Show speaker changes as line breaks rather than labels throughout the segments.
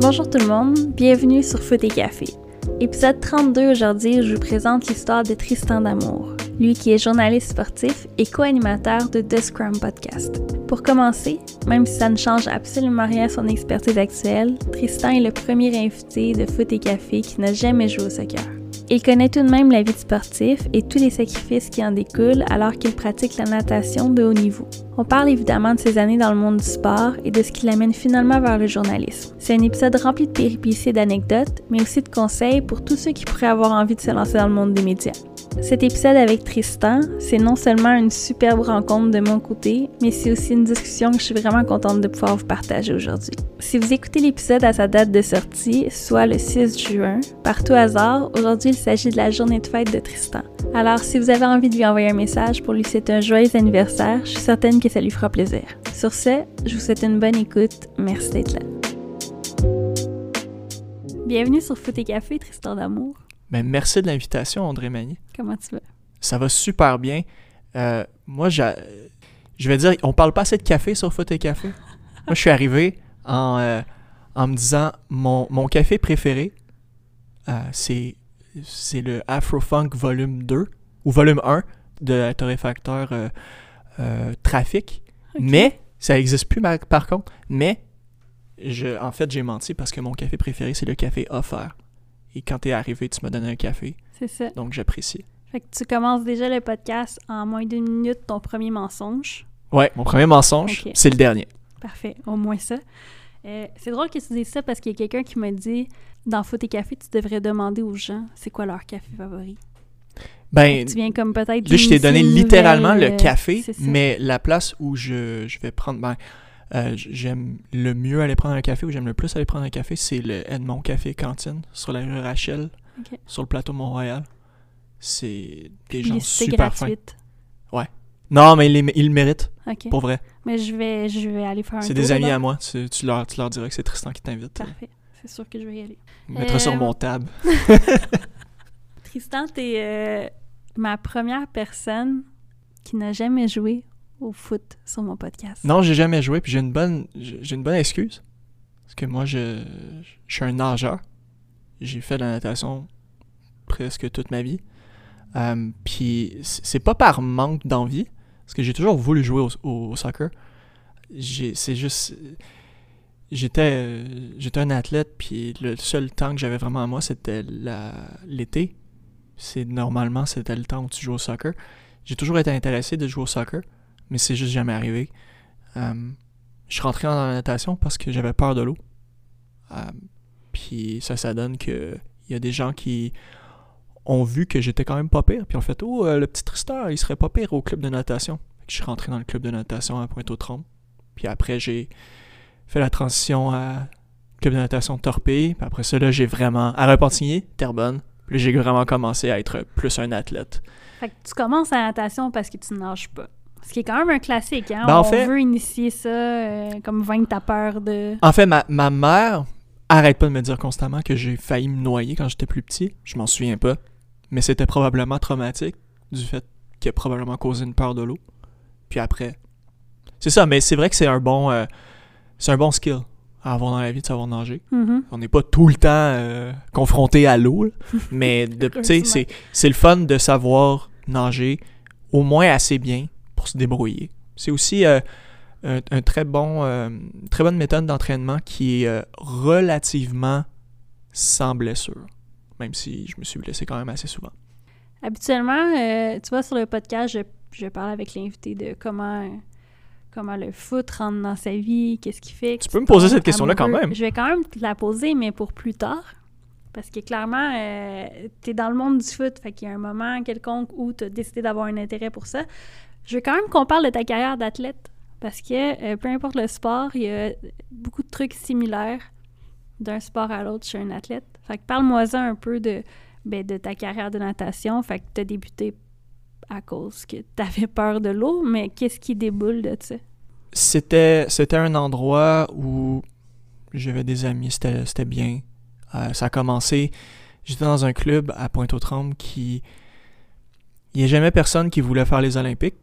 Bonjour tout le monde, bienvenue sur Foot et Café. Épisode 32 aujourd'hui, je vous présente l'histoire de Tristan D'Amour, lui qui est journaliste sportif et co-animateur de The Scrum Podcast. Pour commencer, même si ça ne change absolument rien à son expertise actuelle, Tristan est le premier invité de Foot et Café qui n'a jamais joué au soccer. Il connaît tout de même la vie de sportif et tous les sacrifices qui en découlent alors qu'il pratique la natation de haut niveau. On parle évidemment de ses années dans le monde du sport et de ce qui l'amène finalement vers le journalisme. C'est un épisode rempli de péripéties et d'anecdotes, mais aussi de conseils pour tous ceux qui pourraient avoir envie de se lancer dans le monde des médias. Cet épisode avec Tristan, c'est non seulement une superbe rencontre de mon côté, mais c'est aussi une discussion que je suis vraiment contente de pouvoir vous partager aujourd'hui. Si vous écoutez l'épisode à sa date de sortie, soit le 6 juin, par tout hasard, aujourd'hui il s'agit de la journée de fête de Tristan. Alors si vous avez envie de lui envoyer un message pour lui souhaiter un joyeux anniversaire, je suis certaine que ça lui fera plaisir. Sur ce, je vous souhaite une bonne écoute. Merci d'être là. Bienvenue sur Foot et Café, Tristan d'amour.
Merci de l'invitation, André Magny.
Comment tu vas?
Ça va super bien. Euh, moi, je vais dire, on parle pas assez de café sur Foot et Café. moi, je suis arrivé en, euh, en me disant, mon, mon café préféré, euh, c'est c'est le Afro-Funk volume 2 ou volume 1 de la torréfacteur Trafic. Mais, ça n'existe plus par contre, mais je, en fait, j'ai menti parce que mon café préféré, c'est le café offert. Et quand t'es arrivé, tu m'as donné un café.
C'est ça.
Donc, j'apprécie.
Fait que tu commences déjà le podcast en moins d'une minute, ton premier mensonge.
Ouais, mon premier mensonge, c'est le dernier.
Parfait, au moins ça. Euh, c'est drôle que tu dises ça parce qu'il y a quelqu'un qui m'a dit dans Foot et Café, tu devrais demander aux gens c'est quoi leur café favori.
Ben,
tu viens comme peut-être.
Là, je t'ai donné littéralement le euh, café, mais la place où je, je vais prendre. Ben, euh, j'aime le mieux aller prendre un café ou j'aime le plus aller prendre un café, c'est le Edmond Café Cantine sur la rue Rachel, sur le plateau Mont-Royal. C'est des gens super fins. Ouais. Non, mais ils, ils le méritent. Pour vrai.
Mais je vais, je vais aller faire un
C'est des amis à moi. Tu, leur, tu leur diras que c'est Tristan qui t'invite.
Parfait. C'est sûr que je vais y aller.
Mettre sur mon euh, tab.
Tristan, t'es euh, ma première personne qui n'a jamais joué au foot sur mon podcast.
Non, j'ai jamais joué, puis j'ai une bonne j'ai une bonne excuse. Parce que moi, je, je suis un nageur. J'ai fait de la natation presque toute ma vie. Euh, puis c'est pas par manque d'envie, parce que j'ai toujours voulu jouer au, au, soccer. C'est juste. J'étais j'étais un athlète, puis le seul temps que j'avais vraiment à moi, c'était l'été. C'est Normalement, c'était le temps où tu joues au soccer. J'ai toujours été intéressé de jouer au soccer mais c'est juste jamais arrivé. Euh, je suis rentré dans la natation parce que j'avais peur de l'eau. Euh, puis ça, ça donne que il y a des gens qui ont vu que j'étais quand même pas pire, puis ont fait Oh, euh, le petit Tristan, il serait pas pire au club de natation. Je suis rentré dans le club de natation à Pointe-aux-Trembles. Puis après, j'ai fait la transition à club de natation Torpille. Puis après ça, là, j'ai vraiment. à Repentigny, Terrebonne. Puis j'ai vraiment commencé à être plus un athlète.
Fait que tu commences la natation parce que tu nages pas. Ce qui est quand même un classique, hein? Ben, On veut initier ça euh, comme vaincre ta peur de...
En fait, ma, ma mère arrête pas de me dire constamment que j'ai failli me noyer quand j'étais plus petit. Je m'en souviens pas. Mais c'était probablement traumatique du fait qu'il a probablement causé une peur de l'eau. Puis après... C'est ça, mais c'est vrai que c'est un bon... Euh, c'est un bon skill à avoir dans la vie de savoir nager.
Mm-hmm.
On n'est pas tout le temps euh, confronté à l'eau, mais c'est le fun de savoir nager au moins assez bien se débrouiller. C'est aussi euh, un, très bon, euh, très bonne méthode d'entraînement qui est euh, relativement sans blessure, même si je me suis blessé quand même assez souvent.
Habituellement, tu vois, sur le podcast, je, je parle avec l'invité de comment comment le foot rentre dans sa vie, qu'est-ce qu'il fait.
Tu peux me poser cette question-là quand même.
Je vais quand même te la poser, mais pour plus tard. Parce que clairement, tu es dans le monde du foot, fait qu'il y a un moment quelconque où tu as décidé d'avoir un intérêt pour ça. Je veux quand même qu'on parle de ta carrière d'athlète parce que euh, peu importe le sport, il y a beaucoup de trucs similaires d'un sport à l'autre chez un athlète. Fait que parle-moi un peu de, ben, de ta carrière de natation. Fait que tu as débuté à cause que tu avais peur de l'eau, mais qu'est-ce qui déboule de ça?
C'était, c'était un endroit où j'avais des amis, c'était, bien. Euh, ça a commencé, j'étais dans un club à Pointe-aux-Trembles qui... Il n'y a jamais personne qui voulait faire les Olympiques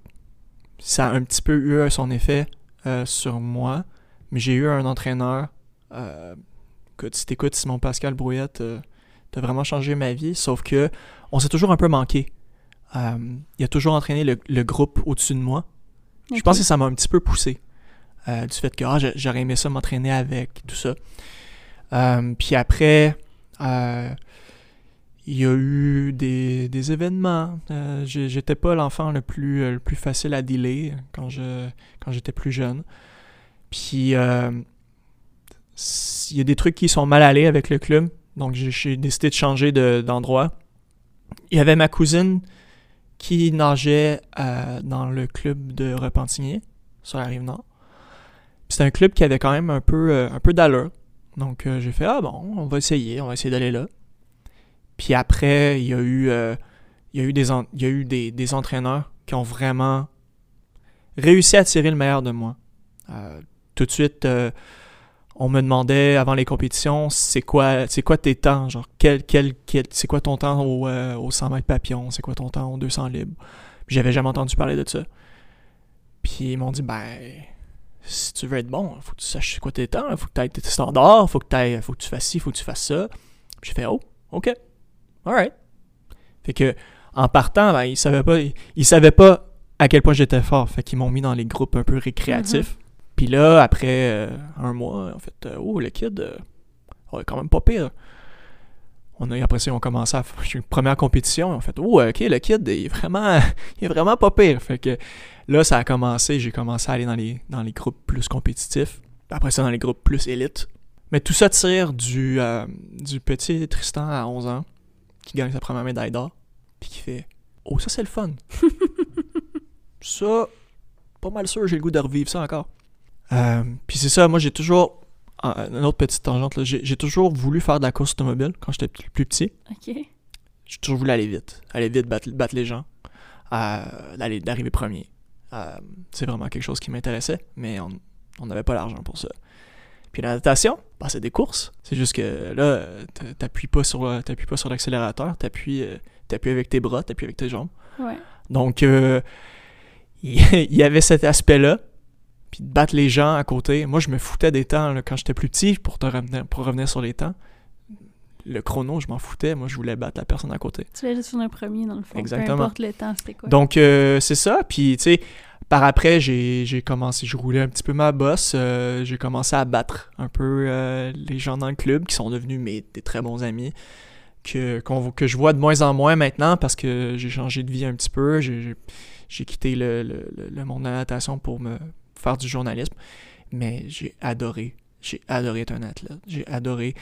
ça a un petit peu eu son effet euh, sur moi. Mais j'ai eu un entraîneur. Euh, écoute, si t'écoutes Simon Pascal Brouillette, euh, t'as vraiment changé ma vie. Sauf que on s'est toujours un peu manqué. Euh, il a toujours entraîné le, le groupe au-dessus de moi. Je pense que ça m'a un petit peu poussé. euh, du fait que ah, j'a- j'aurais aimé ça m'entraîner avec, tout ça. Puis après, il y a eu des, des événements. Euh, J'étais pas l'enfant le plus, euh, le plus facile à dealer quand je quand j'étais plus jeune. Puis euh, il y a des trucs qui sont mal allés avec le club. Donc j'ai- décidé de changer de- d'endroit. il y avait ma cousine qui nageait dans le club de Repentigny, sur la rive nord. C'était un club qui avait quand même un peu, un peu d'allure. Donc j'ai fait Ah bon, on va essayer, on va essayer d'aller là. Puis après, il y a eu, euh, il y a eu, des, il y a eu des, des entraîneurs qui ont vraiment réussi à tirer le meilleur de moi. Euh, tout de suite, euh, on me demandait avant les compétitions c'est quoi, c'est quoi tes temps, genre quel, quel, quel- c'est quoi ton temps au, au 100 mètres papillon, c'est quoi ton temps au 200 libre? J'avais jamais entendu parler de ça. Puis ils m'ont dit ben si tu veux être bon, faut que tu saches c'est quoi tes temps, faut que tu ailles tes standards, faut que, faut que tu fasses ci, faut que tu fasses ça. J'ai fait oh, ok, alright. Fait que en partant, ben, ils savaient pas, ils, ils savaient pas à quel point j'étais fort. Fait qu'ils m'ont mis dans les groupes un peu récréatifs. Puis là, après euh, un mois, en fait, euh, oh, le kid, euh, quand même pas pire. On a, après ça, on commencé à faire une première compétition. En fait, oh, ok, le kid, il est vraiment, il est vraiment pas pire. Fait que là, ça a commencé. J'ai commencé à aller dans les, dans les groupes plus compétitifs. Après ça, dans les groupes plus élites. Mais tout ça tire du, euh, du petit Tristan à 11 ans qui gagne sa première médaille d'or. Puis qui fait Oh, ça, c'est le fun. ça, pas mal sûr, j'ai le goût de revivre ça encore. Euh, puis c'est ça, moi j'ai toujours. Une autre petite tangente, là, j'ai toujours voulu faire de la course automobile quand j'étais plus plus petit.
OK.
J'ai toujours voulu aller vite. Aller vite, battre, battre les gens. Euh, D'arriver premier. Euh, c'est vraiment quelque chose qui m'intéressait, mais on n'avait pas l'argent pour ça. Puis la natation, bah, c'est des courses. C'est juste que là, t'a- t'appuies pas sur, t'appuies pas sur l'accélérateur, t'appuies euh, t'appuies avec tes bras, t'appuies avec tes jambes.
Ouais.
Donc, euh, il il y avait cet aspect-là. Puis de battre les gens à côté. Moi, je me foutais des temps là, quand j'étais plus petit pour, te revenir, pour revenir sur les temps. Le chrono, je m'en foutais. Moi, je voulais battre la personne à côté.
Tu voulais juste finir premier, dans le fond.
Exactement.
Peu importe le temps, c'était quoi.
Donc, euh, c'est ça. Puis, tu sais, par après, j'ai commencé, je roulais un petit peu ma bosse. euh, j'ai commencé à battre un peu euh, les gens dans le club qui sont devenus mes, très bons amis. Que, que je vois de moins en moins maintenant parce que j'ai changé de vie un petit peu. J'ai quitté le, le- monde de la natation pour me faire du journalisme. Mais j'ai adoré. J'ai adoré être un athlète. J'ai adoré.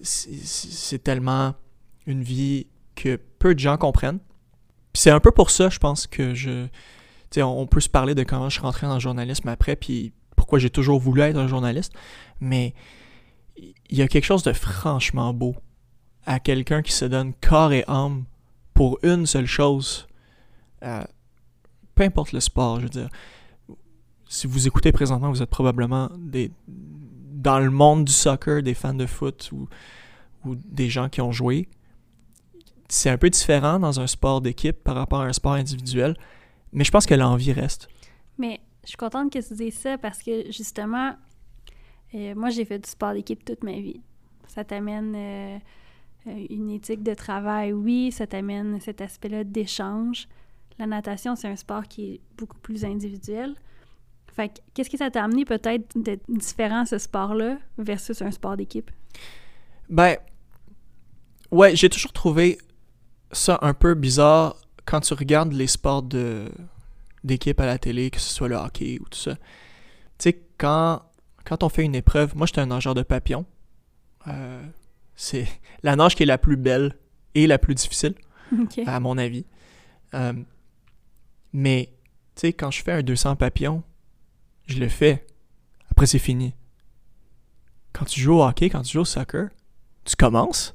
C'est tellement une vie que peu de gens comprennent. C'est un peu pour ça, je pense, que je. On peut se parler de comment je suis rentré dans le journalisme après, puis pourquoi j'ai toujours voulu être un journaliste. Mais il y a quelque chose de franchement beau à quelqu'un qui se donne corps et âme pour une seule chose. Euh, peu importe le sport, je veux dire. Si vous écoutez présentement, vous êtes probablement des, dans le monde du soccer, des fans de foot ou des gens qui ont joué. C'est un peu différent dans un sport d'équipe par rapport à un sport individuel, mais je pense que l'envie reste.
Mais je suis contente que tu dises ça parce que justement, euh, moi j'ai fait du sport d'équipe toute ma vie. Ça t'amène euh, euh, une éthique de travail, oui, ça t'amène cet aspect-là d'échange. La natation, c'est un sport qui est beaucoup plus individuel. Fait que, qu'est-ce que ça t'a amené peut-être d'être différent ce sport-là versus un sport d'équipe?
Ben, ouais, j'ai toujours trouvé ça un peu bizarre quand tu regardes les sports de d'équipe à la télé, que ce soit le hockey ou tout ça. Tu sais, quand, quand on fait une épreuve, moi j'étais un nageur de papillon. Euh, c'est la nage qui est la plus belle et la plus difficile, à mon avis. Euh, mais, tu sais, quand je fais un 200 papillons, je le fais. Après, c'est fini. Quand tu joues au hockey, quand tu joues au soccer, tu commences.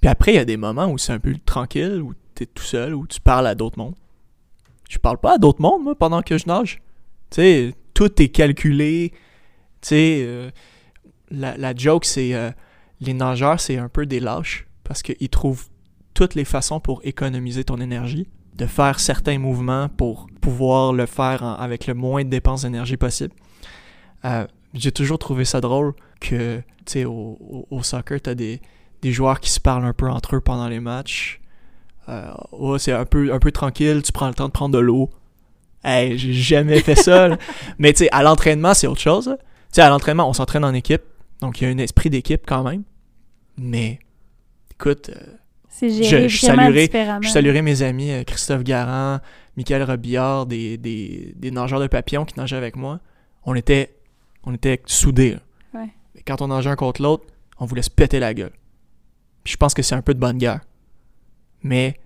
Puis après, il y a des moments où c'est un peu tranquille, où tout seul, où tu parles à d'autres mondes. Je parle pas à d'autres mondes, moi, pendant que je nage. Tu sais, tout est calculé. Tu sais, euh, la, la joke, c'est euh, les nageurs, c'est un peu des lâches parce qu'ils trouvent toutes les façons pour économiser ton énergie, de faire certains mouvements pour pouvoir le faire avec le moins de dépenses d'énergie possible. Euh, j'ai toujours trouvé ça drôle que, tu sais, au, au, au soccer, t'as des, des joueurs qui se parlent un peu entre eux pendant les matchs. Euh, ouais, c'est un peu, un peu tranquille, tu prends le temps de prendre de l'eau. Hey, j'ai jamais fait ça. là. Mais tu sais, à l'entraînement, c'est autre chose. Tu sais, à l'entraînement, on s'entraîne en équipe. Donc, il y a un esprit d'équipe quand même. Mais, écoute, euh, je
vraiment
saluerai- je saluerai mes amis euh, Christophe Garand, Michael Robillard, des, des, des nageurs de papillon qui nageaient avec moi. On était, on était soudés. là.
Ouais.
Mais quand on nageait un contre l'autre, on voulait se péter la gueule. Puis je pense que c'est un peu de bonne guerre. Mais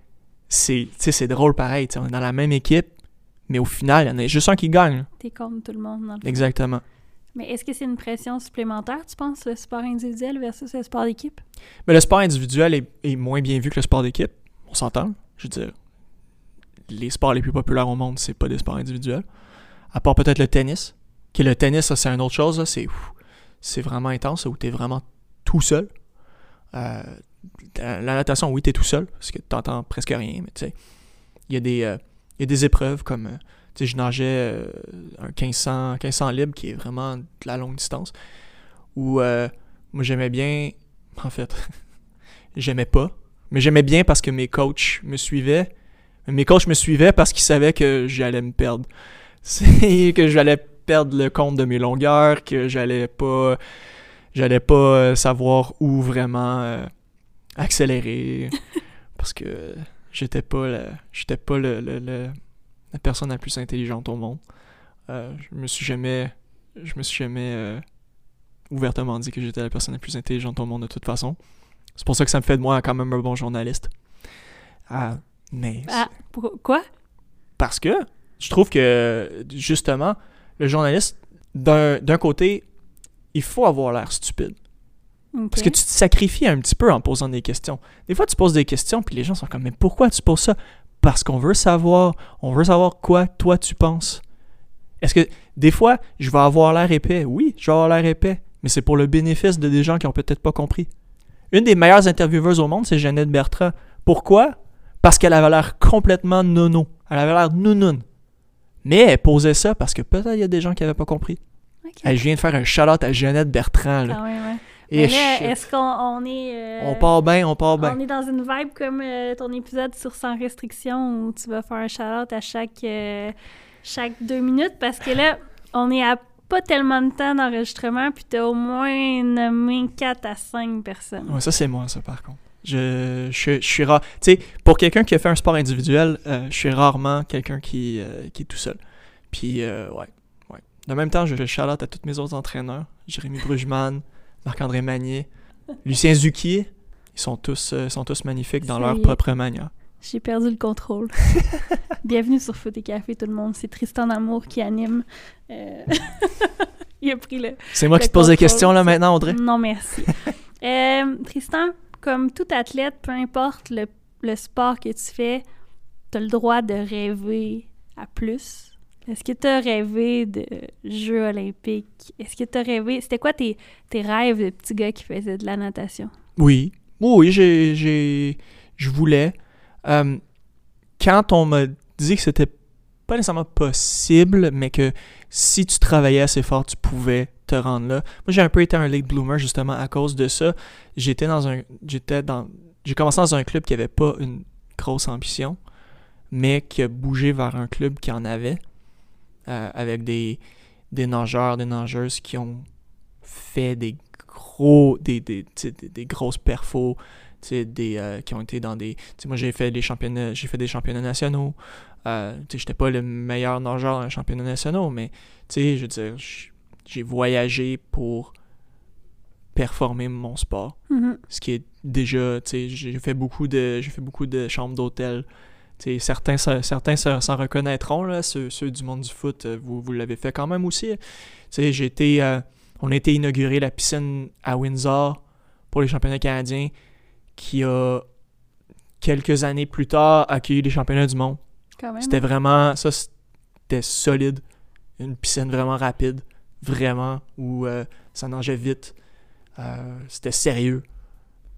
c'est, tu c'est drôle pareil. tu On est dans la même équipe, mais au final, il y en a juste un qui gagne.
T'es contre tout le monde. Dans le.
Exactement.
Mais est-ce que c'est une pression supplémentaire, tu penses, le sport individuel versus le sport d'équipe?
Mais le sport individuel est, est moins bien vu que le sport d'équipe. On s'entend. Je veux dire, les sports les plus populaires au monde, c'est pas des sports individuels. À part peut-être le tennis. Qui le tennis, ça, c'est une autre chose. là. C'est, c'est vraiment intense, où t'es vraiment tout seul. Euh, la natation, oui, t'es tout seul, parce que t'entends presque rien, mais tu sais, il y, a des, euh, y a des épreuves comme, euh, tu sais, je nageais euh, un 1500, 1500 libre, qui est vraiment de la longue distance, où moi j'aimais bien, en fait, j'aimais pas, mais j'aimais bien parce que mes coachs me suivaient. Mes coachs me suivaient parce qu'ils savaient que j'allais me perdre. Que j'allais perdre le compte de mes longueurs, que j'allais pas j'allais pas savoir où vraiment accélérer parce que j'étais pas la, j'étais pas le, le- le- la personne la plus intelligente au monde. Euh, je me suis jamais je me suis jamais euh, ouvertement dit que j'étais la personne la plus intelligente au monde de toute façon. C'est pour ça que ça me fait de moi quand même un bon journaliste. Ah, mais
Ah, quoi?
parce que je trouve que, justement, le journaliste, d'un d'un côté, il faut avoir l'air stupide. Parce que tu te sacrifies un petit peu en posant des questions. Des fois, tu poses des questions, puis les gens sont comme, mais pourquoi tu poses ça? Parce qu'on veut savoir. On veut savoir quoi, toi, tu penses. Est-ce que, des fois, je vais avoir l'air épais? Oui, je vais avoir l'air épais. Mais c'est pour le bénéfice de des gens qui ont peut-être pas compris. Une des meilleures intervieweuses au monde, c'est Jeannette Bertrand. Pourquoi? Parce qu'elle avait l'air complètement nono. Elle avait l'air nounoun. Mais elle posait ça parce que peut-être il y a des gens qui n'avaient pas compris. Hey, je viens de faire un shout-out à Jeannette Bertrand. Là.
Quand même, ouais. Mais là, est-ce qu'on on est... euh,
on part bien, on part bien.
On est dans une vibe comme euh, ton épisode sur Sans restriction où tu vas faire un shout-out à chaque, euh, chaque deux minutes parce que là, on est à pas tellement de temps d'enregistrement puis t'as au moins nommé 4 à 5 personnes.
Ouais, ça, c'est moi, ça, par contre. Je, je, je suis rare. Tu sais, pour quelqu'un qui a fait un sport individuel, je suis rarement quelqu'un qui, qui est tout seul. Puis, euh, ouais, ouais. En même temps, je je shout-out à tous mes autres entraîneurs. Jérémy Brugman, Marc-André Magnier, Lucien Zucchier. Ils sont tous, euh, sont tous magnifiques dans leur propre manière.
J'ai perdu le contrôle. Bienvenue sur Foot et Café tout le monde. C'est Tristan Damour qui anime. Euh, Il a pris le,
C'est moi
Le
qui te pose des questions, là, maintenant, Audrey?
Non, merci. Euh, Tristan, comme tout athlète, peu importe le, le sport que tu fais, tu as le droit de rêver à plus. Est-ce que tu as rêvé de Jeux olympiques? Est-ce que tu as rêvé... C'était quoi tes, tes rêves de petit gars qui faisait de la natation?
Oui. Oui, oui, j'ai, j'ai, je voulais. Euh, quand on m'a dit que c'était pas nécessairement possible, mais que si tu travaillais assez fort, tu pouvais te rendre là. Moi, j'ai un peu été un late bloomer justement à cause de ça. J'étais dans un, j'étais dans, j'ai commencé dans un club qui avait pas une grosse ambition, mais qui a bougé vers un club qui en avait, euh, avec des, des nageurs, des nageuses qui ont fait des gros, des, des, des, des grosses perfos, des, euh, qui ont été dans des... moi, j'ai fait, des championnats, j'ai fait des championnats nationaux. Euh, sais, j'étais pas le meilleur nageur dans les championnats nationaux, mais, je veux dire, j'ai voyagé pour performer mon sport.
Mhm.
Ce qui est déjà, j'ai fait beaucoup de, j'ai fait beaucoup de chambres d'hôtel. Certains, certains se- s'en reconnaîtront, là, ceux, ceux du monde du foot, euh, vous, vous l'avez fait quand même aussi. J'ai été, euh, on a été inauguré la piscine à Windsor pour les championnats canadiens, qui a, quelques années plus tard, accueilli les championnats du monde. C'était vraiment, ça c'était solide. Une piscine vraiment rapide, vraiment, où euh, ça nageait vite. Euh, c'était sérieux.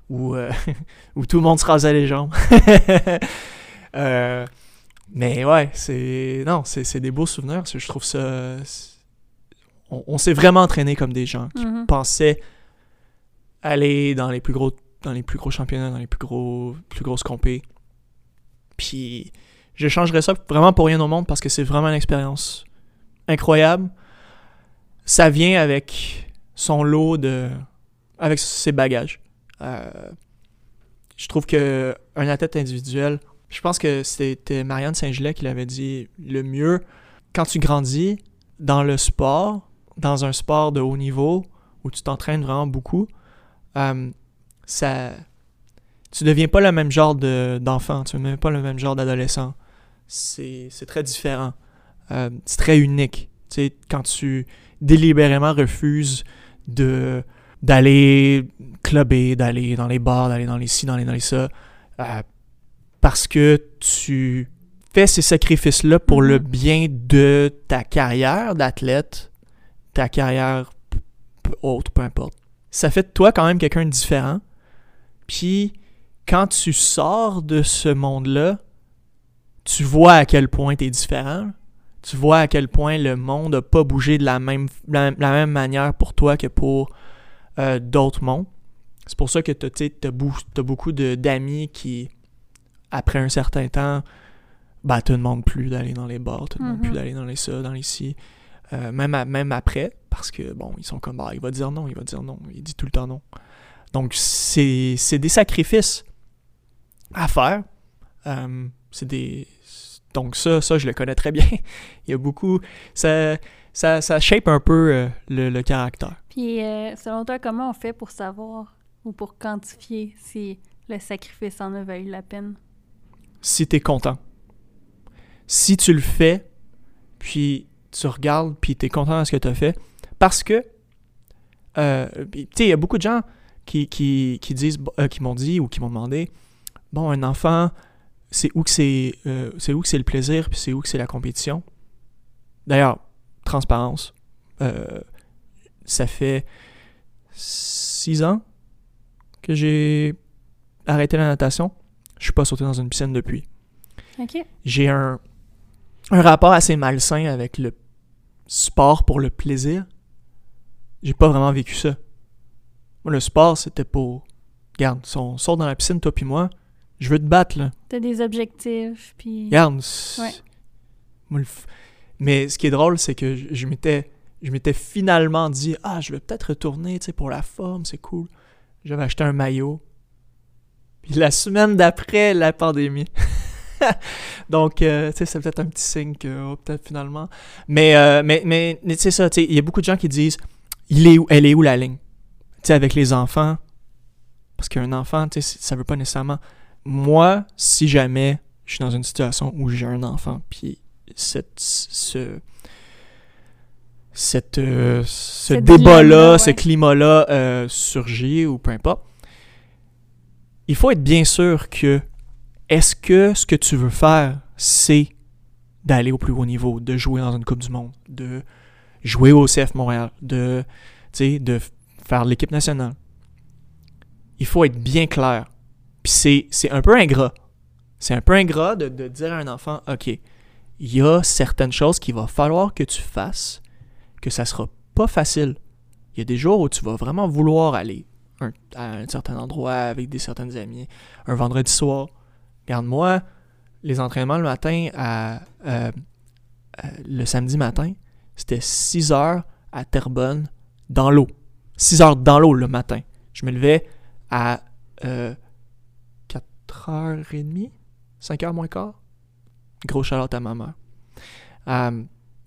Où, où tout le monde se rasait les jambes. Euh, mais ouais, c'est. Non, c'est des beaux souvenirs. Je trouve ça. on s'est vraiment entraîné comme des gens qui
Mhm.
pensaient aller dans les plus gros dans les plus gros championnats, dans les plus gros plus grosses compés. Puis je changerais ça vraiment pour rien au monde parce que c'est vraiment une expérience incroyable. Ça vient avec son lot de avec ses bagages. Euh, je trouve que un athlète individuel, je pense que c'était Marianne Saint-Gelais qui l'avait dit le mieux quand tu grandis dans le sport, dans un sport de haut niveau où tu t'entraînes vraiment beaucoup, euh, ça tu deviens pas le même genre de- d'enfant, tu deviens pas le même genre d'adolescent. C'est très différent. Euh, c'est très unique. Tu sais, quand tu délibérément refuses de d'aller clubber, d'aller dans les bars, d'aller dans les ci, dans les dans les ça, euh, parce que tu fais ces sacrifices-là pour le
Mhm.
bien de ta carrière d'athlète, ta carrière autre, peu importe. Ça fait de toi quand même quelqu'un de différent. Puis quand tu sors de ce monde-là, tu vois à quel point tu es différent. Tu vois à quel point le monde n'a pas bougé de la même, la, la même manière pour toi que pour euh, d'autres mondes. C'est pour ça que tu as, beaucoup d'amis qui, après un certain temps, ben, te demandent plus d'aller dans les bars, te demandent
Mhm.
plus d'aller dans les ça, dans les ci. Euh, même, à- même après, parce que, bon, ils sont comme, ah, il va dire non, il va dire non, il dit tout le temps non. Donc, c'est c'est des sacrifices à faire. Euh, c'est des... Donc ça, ça, je le connais très bien. il y a beaucoup... Ça, ça, ça shape un peu euh, le, le caractère.
Puis, selon toi, comment on fait pour savoir ou pour quantifier si le sacrifice en a valu la peine?
Si tu es content. Si tu le fais, puis tu regardes, puis tu es content de ce que tu as fait. Parce que, euh, tu sais, il y a beaucoup de gens qui, qui, qui disent, euh, qui m'ont dit ou qui m'ont demandé, bon, un enfant, c'est où que c'est euh, c'est où que c'est le plaisir, puis c'est où que c'est la compétition. D'ailleurs, transparence, ça fait six ans que j'ai arrêté la natation. Je suis pas sauté dans une piscine depuis. J'ai un, un rapport assez malsain avec le sport pour le plaisir. J'ai pas vraiment vécu ça. Moi, le sport, c'était pour. Regarde, si on sort dans la piscine, toi puis moi, je veux te battre, là.
T'as des objectifs, puis...
Regarde. c'est-
Ouais.
moi, le f- Mais ce qui est drôle, c'est que je, je m'étais. Je m'étais finalement dit, ah, je vais peut-être retourner, tu sais, pour la forme, c'est cool. J'avais acheté un maillot. Puis la semaine d'après, la pandémie. Donc, euh, tu sais, c'est peut-être un petit signe que, oh, peut-être finalement. Mais, euh, mais, mais, mais ça, tu sais, il y a beaucoup de gens qui disent, il est où, elle est où la ligne? Tu sais, avec les enfants. Parce qu'un enfant, tu sais, ça veut pas nécessairement. Moi, si jamais je suis dans une situation où j'ai un enfant, puis cette, ce, cette, euh, ce débat-là, ce climat-là surgit ou peu importe, il faut être bien sûr que est-ce que ce que tu veux faire, c'est d'aller au plus haut niveau, de jouer dans une Coupe du Monde, de jouer au CF Montréal, de, de faire l'équipe nationale. Il faut être bien clair. Puis c'est, un peu ingrat. C'est un peu ingrat de, de dire à un enfant, OK, il y a certaines choses qu'il va falloir que tu fasses, que ça sera pas facile. Il y a des jours où tu vas vraiment vouloir aller un- à un certain endroit avec des certaines amis, un vendredi soir. Regarde-moi, les entraînements le matin à, euh, euh, le samedi matin, c'était 6 heures à Terrebonne dans l'eau. 6 heures dans l'eau le matin. Je me levais à euh, 4h30, 5h moins quart. Gros shout à ma mère. Euh,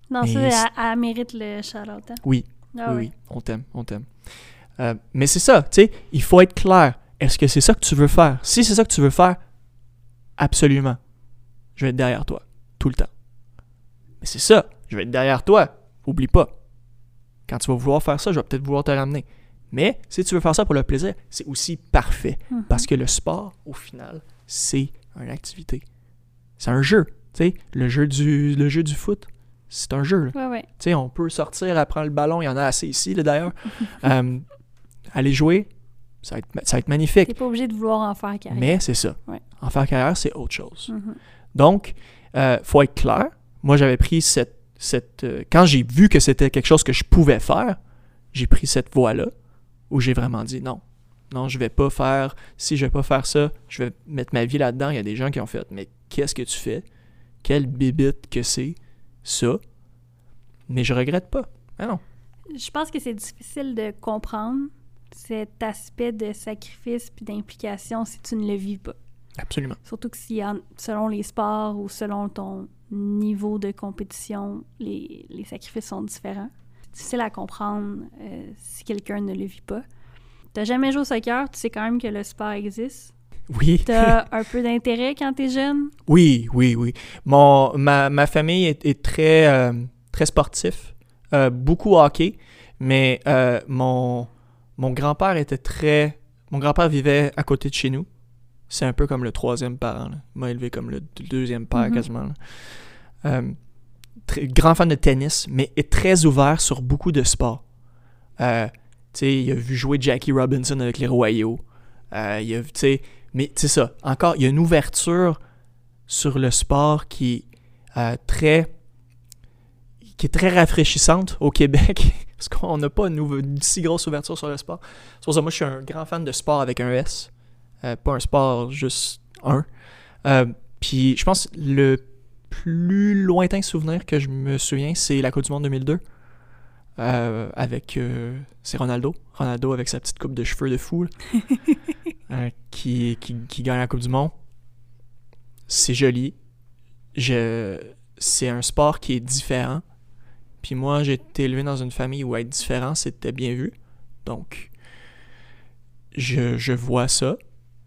Non, ça,
c'est-
elle, elle mérite le shout-out. hein?
Oui,
Ah
oui, oui, on t'aime, on t'aime. Euh, mais c'est ça, tu sais, il faut être clair. Est-ce que c'est ça que tu veux faire? Si c'est ça que tu veux faire, absolument. Je vais être derrière toi, tout le temps. Mais c'est ça, je vais être derrière toi. Oublie pas. Quand tu vas vouloir faire ça, je vais peut-être vouloir te ramener. Mais si tu veux faire ça pour le plaisir, c'est aussi parfait.
Mhm.
Parce que le sport, au final, c'est une activité. C'est un jeu. Tu sais, le jeu du, le jeu du foot, c'est un jeu. là.
Ouais, ouais.
Tu sais, on peut sortir, après le ballon, il y en a assez ici, d'ailleurs. Euh, aller jouer, ça va être, ça va être magnifique.
T'es pas obligé de vouloir en faire carrière.
Mais c'est ça.
Ouais.
En faire carrière, c'est autre chose.
Mhm.
Donc, euh, faut être clair. Moi, j'avais pris cette, cette, euh, quand j'ai vu que c'était quelque chose que je pouvais faire, j'ai pris cette voie-là où j'ai vraiment dit non. Non, je vais pas faire. Si je vais pas faire ça, je vais mettre ma vie là-dedans. Il y a des gens qui ont fait Mais qu'est-ce que tu fais? Quelle bibite que c'est, ça? Mais je regrette pas. Ah non.
Je pense que c'est difficile de comprendre cet aspect de sacrifice puis d'implication si tu ne le vis pas.
Absolument.
Surtout que si, selon les sports ou selon ton niveau de compétition, les, les sacrifices sont différents. C'est difficile à comprendre euh, si quelqu'un ne le vit pas. T'as jamais joué au soccer, tu sais quand même que le sport existe.
Oui.
T'as un peu d'intérêt quand t'es jeune?
Oui, oui, oui. Mon, ma, ma famille est, très, euh, très sportif. Euh, beaucoup hockey, mais mon, mon grand-père était très... Mon grand-père vivait à côté de chez nous c'est un peu comme le troisième parent. Il m'a élevé comme le deuxième père mm-hmm. quasiment. Euh, grand fan de tennis, mais est très ouvert sur beaucoup de sports. Euh, il a vu jouer Jackie Robinson avec les Royaux. Euh, il a, mais c'est ça. Encore, il y a une ouverture sur le sport qui est très qui est très rafraîchissante au Québec parce qu'on n'a pas une, si grosse ouverture sur le sport. C'est pour ça moi je suis un grand fan de sport avec un S. Euh, pas un sport, juste un. Euh, puis je pense le plus lointain souvenir que je me souviens, c'est la Coupe du Monde 2002. Euh, avec. c'est Ronaldo. Ronaldo avec sa petite coupe de cheveux de fou. qui, qui, gagne la Coupe du Monde. C'est joli. Je, c'est un sport qui est différent. Puis moi, j'ai été élevé dans une famille où être différent, c'était bien vu. Donc, je, je vois ça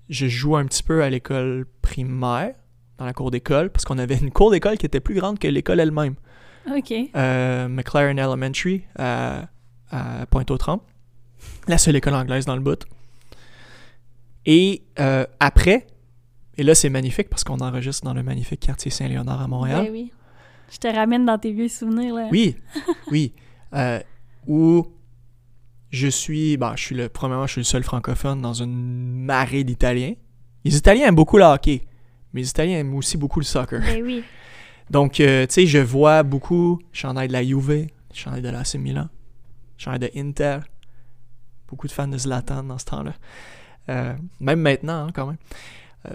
je joue un petit peu à l'école primaire, dans la cour d'école, parce qu'on avait une cour d'école qui était plus grande que l'école elle-même.
OK.
Euh, McLaren Elementary à, Pointe-aux-Trembles. La seule école anglaise dans le bout. Et euh, après, et là c'est magnifique parce qu'on enregistre dans le magnifique quartier Saint-Léonard à Montréal.
Ben oui. Je te ramène dans tes vieux souvenirs là.
Oui, oui. Euh, où je suis, ben, je suis le, premièrement, je suis le seul francophone dans une marée d'Italiens. Les Italiens aiment beaucoup le hockey, mais les Italiens aiment aussi beaucoup le soccer.
Ben oui.
Donc, euh, tu sais, je vois beaucoup chandail de la Juve, chandail de l'AC Milan, chandail de Inter, beaucoup de fans de Zlatan dans ce temps-là. Euh, même maintenant, hein, quand même. Euh,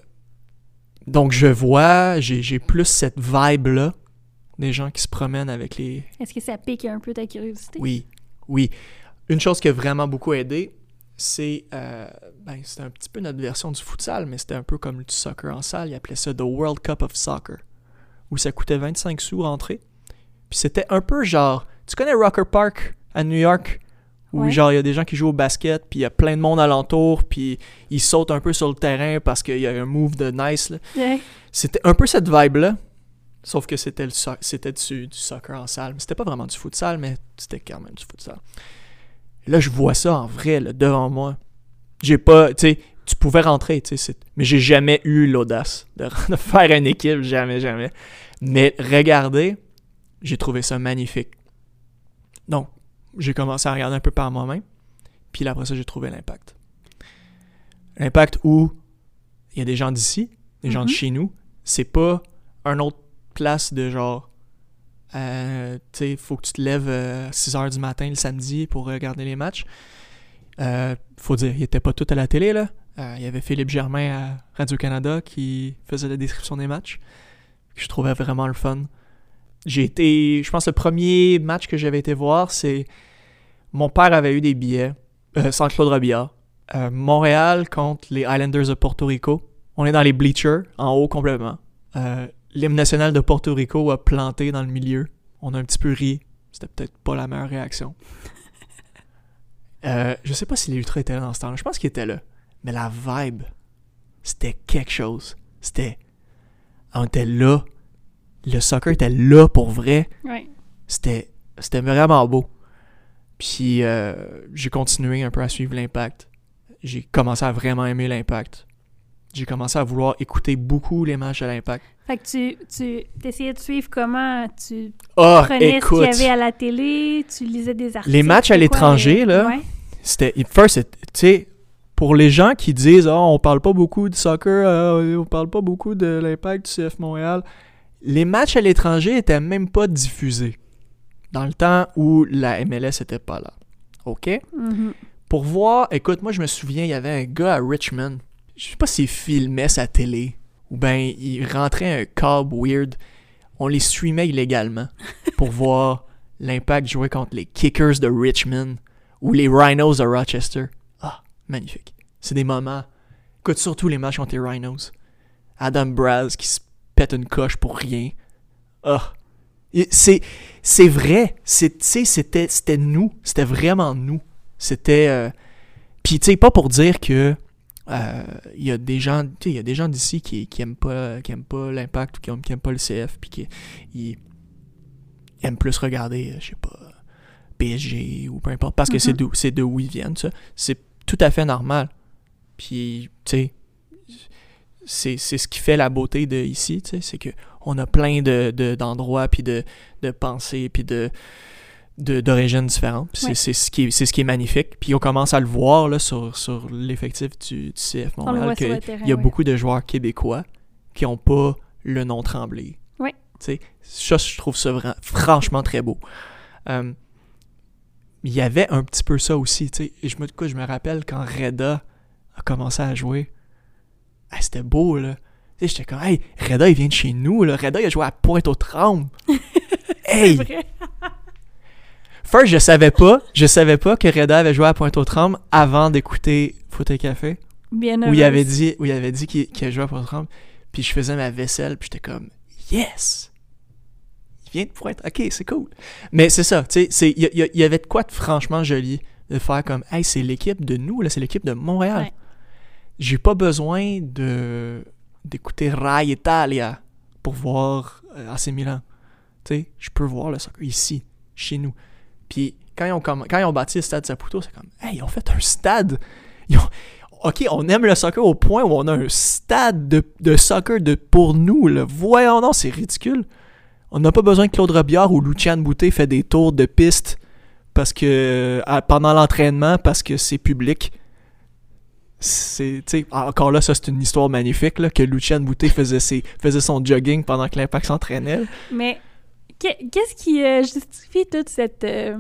donc, je vois, j'ai plus cette vibe-là des gens qui se promènent avec les...
Est-ce que ça pique un peu ta curiosité?
Oui, oui. Une chose qui a vraiment beaucoup aidé, c'est euh, ben, c'était un petit peu notre version du futsal, mais c'était un peu comme du soccer en salle. Ils appelaient ça The World Cup of Soccer, où ça coûtait 25 sous rentrer. Puis c'était un peu genre, tu connais Rocker Park à New York, où genre il y a des gens qui jouent au basket, puis il y a plein de monde alentour, puis ils sautent un peu sur le terrain parce qu'il y a un move de nice. C'était un peu cette vibe-là, sauf que c'était c'était du, du, soccer en salle. C'était pas vraiment du futsal, mais c'était quand même du futsal. Là, je vois ça en vrai, là, devant moi. J'ai pas, tu sais, tu pouvais rentrer, tu sais, mais j'ai jamais eu l'audace de, faire une équipe, jamais, jamais. Mais regardez, j'ai trouvé ça magnifique. Donc, j'ai commencé à regarder un peu par moi-même, puis après ça, j'ai trouvé l'impact. L'impact où il y a des gens d'ici, des gens de mm-hmm. chez nous, c'est pas un autre de genre euh, il faut que tu te lèves euh, à 6 h du matin le samedi pour regarder les matchs. Euh, faut dire, il était pas tout à la télé, là. Euh, il y avait Philippe Germain à Radio-Canada qui faisait la description des matchs. Que je trouvais vraiment le fun. J'ai été. Je pense le premier match que j'avais été voir, c'est. Mon père avait eu des billets. sans Claude Robillard. Montréal contre les Islanders de Porto Rico. On est dans les bleachers, en haut complètement l'hymne national de Porto Rico a planté dans le milieu. On a un petit peu ri. C'était peut-être pas la meilleure réaction. Euh, je sais pas si les Ultras étaient là dans ce temps-là. Je pense qu'ils étaient là. Mais la vibe, c'était quelque chose. C'était. On était là. Le soccer était là pour vrai. C'était, c'était vraiment beau. Puis euh, j'ai continué un peu à suivre l'impact. J'ai commencé à vraiment aimer l'impact j'ai commencé à vouloir écouter beaucoup les matchs de l'Impact.
Fait que tu, tu essayais de suivre comment tu
oh,
prenais ce qu'il y avait à la télé, tu lisais des articles.
Les matchs à l'étranger, là, c'était... First, tu sais, pour les gens qui disent « oh, on parle pas beaucoup de soccer, euh, on parle pas beaucoup de l'Impact du CF Montréal », les matchs à l'étranger étaient même pas diffusés. Dans le temps où la MLS était pas là. OK?
Mhm.
Pour voir, écoute, moi je me souviens, il y avait un gars à Richmond. Je sais pas s'il filmait sa télé ou ben il rentrait un câble weird. On les streamait illégalement pour voir l'impact jouer contre les Kickers de Richmond ou les Rhinos de Rochester. Ah, magnifique. C'est des moments. Écoute, surtout les matchs contre les Rhinos. Adam Braz qui se pète une coche pour rien. Ah. C'est, c'est vrai. C'était, c'était nous. C'était vraiment nous. C'était. euh, Puis, tu sais, pas pour dire que. Euh, Il y a des gens, il y a des gens d'ici qui, qui aiment pas, qui aiment pas l'impact ou qui aiment, qui aiment pas le CF, puis qui ils aiment plus regarder, euh, je sais pas, PSG ou peu importe, parce que c'est
Mhm.
c'est de où ils viennent, ça. C'est tout à fait normal. Puis, tu sais, c'est, c'est ce qui fait la beauté de ici, tu sais, c'est que on a plein de, de- d'endroits, puis de, de pensées, puis de, de, d'origines différentes. C'est,
Ouais.
ce qui est, c'est ce qui est magnifique. Puis on commence à le voir là, sur, sur l'effectif du, du CF Montréal, que
terrain.
il y a
ouais.
beaucoup de joueurs québécois qui n'ont pas le nom. Tu sais, ça, je trouve ça vra- franchement très beau. Euh, il y avait un petit peu ça aussi, je me, je me rappelle quand Reda a commencé à jouer. Ah, c'était beau, là. J'étais comme, hey, Reda, il vient de chez nous, là. Reda, il a joué à Pointe-aux-Trembles. hey!
C'est vrai.
First, je savais pas, je savais pas que Reda avait joué à Pointe-aux-Trembles avant d'écouter Foot et Café
Bien
où il avait dit, où il avait dit qu'il a joué à Pointe-aux-Trembles. Puis je faisais ma vaisselle, puis j'étais comme, yes! Il vient de Pointe, ok, c'est cool. Mais c'est ça, tu sais, y, y il y avait de quoi de franchement joli de faire comme, hey, c'est l'équipe de nous, là, c'est l'équipe de Montréal.
Ouais.
J'ai pas besoin de d'écouter Rai Italia pour voir euh, AC Milan. Tu sais, je peux voir le soccer ici, chez nous. Puis quand ils ont, quand ils ont bâti le stade Saputo, c'est comme, hey, ils ont fait un stade. Ok, on aime le soccer au point où on a un stade de, de soccer de, pour nous. Là. Voyons non, c'est ridicule. On n'a pas besoin que Claude Robillard ou Lucian Boutet fait des tours de piste parce que à- pendant l'entraînement parce que c'est public. C'est, encore là, ça c'est une histoire magnifique là, que Lucian Boutet faisait, ses, faisait son jogging pendant que l'Impact s'entraînait.
Mais qu'est-ce qui euh, justifie toute cette euh,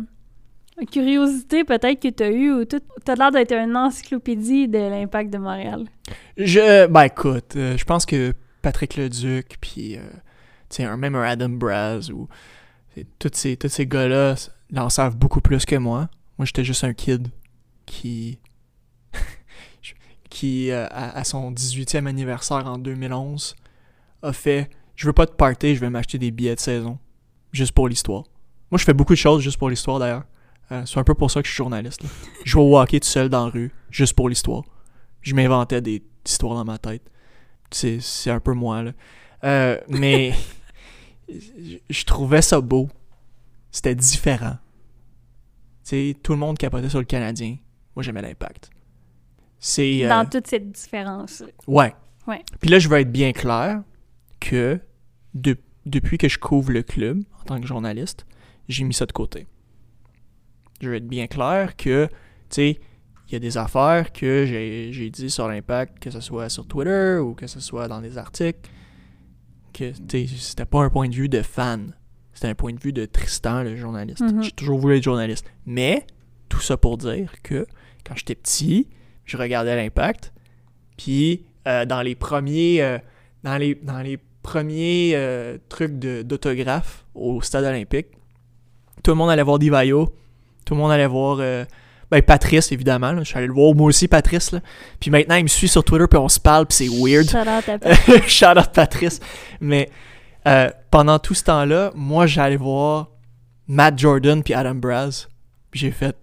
curiosité peut-être que tu as eue ou tout t'as l'air d'être une encyclopédie de l'impact de Montréal?
Je, ben écoute, euh, je pense que Patrick Leduc, puis tu même un Adam Braz, ou tous ces, ces gars-là en savent beaucoup plus que moi. Moi, j'étais juste un kid qui, qui à, à son 18e anniversaire en 2011, a fait Je veux pas de party, je vais m'acheter des billets de saison, juste pour l'histoire. Moi, je fais beaucoup de choses juste pour l'histoire d'ailleurs. Euh, c'est un peu pour ça que je suis journaliste. là. Je vais hockey tout seul dans la rue, juste pour l'histoire. Je m'inventais des histoires dans ma tête. C'est, c'est un peu moi, là. Euh, mais je- trouvais ça beau. C'était différent. Tout le monde capotait sur le Canadien. Moi, j'aimais l'impact. C'est... euh,
Dans toute cette différence.
Ouais.
Ouais.
Puis là, je veux être bien clair que de- depuis que je couvre le club en tant que journaliste, j'ai mis ça de côté. Je veux être bien clair que, tu sais, il y a des affaires que j'ai dit sur l'impact, que ce soit sur Twitter ou que ce soit dans des articles, que, tu sais, c'était pas un point de vue de fan. C'était un point de vue de Tristan, le journaliste.
Mhm.
J'ai toujours voulu être journaliste. Mais, tout ça pour dire que, quand j'étais petit, je regardais l'impact, puis euh, dans les premiers euh, dans les dans les premiers euh, trucs de- d'autographe au stade olympique, tout le monde allait voir Divayo, tout le monde allait voir euh, ben Patrice évidemment, là. je suis allé le voir moi aussi Patrice là. Puis maintenant il me suit sur Twitter puis on se parle puis c'est weird.
Shout out à Pat.
Shout out Patrice. Mais euh, pendant tout ce temps-là, moi j'allais voir Matt Jordan puis Adam Braz. Puis j'ai fait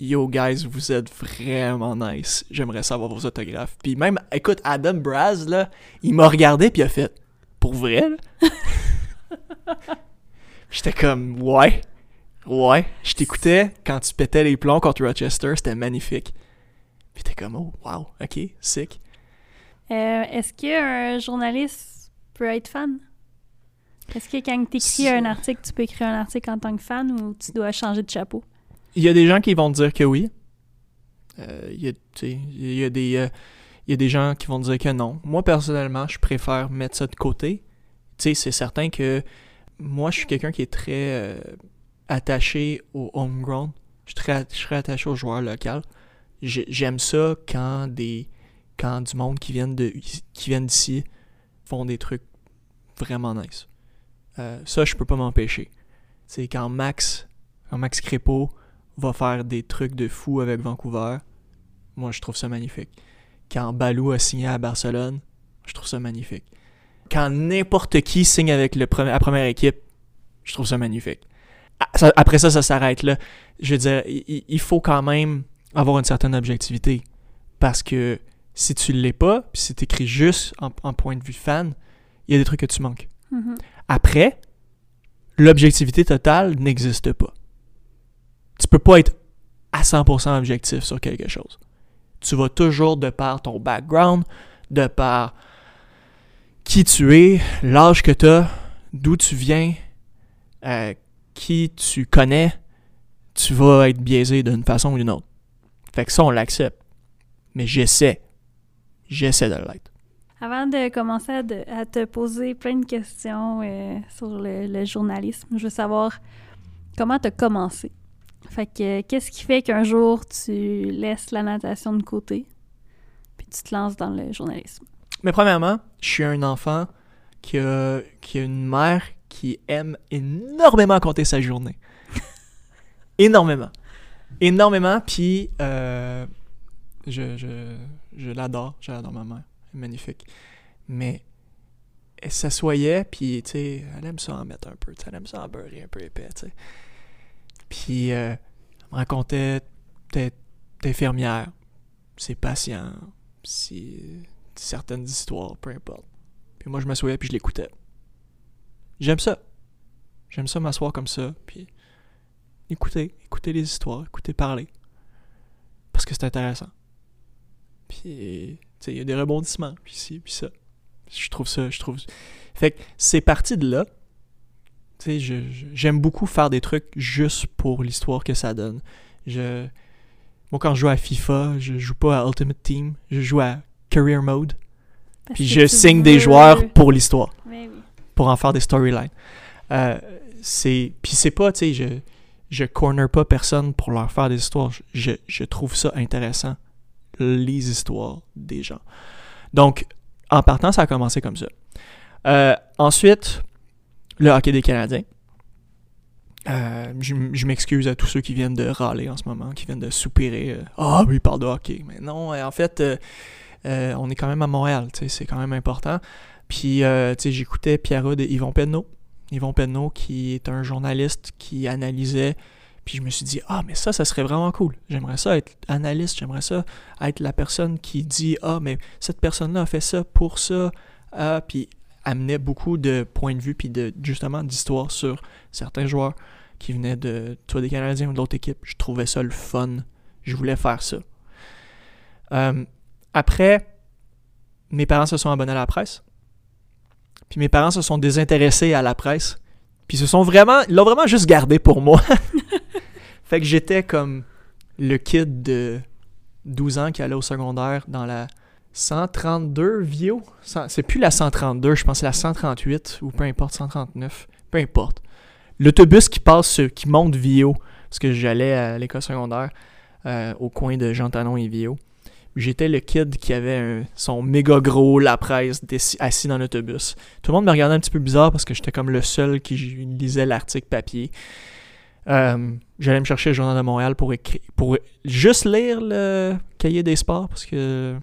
Yo guys, vous êtes vraiment nice. J'aimerais savoir vos autographes. Puis même, écoute, Adam Braz, là, il m'a regardé puis il a fait Pour vrai, là? J'étais comme Ouais. Ouais. Je t'écoutais quand tu pétais les plombs contre Rochester, c'était magnifique. Puis t'es comme Oh, wow, ok, sick.
Euh, Est-ce qu'un journaliste peut être fan? Est-ce que quand tu écris un article, tu peux écrire un article en tant que fan ou tu dois changer de chapeau?
Il y a des gens qui vont te dire que oui. Euh, il, y a, tu sais, il y a des, euh, il y a des gens qui vont dire que non. Moi, personnellement, je préfère mettre ça de côté. Tu sais, c'est certain que moi, je suis quelqu'un qui est très... euh, attaché au homegrown. Je suis très- je serais attaché aux joueurs locaux. J'ai- J'aime ça quand des quand du monde qui viennent de qui viennent d'ici font des trucs vraiment nice. Euh, ça, je peux pas m'empêcher. C'est quand Max, quand Max Crépeau va faire des trucs de fou avec Vancouver, moi je trouve ça magnifique. Quand Balou a signé à Barcelone, je trouve ça magnifique. Quand n'importe qui signe avec le la première équipe, je trouve ça magnifique. Ah, après ça, ça s'arrête là. Je veux dire, il- faut quand même avoir une certaine objectivité. Parce que si tu l'es pas, puis si t'écris juste en, en point de vue fan, il y a des trucs que tu manques.
Mhm.
Après, l'objectivité totale n'existe pas. Tu peux pas être à 100% objectif sur quelque chose. Tu vas toujours, de par ton background, de par qui tu es, l'âge que tu as, d'où tu viens, euh, qui tu connais, tu vas être biaisé d'une façon ou d'une autre. Fait que ça, on l'accepte. Mais j'essaie. J'essaie de l'être.
Avant de commencer à, te poser plein de questions euh, sur le, le journalisme, je veux savoir comment tu as commencé? Fait que qu'est-ce qui fait qu'un jour tu laisses la natation de côté puis tu te lances dans le journalisme?
Mais premièrement, je suis un enfant qui a, qui a une mère qui aime énormément compter sa journée. énormément. Énormément, puis euh, je, je, je l'adore. J'adore ma mère. Elle est magnifique. Mais elle s'assoyait, puis tu sais, elle aime ça en mettre un peu. Elle aime ça en beurrer un peu épais, tu sais. Puis euh, elle me racontait d'être infirmière, ses patients, si certaines histoires, peu importe. Puis moi, je m'assoyais puis je l'écoutais. J'aime ça. J'aime ça m'asseoir comme ça, puis écouter, écouter les histoires, écouter parler. Parce que c'est intéressant. Puis, tu sais, il y a des rebondissements, puis ci, puis ça. Je trouve ça, je trouve... Fait que c'est parti de là. Tu sais, j'aime beaucoup faire des trucs juste pour l'histoire que ça donne. Je... Moi, quand je joue à FIFA, je joue pas à Ultimate Team, je joue à Career Mode.
Parce
Puis je signe des joueurs pour l'histoire,
oui.
pour en faire des storylines. Euh, c'est puis c'est pas, tu sais, je je corner pas personne pour leur faire des histoires. Je, je trouve ça intéressant les histoires des gens. Donc en partant, ça a commencé comme ça. Euh, ensuite, le hockey des Canadiens. Euh, je m'excuse à tous ceux qui viennent de râler en ce moment, qui viennent de soupirer. euh, Ah, oui, il parle de hockey. Mais non, euh, en fait, euh, euh, on est quand même à Montréal, c'est quand même important. Puis, euh, j'écoutais Pierrot et Yvon Penneau. Yvon Penneau, qui est un journaliste qui analysait. Puis je me suis dit, ah, mais ça, ça serait vraiment cool. J'aimerais ça être analyste, j'aimerais ça être la personne qui dit, ah, mais cette personne-là a fait ça pour ça. Ah, puis amenait beaucoup de points de vue, puis de, justement d'histoires sur certains joueurs qui venaient de soit des Canadiens ou d'autres équipes. Je trouvais ça le fun. Je voulais faire ça. Euh, après, mes parents se sont abonnés à la presse. Puis mes parents se sont désintéressés à la presse. Puis se sont vraiment, ils l'ont vraiment juste gardé pour moi. fait que j'étais comme le kid de 12 ans qui allait au secondaire dans la 132 Vio? C'est plus la 132, je pense c'est la 138 ou peu importe, 139. Peu importe. L'autobus qui passe, qui monte Vio, parce que j'allais à l'école secondaire euh, au coin de Jean Talon et Vio. J'étais le kid qui avait son méga gros La Presse assis dans l'autobus. Tout le monde me regardait un petit peu bizarre parce que j'étais comme le seul qui lisait l'article papier. Euh, J'allais me chercher le Journal de Montréal pour, écrire, pour juste lire le cahier des sports parce que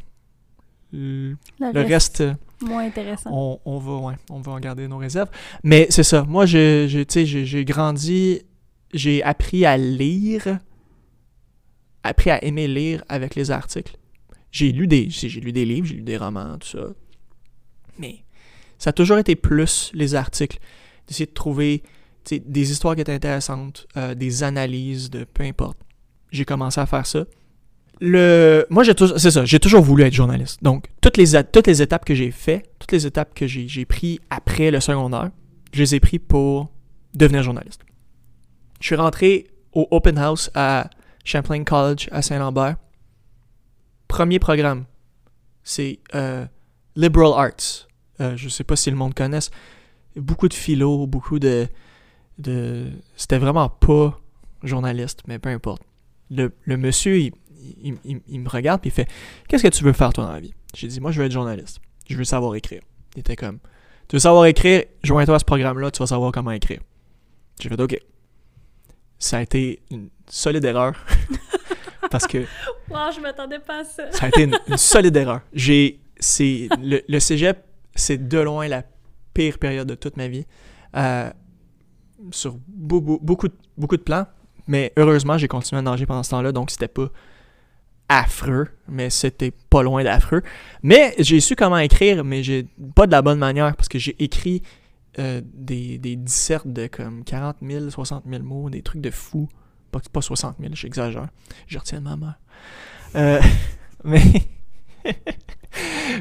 le, reste,
moins intéressant.
on, on va, ouais, on va en garder nos réserves. Mais c'est ça. Moi, j'ai j'ai- j'ai grandi, j'ai appris à lire, appris à aimer lire avec les articles. J'ai lu des, j'ai lu des livres, j'ai lu des romans, tout ça. Mais ça a toujours été plus les articles, d'essayer de trouver des histoires qui étaient intéressantes, euh, des analyses de peu importe. J'ai commencé à faire ça. Moi, j'ai toujours, c'est ça, j'ai toujours voulu être journaliste. Donc, toutes les, toutes les étapes que j'ai fait, toutes les étapes que j'ai, j'ai pris après le secondaire, je les ai pris pour devenir journaliste. Je suis rentré au Open House à Champlain College à Saint-Lambert. Premier programme, c'est euh, Liberal Arts. Euh, je sais pas si le monde connaisse. Beaucoup de philo, beaucoup de de c'était vraiment pas journaliste, mais peu importe. Le, le monsieur, il, il, il- il me regarde puis il fait Qu'est-ce que tu veux faire toi dans la vie? J'ai dit Moi, je veux être journaliste. Je veux savoir écrire. Il était comme Tu veux savoir écrire? Joins-toi à ce programme-là, tu vas savoir comment écrire. J'ai fait OK. Ça a été une solide erreur. Parce que
Wow, je m'attendais pas à ça.
ça a été une, une solide erreur. J'ai, c'est le, le cégep, c'est de loin la pire période de toute ma vie. Euh, sur beau- beau- beaucoup, de- beaucoup de plans. Mais heureusement, j'ai continué à nager pendant ce temps-là, donc c'était pas affreux, mais c'était pas loin d'affreux. Mais j'ai su comment écrire, mais j'ai pas de la bonne manière parce que j'ai écrit euh, des, dissertes de comme 40 000, 60 000 mots, des trucs de fou. Pas, pas 60 000, j'exagère. Je retiens ma mère. Euh,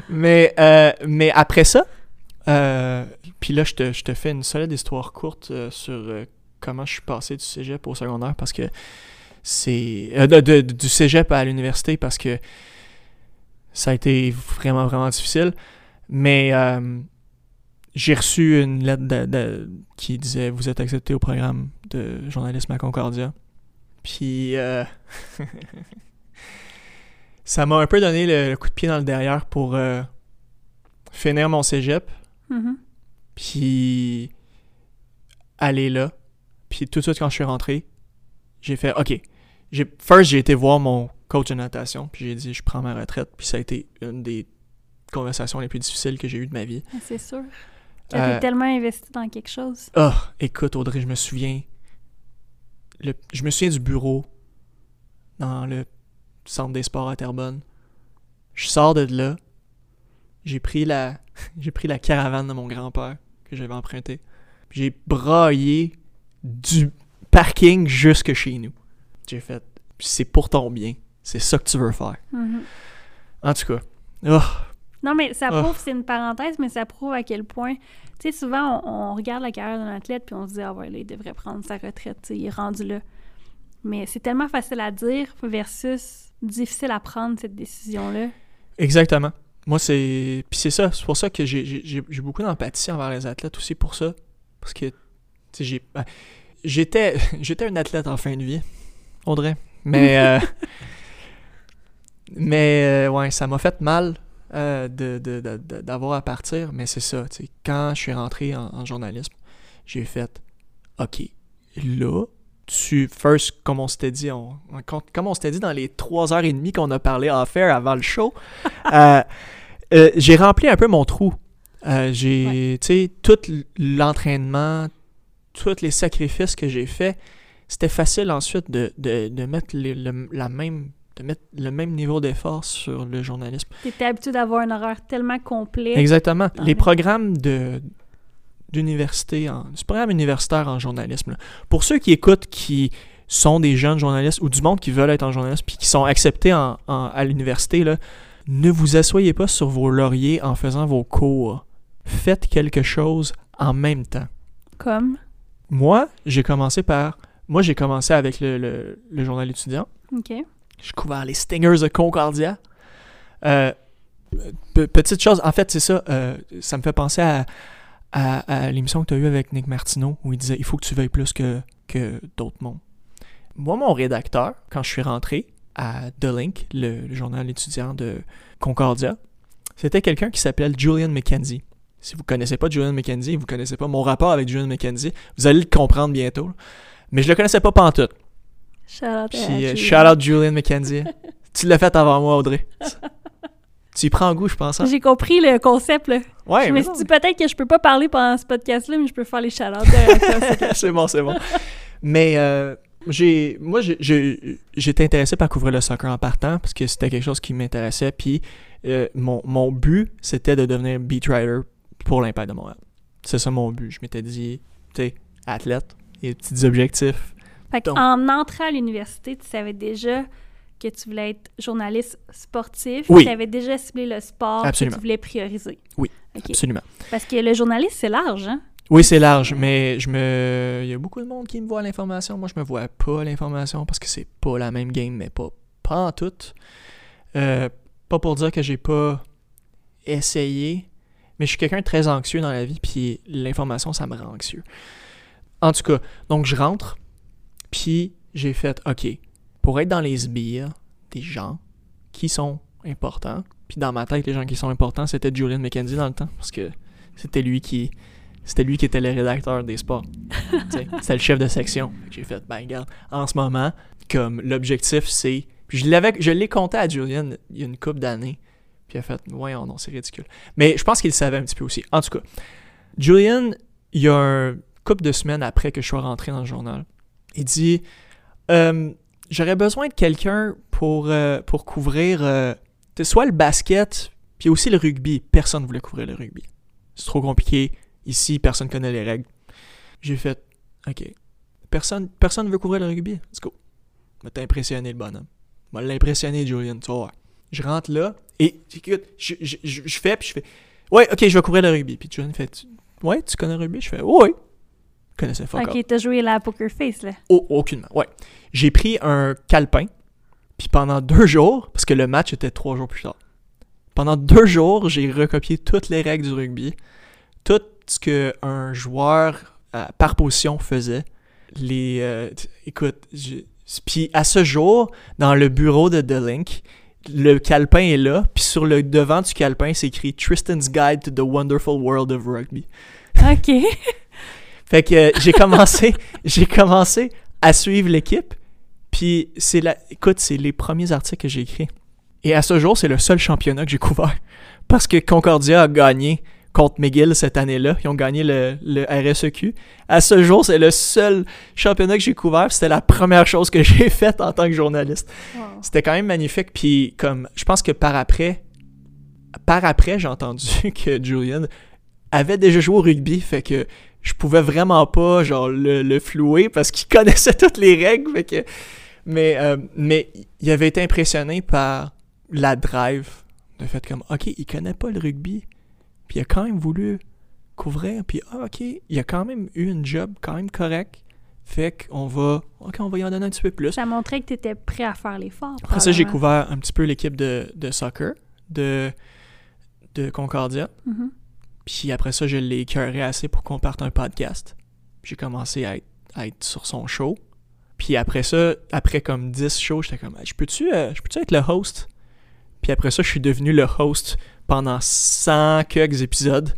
mais euh, mais après ça, puis là, je te, je te fais une solide histoire courte sur comment je suis passé du cégep au secondaire parce que c'est. euh, de- de- du cégep à l'université parce que ça a été vraiment, vraiment difficile. Mais euh, j'ai reçu une lettre de- de- qui disait Vous êtes accepté au programme de journalisme à Concordia. Puis. euh, ça m'a un peu donné le, le coup de pied dans le derrière pour euh, finir mon cégep,
Mhm.
puis aller là. Puis tout de suite, quand je suis rentré, j'ai fait OK. J'ai, first, j'ai été voir mon coach de natation, puis j'ai dit je prends ma retraite. Puis ça a été une des conversations les plus difficiles que j'ai eues de ma vie.
Ah, C'est sûr. Tu
Euh,
tellement investi dans quelque chose.
Ah, écoute, Audrey, je me souviens. Le, je me souviens du bureau dans le centre des sports à Terrebonne. Je sors de là. J'ai pris la j'ai pris la caravane de mon grand-père que j'avais emprunté. J'ai braillé du parking jusque chez nous. J'ai fait c'est pour ton bien. C'est ça que tu veux faire.
Mhm.
En tout cas. Oh,
Non, mais ça
Ah.
prouve, c'est une parenthèse, mais ça prouve à quel point, tu sais, souvent, on, on regarde la carrière d'un athlète puis on se dit, ah ouais, là, il devrait prendre sa retraite, tu sais, il est rendu là. Mais c'est tellement facile à dire versus difficile à prendre cette décision-là.
Exactement. Moi, c'est. Puis c'est ça. C'est pour ça que j'ai- j'ai j'ai- j'ai beaucoup d'empathie envers les athlètes aussi pour ça. Parce que, tu sais, j'ai. ben, J'étais j'étais un athlète en fin de vie, Audrey. Mais. euh, mais, euh, ouais, ça m'a fait mal euh, de- de- de- de- d'avoir à partir. Mais c'est ça. Quand je suis rentré en, en journalisme, j'ai fait. OK, là, tu. First, comme on s'était dit, on, on- comme on s'était dit dans les trois heures et demie qu'on a parlé à faire avant le show, j'ai rempli un peu mon trou. J'ai, tu sais, tout l'entraînement, tous les sacrifices que j'ai faits, c'était facile ensuite de, de, de mettre les- le, la même, de mettre le même niveau d'effort sur le journalisme.
T'étais habitué d'avoir un horaire tellement complet.
Exactement.
dans
Les
le-
programmes de d'université, en, du programme universitaire en journalisme. là. Pour ceux qui écoutent, qui sont des jeunes journalistes ou du monde qui veulent être en journalisme puis qui sont acceptés en, en- à l'université, là, ne vous asseyez pas sur vos lauriers en faisant vos cours. Faites quelque chose en même temps.
Comme?
Moi, j'ai commencé par... Moi, j'ai commencé avec le, le- le journal étudiant.
OK.
J'ai couvert les Stingers de Concordia. Euh, pe- petite chose, en fait, c'est ça. euh, ça me fait penser à, à, à l'émission que tu as eue avec Nick Martineau où il disait il faut que tu veilles plus que, que d'autres mondes. Moi, mon rédacteur, quand je suis rentré à The Link, le, le journal étudiant de Concordia, c'était quelqu'un qui s'appelle Julian McKenzie. Si vous connaissez pas Julian McKenzie, vous connaissez pas mon rapport avec Julian McKenzie, vous allez le comprendre bientôt. là. Mais je le connaissais pas pantoute.
Shout out
Puis, euh, shout out Julian McKenzie. tu l'as fait avant moi, Audrey. tu y prends goût, je pense. hein?
J'ai compris le concept, là.
Ouais,
je me
mais
suis dit peut-être que je peux pas parler pendant ce podcast-là, mais je peux faire les shout
c'est bon, c'est bon. Mais euh, j'ai, moi, j'étais intéressé par couvrir le soccer en partant parce que c'était quelque chose qui m'intéressait. Puis euh, mon, mon but, c'était de devenir beat writer pour l'Impact de Montréal. C'est ça mon but. Je m'étais dit, tu sais, athlète, et des petits objectifs.
Fait
Donc-
en entrant à l'université, tu savais déjà que tu voulais être journaliste sportif.
Oui.
Tu avais déjà ciblé le sport
Absolument.
que tu voulais prioriser.
Oui. Absolument.
Parce que le journaliste, c'est large, hein?
Oui, c'est large, mais je me. Il y a beaucoup de monde qui me voit à l'information. Moi, je me vois pas à l'information parce que c'est pas la même game, mais pas, pas en tout. Euh, pas pour dire que j'ai pas essayé, mais je suis quelqu'un de très anxieux dans la vie, puis l'information, ça me rend anxieux. En tout cas, donc je rentre, puis j'ai fait, OK, pour être dans les sbires des gens qui sont importants, puis dans ma tête, les gens qui sont importants, c'était Julian McKenzie dans le temps, parce que c'était lui qui c'était lui qui était le rédacteur des sports. c'était le chef de section. J'ai fait, ben regarde, en ce moment, comme l'objectif, c'est... je l'avais, je l'ai compté à Julian il y a une couple d'années, puis il a fait, ouais, non, c'est ridicule. Mais je pense qu'il savait un petit peu aussi. En tout cas, Julian, il y a un couple de semaines après que je sois rentré dans le journal, il dit, euh, j'aurais besoin de quelqu'un pour, euh, pour couvrir euh, soit le basket, puis aussi le rugby. Personne ne voulait couvrir le rugby. C'est trop compliqué. Ici, personne ne connaît les règles. J'ai fait, OK. Personne personne veut couvrir le rugby? Let's go. M'a impressionné le bonhomme. M'a l'impressionné Julian, tu vois. Je rentre là et écoute, je, je, je, fais puis je fais Ouais, ok, je vais couvrir le rugby. Puis Julian fait Ouais, tu connais le rugby? Je fais Ouais. Connaissais fuck
Ok, t'as joué la poker face là.
Oh, aucunement, ouais. J'ai pris un calepin, puis pendant deux jours, parce que le match était trois jours plus tard, pendant deux jours, j'ai recopié toutes les règles du rugby, tout ce qu'un joueur euh, par position faisait. Les, euh, écoute, puis à ce jour, dans le bureau de The Link, le calepin est là, puis sur le devant du calepin, c'est écrit Tristan's Guide to the Wonderful World of Rugby.
OK.
fait que euh, j'ai commencé, j'ai commencé à suivre l'équipe, puis c'est la, écoute, c'est les premiers articles que j'ai écrits. Et à ce jour, c'est le seul championnat que j'ai couvert. Parce que Concordia a gagné contre McGill cette année-là. Ils ont gagné le, le, RSEQ. À ce jour, c'est le seul championnat que j'ai couvert. C'était la première chose que j'ai faite en tant que journaliste. C'était quand même magnifique. Puis comme, je pense que par après, par après, j'ai entendu que Julian avait déjà joué au rugby. Fait que je pouvais vraiment pas genre le, le flouer parce qu'il connaissait toutes les règles. Fait que, mais, euh, mais il avait été impressionné par la drive de fait comme ok il connaît pas le rugby puis il a quand même voulu couvrir puis ah, ok il a quand même eu une job quand même correct fait qu'on va ok on va y en donner un petit peu plus
ça montrait que tu étais prêt à faire l'effort
après ça j'ai couvert un petit peu l'équipe de, de soccer de de Concordia
mm-hmm.
Puis après ça je l'ai écœuré assez pour qu'on parte un podcast j'ai commencé à être, sur son show puis après ça, après comme 10 shows, j'étais comme, je peux-tu euh, peux être le host? Puis après ça, je suis devenu le host pendant 100 quelques épisodes,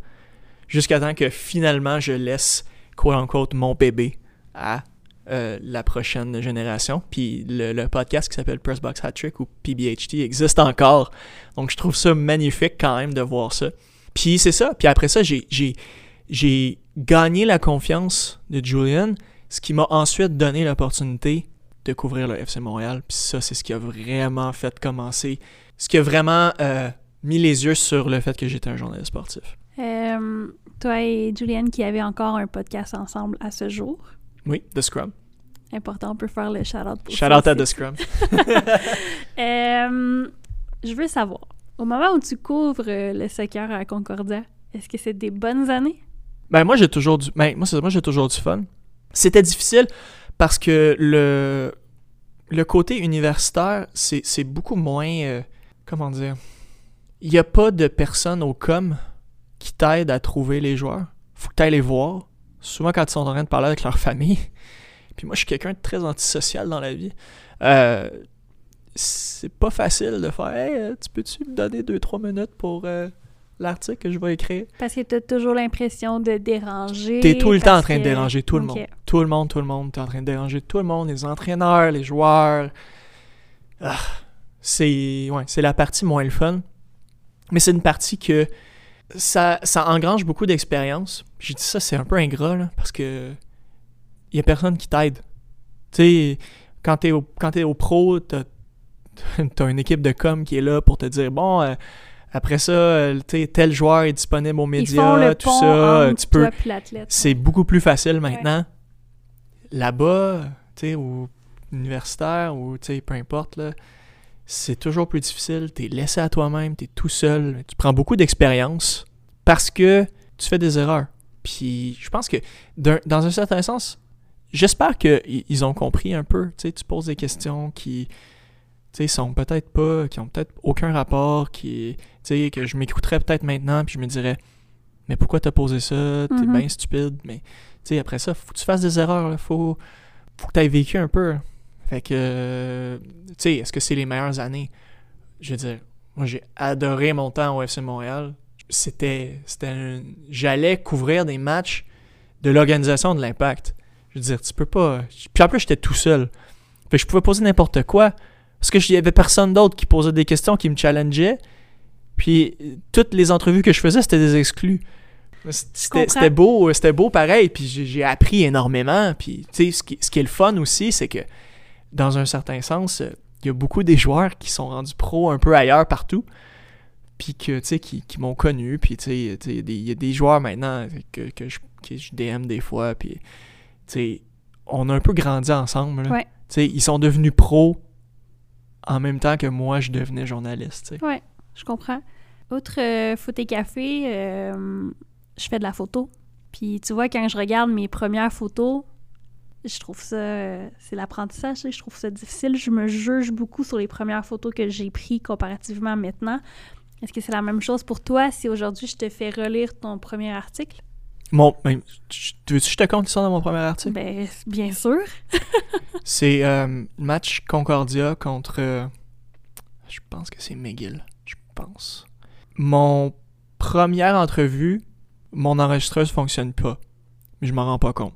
jusqu'à temps que finalement, je laisse, quote-unquote, mon bébé à euh, la prochaine génération. Puis le, podcast qui s'appelle Pressbox Hat Trick ou PBHT existe encore. Donc je trouve ça magnifique quand même de voir ça. Puis c'est ça. Puis après ça, j'ai gagné la confiance de Julian ce qui m'a ensuite donné l'opportunité de couvrir le FC Montréal. Puis ça, c'est ce qui a vraiment fait commencer, ce qui a vraiment euh, mis les yeux sur le fait que j'étais un journaliste sportif.
Euh, toi et Julienne qui avaient encore un podcast ensemble à ce jour.
Oui, The Scrum.
Important, on peut faire le shout-out
pour Shout-out à The Scrum.
Euh, je veux savoir, au moment où tu couvres le soccer à Concordia, est-ce que c'est des bonnes années?
Ben moi j'ai toujours du ben, moi, moi j'ai toujours du fun. C'était difficile parce que le, le côté universitaire, c'est beaucoup moins. Euh, comment dire? Il n'y a pas de personnes au com qui t'aident à trouver les joueurs. faut que tu ailles les voir. Souvent, quand ils sont en train de parler avec leur famille. Puis moi, je suis quelqu'un de très antisocial dans la vie. Euh, c'est pas facile de faire Hey, euh, tu peux-tu me donner 2-3 minutes pour l'article que je vais écrire?
Parce que tu as toujours l'impression de déranger.
Tu es tout le temps en train de déranger tout le monde. Tout le monde, tout le monde. Tu es en train de déranger tout le monde, les entraîneurs, les joueurs. Ah, c'est ouais, c'est la partie moins le fun. Mais c'est une partie que ça, ça engrange beaucoup d'expérience. J'ai dit ça, c'est un peu ingrat, là, parce que il y a personne qui t'aide. Tu sais, quand tu es, es, au pro, tu as, une équipe de com qui est là pour te dire bon, euh, après ça, euh, tel joueur est disponible aux médias, tout ça. Tu peux. C'est beaucoup plus facile maintenant. Là-bas, tu sais, ou universitaire, ou tu sais, peu importe, là, c'est toujours plus difficile. Tu es laissé à toi-même, tu es tout seul. Tu prends beaucoup d'expérience parce que tu fais des erreurs. Puis je pense que, dans un certain sens, j'espère qu'ils ont compris un peu. Tu sais, tu poses des questions qui sais, sont peut-être pas, qui ont peut-être aucun rapport, qui, tu sais, que je m'écouterais peut-être maintenant, puis je me dirais, mais pourquoi t'as posé ça, t'es mm-hmm. bien stupide, mais sais, après ça, faut que tu fasses des erreurs, là. Faut, faut que tu aies vécu un peu. Fait que, euh, tu sais, est-ce que c'est les meilleures années? Je veux dire, moi, j'ai adoré mon temps au FC Montréal. C'était, c'était un- J'allais couvrir des matchs de l'organisation de l'Impact. Je veux dire, tu peux pas... Puis en plus, j'étais tout seul. Fait que je pouvais poser n'importe quoi. Parce que il y avait personne d'autre qui posait des questions, qui me challengeait. Puis toutes les entrevues que je faisais, c'était des exclus. C'était beau, euh, c'était beau pareil. Puis j'ai appris énormément. Puis tu sais, ce qui, ce qui est le fun aussi, c'est que dans un certain sens, euh, il y a beaucoup des joueurs qui sont rendus pros un peu ailleurs partout. Puis que, tu sais, qui, qui m'ont connu. Puis tu sais, il y a des- il y, a des joueurs maintenant que, que, je, que je DM des fois. Puis tu sais, on a un peu grandi ensemble.
Ouais.
Tu sais, ils sont devenus pros en même temps que moi, je devenais journaliste.
Ouais, je comprends. Outre euh, foot et café, euh, je fais de la photo. Puis tu vois, quand je regarde mes premières photos, je trouve ça, euh, c'est l'apprentissage, je trouve ça difficile. Je me juge beaucoup sur les premières photos que j'ai prises comparativement maintenant. Est-ce que c'est la même chose pour toi si aujourd'hui je te fais relire ton premier article?
Mon, ben, tu tu veux-tu que je te compte l'histoire de mon premier article?
Ben, bien sûr.
C'est euh, match Concordia contre. euh, je pense que c'est McGill. Je pense. Mon première entrevue, mon enregistreuse fonctionne pas. Mais je m'en rends pas compte.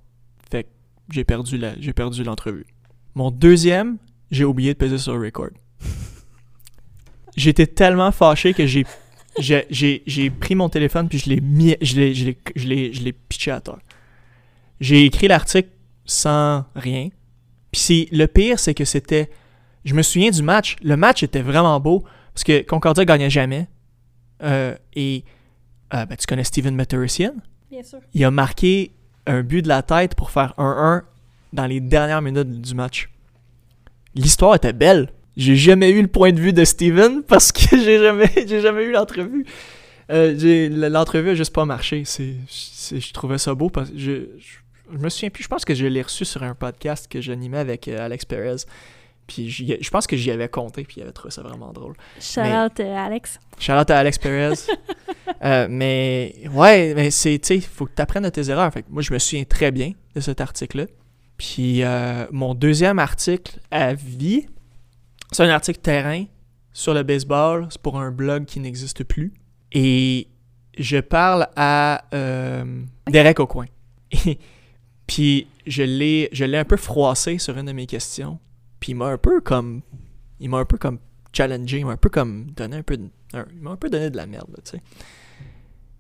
Fait que j'ai perdu la, j'ai perdu l'entrevue. Mon deuxième, j'ai oublié de peser sur le record. J'étais tellement fâché que j'ai j'ai, j'ai, j'ai pris mon téléphone puis je l'ai mis je l'ai je l'ai je l'ai pitché à terre. J'ai écrit l'article sans rien. Puis c'est le pire c'est que c'était je me souviens du match, le match était vraiment beau parce que Concordia gagnait jamais. Euh, et euh, ben, tu connais Steven Meteorician
Bien sûr.
il a marqué un but de la tête pour faire 1-1 dans les dernières minutes du match. L'histoire était belle. J'ai jamais eu le point de vue de Steven parce que j'ai jamais, j'ai jamais eu l'entrevue. Euh, l'entrevue a juste pas marché. C'est, c'est- je trouvais ça beau parce que je, je, je me souviens plus. Je pense que je l'ai reçu sur un podcast que j'animais avec euh, Alex Perez. Puis je pense que j'y avais compté puis il avait trouvé ça vraiment drôle.
Shout
Mais-
out euh, Alex.
Shout out à Alex Perez. Euh, mais ouais, mais c'est, tu sais, faut que tu apprennes de tes erreurs. Fait que moi, je me souviens très bien de cet article-là. Puis mon deuxième article à vie, c'est un article terrain sur le baseball. C'est pour un blog qui n'existe plus. Et je parle à euh, Derek Aucoin. Puis je l'ai, je l'ai un peu froissé sur une de mes questions. Puis il m'a un peu comme, il m'a un peu comme challengé, il m'a un peu comme donné un peu, de- un- il m'a un peu donné de la merde, là, tu sais.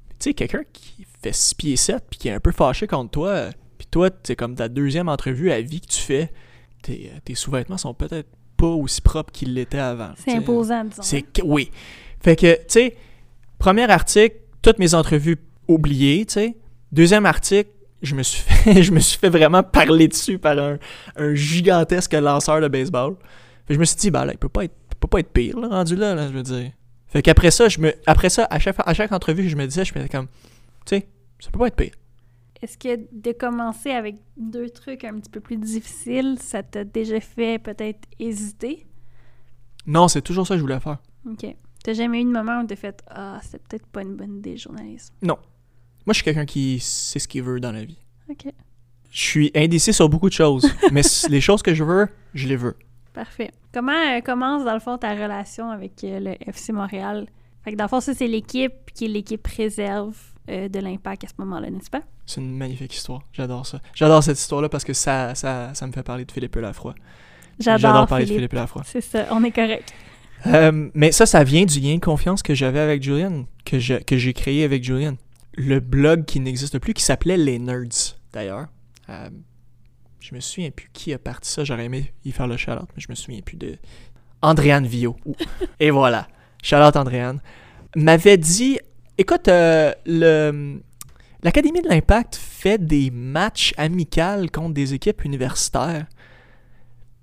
Tu sais, quelqu'un qui fait 6 pieds 7 puis qui est un peu fâché contre toi, euh, puis toi, c'est comme ta deuxième entrevue à vie que tu fais, tes, euh, tes sous-vêtements sont peut-être pas aussi propres qu'ils l'étaient avant.
C'est imposant, disons.
C'est que, oui. Fait que, tu sais, premier article, toutes mes entrevues oubliées, tu sais. Deuxième article, je me suis fait, je me suis fait vraiment parler dessus par un, un gigantesque lanceur de baseball. Fait que je me suis dit, bah là, il peut pas être, peut pas être pire, là, rendu là, là, je veux dire. Fait qu'après ça, je me, après ça, à chaque, à chaque entrevue, je me disais, je me disais comme, tu sais, ça peut pas être pire.
Est-ce que de commencer avec deux trucs un petit peu plus difficiles, ça t'a déjà fait peut-être hésiter?
Non, c'est toujours ça que je voulais faire.
OK. T'as jamais eu de moment où t'as fait « Ah, c'est peut-être pas une bonne idée, le journalisme.
Moi, je suis quelqu'un qui sait ce qu'il veut dans la vie. »
OK.
Je suis indécis sur beaucoup de choses, mais les choses que je veux, je les veux.
Parfait. Comment euh, commence, dans le fond, ta relation avec euh, le FC Montréal? Fait que dans le fond, ça, c'est l'équipe qui est l'équipe réserve euh, de l'Impact à ce moment-là, n'est-ce pas?
C'est une magnifique histoire. J'adore ça. J'adore cette histoire-là parce que ça, ça, ça me fait parler de Philippe Lafroy.
J'adore
parler de
Philippe.
Lafroy.
C'est ça, on est correct.
Euh, mais ça, ça vient du lien de confiance que j'avais avec Julian, que je- que j'ai créé avec Julian. Le blog qui n'existe plus, qui s'appelait Les Nerds, d'ailleurs. Euh, je me souviens plus qui a parti ça. J'aurais aimé y faire le shout-out, mais je me souviens plus de... Andréane Vio. Et voilà. Shout-out Andréane. M'avait dit, écoute, euh. L'Académie de l'Impact fait des matchs amicaux contre des équipes universitaires.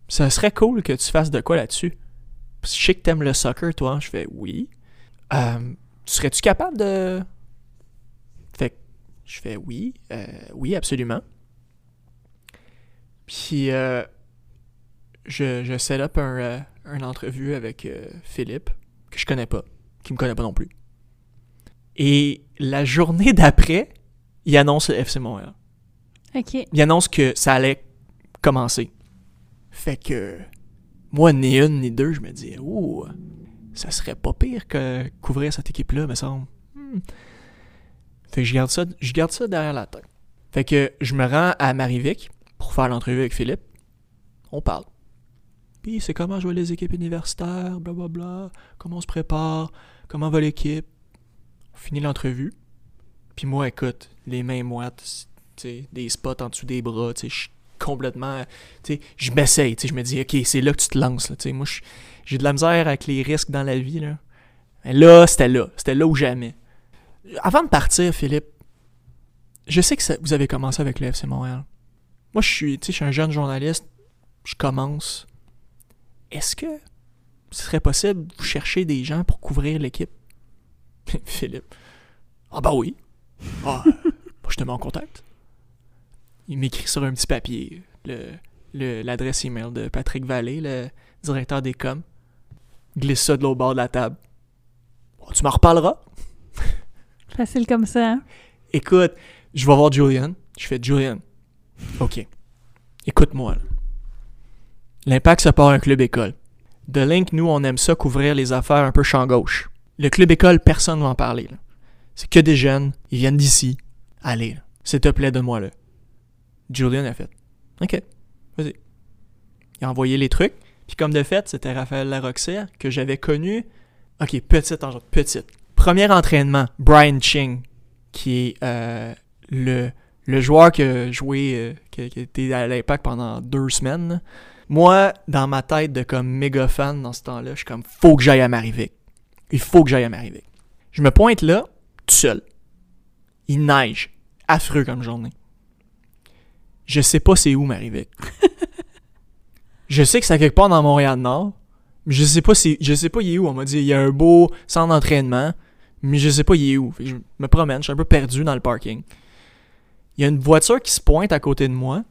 Ça serait cool que tu fasses de quoi là-dessus. Je sais que t'aimes le soccer, toi. Je fais oui. Euh, Serais-tu capable de. Fait que je fais oui. euh, oui, absolument. Puis je, je set up un, une entrevue avec Philippe, que je connais pas, qui me connaît pas non plus. Et la journée d'après, il annonce le FC Montréal.
OK.
Il annonce que ça allait commencer. Fait que moi, ni une ni deux, je me dis, ouh, ça serait pas pire que couvrir cette équipe-là, me semble. Hmm. Fait que je garde ça, je garde ça derrière la tête. Fait que je me rends à Marivic pour faire l'entrevue avec Philippe. On parle. Puis c'est comment jouer les équipes universitaires, blablabla, comment on se prépare, comment va l'équipe? On finit l'entrevue. Puis moi, écoute, les mains moites, des spots en dessous des bras, je suis complètement, je m'essaye, je me dis, ok, c'est là que tu te lances, là, moi, j'ai de la misère avec les risques dans la vie, là. Là, c'était là, c'était là ou jamais. Avant de partir, Philippe, je sais que vous avez commencé avec le FC Montréal. Moi, je suis, je suis un jeune journaliste, je commence. Est-ce que ce serait possible de chercher des gens pour couvrir l'équipe? Philippe. Ah bah oui. Ah, moi, je te mets en contact. Il m'écrit sur un petit papier le- le- l'adresse email de Patrick Vallée, le directeur des coms. Glisse ça de l'autre bord de la table. Bon, tu m'en reparleras.
Facile comme ça, hein?
Écoute, je vais voir Julian. Je fais Julian. OK. Écoute-moi. L'Impact se part un club école. De Link, nous, on aime ça couvrir les affaires un peu champ gauche. Le club école, personne ne va en parler. C'est que des jeunes. Ils viennent d'ici. Allez, s'il te plaît, donne-moi le. Julian a fait. OK. Vas-y. Il a envoyé les trucs. Puis comme de fait, c'était Raphaël Larocère que j'avais connu. OK, petite petite. Premier entraînement, Brian Ching, qui est euh, le, le joueur qui a joué, euh, qui, été à l'impact pendant deux semaines. Moi, dans ma tête de comme méga fan dans ce temps-là, je suis comme faut que j'aille à Marivic. Il faut que j'aille à Marivic. Je me pointe là, tout seul. Il neige. Affreux comme journée. Je sais pas c'est où Marivic. je sais que c'est quelque part dans Montréal-Nord. Mais je sais pas c'est, je sais pas il est où. On m'a dit il y a un beau centre d'entraînement. Mais je sais pas il est où. Fait que je me promène, je suis un peu perdu dans le parking. Il y a une voiture qui se pointe à côté de moi.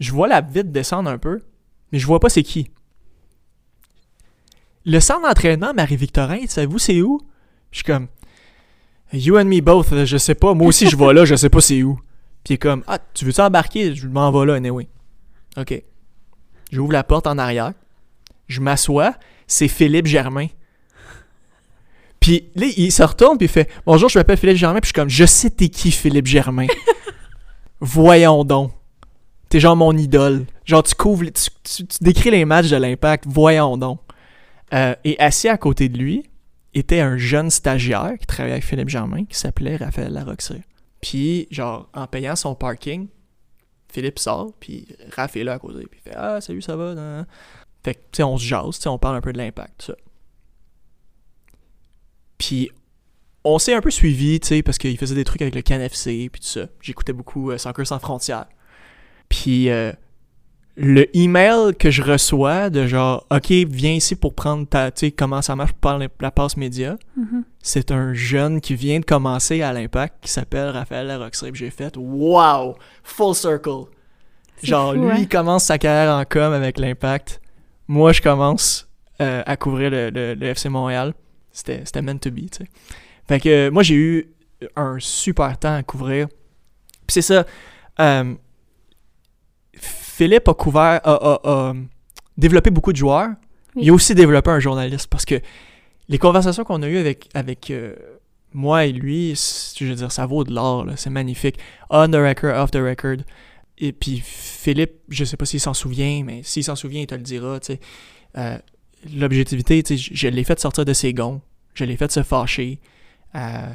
Je vois la vitre descendre un peu, mais je vois pas c'est qui. Le centre d'entraînement Marie-Victorin, savez-vous c'est où? Je suis comme You and me both, je sais pas. Moi aussi je vais là, je sais pas c'est où. Puis il est comme Ah, tu veux-tu embarquer? Je m'en vais là, anyway. Ok. J'ouvre la porte en arrière. Je m'assois. C'est Philippe Germain. Puis là, il se retourne puis il fait Bonjour, je m'appelle Philippe Germain. Puis je suis comme Je sais t'es qui, Philippe Germain. Voyons donc. T'es genre mon idole. Genre, tu couvres, les- tu, tu- tu décris les matchs de l'Impact. Voyons donc. Euh, et assis à côté de lui était un jeune stagiaire qui travaillait avec Philippe Germain qui s'appelait Raphaël Larocré. Puis, genre, en payant son parking, Philippe sort, puis Raph est là à côté. Puis il fait Ah, salut, ça va? Fait que, tu sais, on se jase, tu sais, on parle un peu de l'impact, ça. Puis, on s'est un peu suivi, tu sais, parce qu'il faisait des trucs avec le CanFC, puis tout ça. J'écoutais beaucoup euh, Soccer sans frontières. Puis, euh, le email que je reçois de genre, OK, viens ici pour prendre ta, tu sais, comment ça marche pour prendre la passe média,
Mhm.
c'est un jeune qui vient de commencer à l'impact qui s'appelle Raphaël Larocré. Puis J'ai fait, wow, full circle. Genre,
fou,
lui,
hein?
il commence sa carrière en com avec l'impact. Moi, je commence euh, à couvrir le, le- le FC Montréal. C'était c'était meant to be, tu sais. Fait que euh, moi, j'ai eu un super temps à couvrir. Puis c'est ça. euh, Philippe a couvert, a, a- a développé beaucoup de joueurs.
Oui.
Il a aussi développé un journaliste parce que les conversations qu'on a eues avec, avec euh, moi et lui, je veux dire, ça vaut de l'or, c'est magnifique. On the record, off the record. Et puis Philippe, je sais pas s'il s'en souvient, mais s'il s'en souvient, il te le dira. Euh, L'objectivité, je l'ai fait sortir de ses gonds. Je l'ai fait se fâcher. Euh,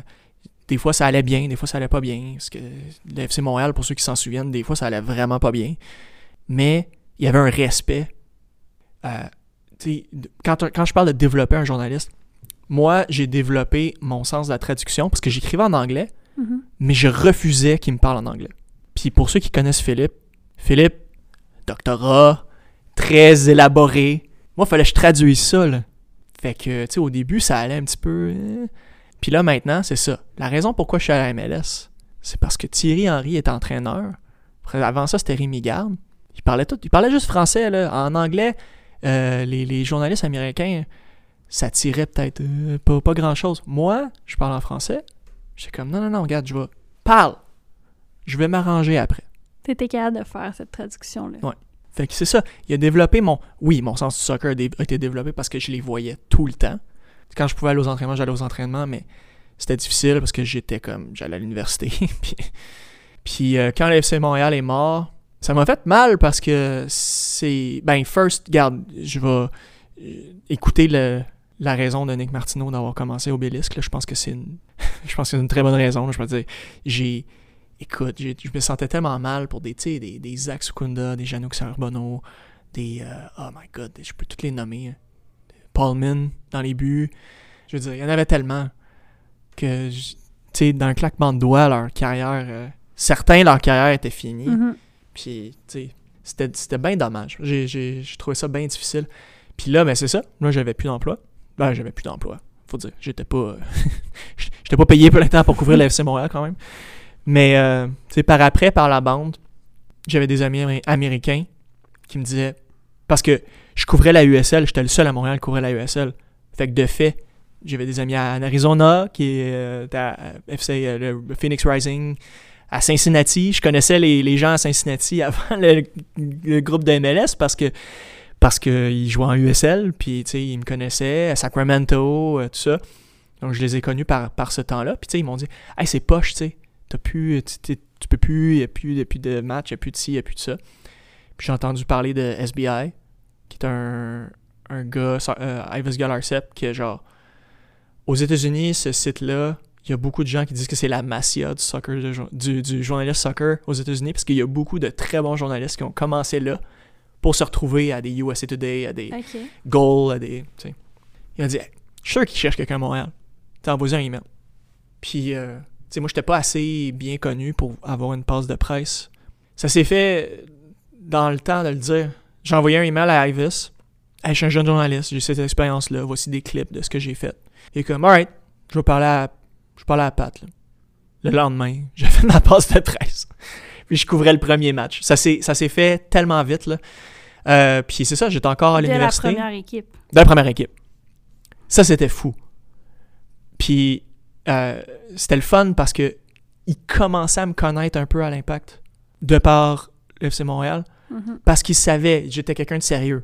des fois, ça allait bien, des fois, ça allait pas bien. Parce que le FC Montréal, pour ceux qui s'en souviennent, des fois, ça allait vraiment pas bien. Mais il y avait un respect. Euh, quand, quand je parle de développer un journaliste, moi, j'ai développé mon sens de la traduction parce que j'écrivais en anglais,
Mhm.
mais je refusais qu'il me parle en anglais. Puis pour ceux qui connaissent Philippe, Philippe, doctorat, très élaboré. Moi, il fallait que je traduise ça, là. Fait que, tu sais, au début, ça allait un petit peu... euh. Puis là, maintenant, c'est ça. La raison pourquoi je suis à la MLS, c'est parce que Thierry Henry est entraîneur. Avant ça, c'était Rémi Garde. Il parlait tout. Il parlait juste français, là. En anglais, euh, les, les journalistes américains, ça tirait peut-être euh, pas, pas grand-chose. Moi, je parle en français. J'étais comme, non, non, non, regarde, je vais... Parle! je vais m'arranger après.
T'étais capable de faire cette traduction-là.
Ouais. Fait que c'est ça. Il a développé mon. Oui, mon sens du soccer a, été développé parce que je les voyais tout le temps. Quand je pouvais aller aux entraînements, j'allais aux entraînements, mais c'était difficile parce que j'étais comme. J'allais à l'université. puis puis euh, quand le FC Montréal est mort, ça m'a fait mal parce que c'est. Ben, first, garde, je vais euh, écouter le- la raison de Nick Martineau d'avoir commencé Obélisque. Je pense que c'est une. je pense que c'est une très bonne raison. Je peux dire, j'ai. Écoute, je me sentais tellement mal pour des, des, des Zach Sukunda, des Janouk Sarbono, des. euh, oh my god, je peux toutes les nommer. hein. Paul Min dans les buts. Je veux dire, il y en avait tellement que, tu sais, d'un claquement de doigts, leur carrière. euh, certains, leur carrière était finie.
Mhm.
Puis, tu sais, c'était, bien dommage. J'ai, trouvé ça bien difficile. Puis là, ben c'est ça. Là, j'avais plus d'emploi. Ben, j'avais plus d'emploi. Faut dire, j'étais pas... j'étais pas payé pour l'instant pour couvrir le FC Montréal, quand même. Mais, euh, tu sais, par après, par la bande, j'avais des amis amé- américains qui me disaient... Parce que je couvrais la USL, j'étais le seul à Montréal à couvrir la USL. Fait que de fait, j'avais des amis en Arizona, qui est euh, à FC, euh, le Phoenix Rising, à Cincinnati. Je connaissais les, les gens à Cincinnati avant le, groupe de MLS parce que parce qu'ils jouaient en USL, puis ils me connaissaient, à Sacramento, euh, tout ça. Donc je les ai connus par, par ce temps-là. Puis ils m'ont dit Hey, c'est poche, tu sais, plus, tu, peux plus, il n'y a plus, plus de match, il n'y a plus de ci, il n'y a plus de ça. Puis j'ai entendu parler de SBI, qui est un, un gars, euh, Ivis Galarcep, qui est genre. Aux États-Unis, ce site-là, il y a beaucoup de gens qui disent que c'est la massia du soccer, de du, du journaliste soccer aux États-Unis, parce qu'il y a beaucoup de très bons journalistes qui ont commencé là pour se retrouver à des USA Today, à des
OK.
Goal, à des. tu sais. Il m'a dit Hey, Je suis sûr qu'il cherche quelqu'un à Montréal. T'as envoyé un email. Puis, euh, tu sais, moi, j'étais pas assez bien connu pour avoir une passe de presse. Ça s'est fait dans le temps de le dire. J'ai envoyé un email à Ivis. Hey, je suis un jeune journaliste, j'ai cette expérience-là. Voici des clips de ce que j'ai fait. Et comme, alright, je vais parler à, je parler à Pat. là. Le lendemain, j'ai fait ma passe de presse. Puis je couvrais le premier match. Ça s'est ça s'est fait tellement vite, là. Euh, puis c'est ça, j'étais encore à
De la
l'université.
première équipe.
De la première équipe. Ça, c'était fou. Puis, euh, c'était le fun parce que il commençait à me connaître un peu à l'impact de par le FC Montréal
Mhm.
parce qu'il savait que j'étais quelqu'un de sérieux.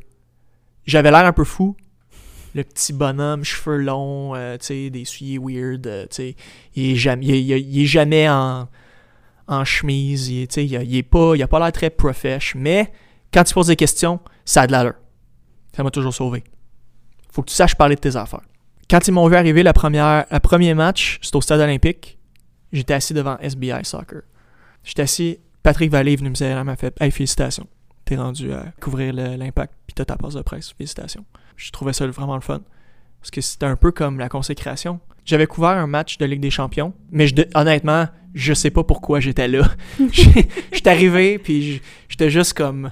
J'avais l'air un peu fou. Le petit bonhomme, cheveux longs, euh, des souliers weird, euh. Il est jamais, il est- il jamais en, en chemise, il il, il est pas, il a pas l'air très profesh, mais quand tu poses des questions, ça a de l'allure. Ça m'a toujours sauvé. Faut que tu saches parler de tes affaires. Quand ils m'ont vu arriver la première, le premier match, c'était au stade olympique, j'étais assis devant SBI Soccer. J'étais assis, Patrick Vallée est venu me serrer, m'a fait Hey, félicitations, t'es rendu à couvrir l'impact, puis t'as ta passe de presse, félicitations. Je trouvais ça vraiment le fun. Parce que c'était un peu comme la consécration. J'avais couvert un match de Ligue des Champions, mais je, honnêtement, je sais pas pourquoi j'étais là. J'étais arrivé, puis j'étais juste comme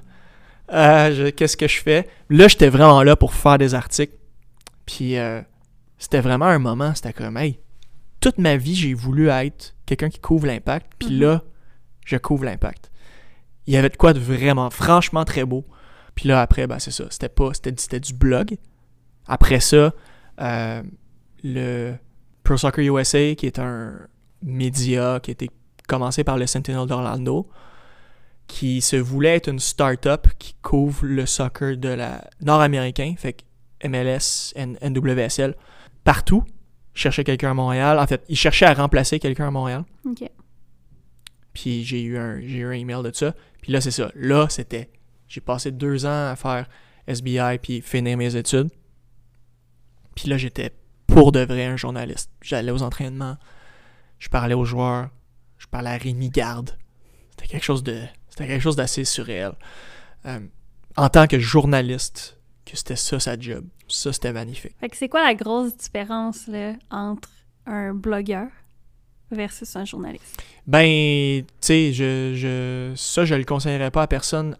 euh, je- qu'est-ce que je fais? Là, j'étais vraiment là pour faire des articles. Puis euh, c'était vraiment un moment, c'était comme hey, toute ma vie, j'ai voulu être quelqu'un qui couvre l'impact, puis
Mhm.
là, je couvre l'impact. Il y avait de quoi de vraiment, franchement très beau. Puis là, après, ben, c'est ça. C'était pas, c'était, du blog. Après ça, euh, le Pro Soccer USA, qui est un média qui a été commencé par le Sentinel d'Orlando, qui se voulait être une start-up qui couvre le soccer de la nord-américain, fait que MLS, N- NWSL, partout. Cherchait quelqu'un à Montréal. En fait, il cherchait à remplacer quelqu'un à Montréal.
OK.
Puis j'ai eu un j'ai eu un email de ça. Puis là, c'est ça. Là, c'était. J'ai passé deux ans à faire SBI puis finir mes études. Puis là, j'étais pour de vrai un journaliste. J'allais aux entraînements, je parlais aux joueurs, je parlais à Rémi Garde. C'était quelque chose de. C'était quelque chose d'assez surréel. Euh, en tant que journaliste, que c'était ça sa job. Ça, c'était magnifique.
Fait que c'est quoi la grosse différence là, entre un blogueur versus un journaliste?
Ben, tu sais, je, je, ça, je le conseillerais pas à personne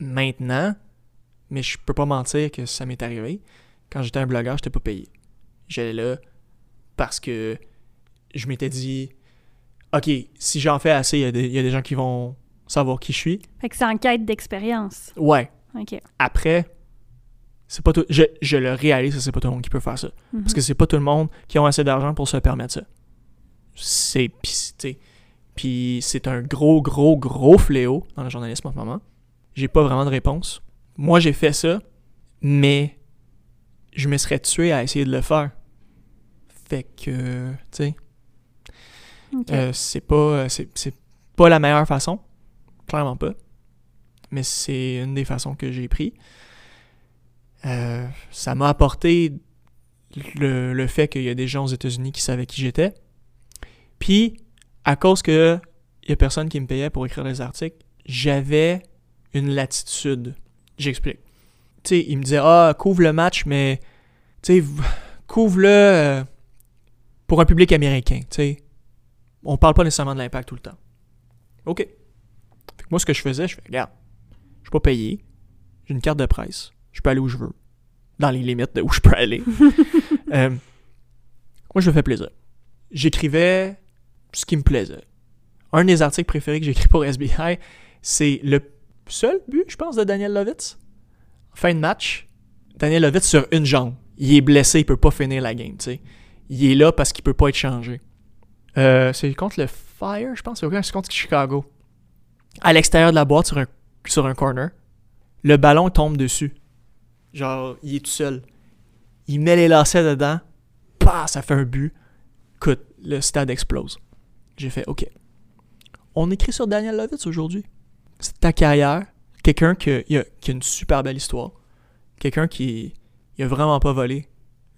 maintenant, mais je peux pas mentir que ça m'est arrivé. Quand j'étais un blogueur, j'étais pas payé. J'allais là parce que je m'étais dit, OK, si j'en fais assez, il y, a des- il y a des gens qui vont savoir qui je suis.
Fait que c'est en quête d'expérience.
Ouais.
OK.
Après, c'est pas tout. Je, je le réalise que c'est pas tout le monde qui peut faire ça. Parce que c'est pas tout le monde qui a assez d'argent pour se permettre ça. C'est. Puis c'est un gros, gros, gros fléau dans le journalisme en ce moment. J'ai pas vraiment de réponse. Moi, j'ai fait ça, mais je me serais tué à essayer de le faire. Fait que, tu sais, euh, c'est pas, euh, c'est, c'est pas la meilleure façon. Clairement pas. Mais c'est une des façons que j'ai pris. Euh, ça m'a apporté le, le fait qu'il y a des gens aux États-Unis qui savaient qui j'étais. Puis, à cause que il y a personne qui me payait pour écrire les articles, j'avais une latitude. J'explique. Tu sais, il me disait Ah, couvre le match, mais tu sais, couvre-le euh, pour un public américain. Tu sais, on parle pas nécessairement de l'impact tout le temps. OK. Fait que moi, ce que je faisais, je fais Regarde, je suis pas payé, j'ai une carte de presse, je peux aller où je veux, dans les limites de où je peux aller. Euh, moi, je me fais plaisir. J'écrivais ce qui me plaisait. Un des articles préférés que j'ai écrit pour SBI, c'est le seul but, je pense, de Daniel Lovitz. Fin de match, Daniel Lovitz sur une jambe. Il est blessé, il peut pas finir la game, tu sais. Il est là parce qu'il peut pas être changé. Euh, c'est contre le Fire, je pense. C'est contre Chicago. À l'extérieur de la boîte, sur un, sur un corner, le ballon tombe dessus. Genre, il est tout seul. Il met les lacets dedans. Bah, ça fait un but. Écoute, le stade explose. J'ai fait, OK. On écrit sur Daniel Lovitz aujourd'hui. C'est ta carrière. Quelqu'un qui, a, qui a une super belle histoire. Quelqu'un qui il a vraiment pas volé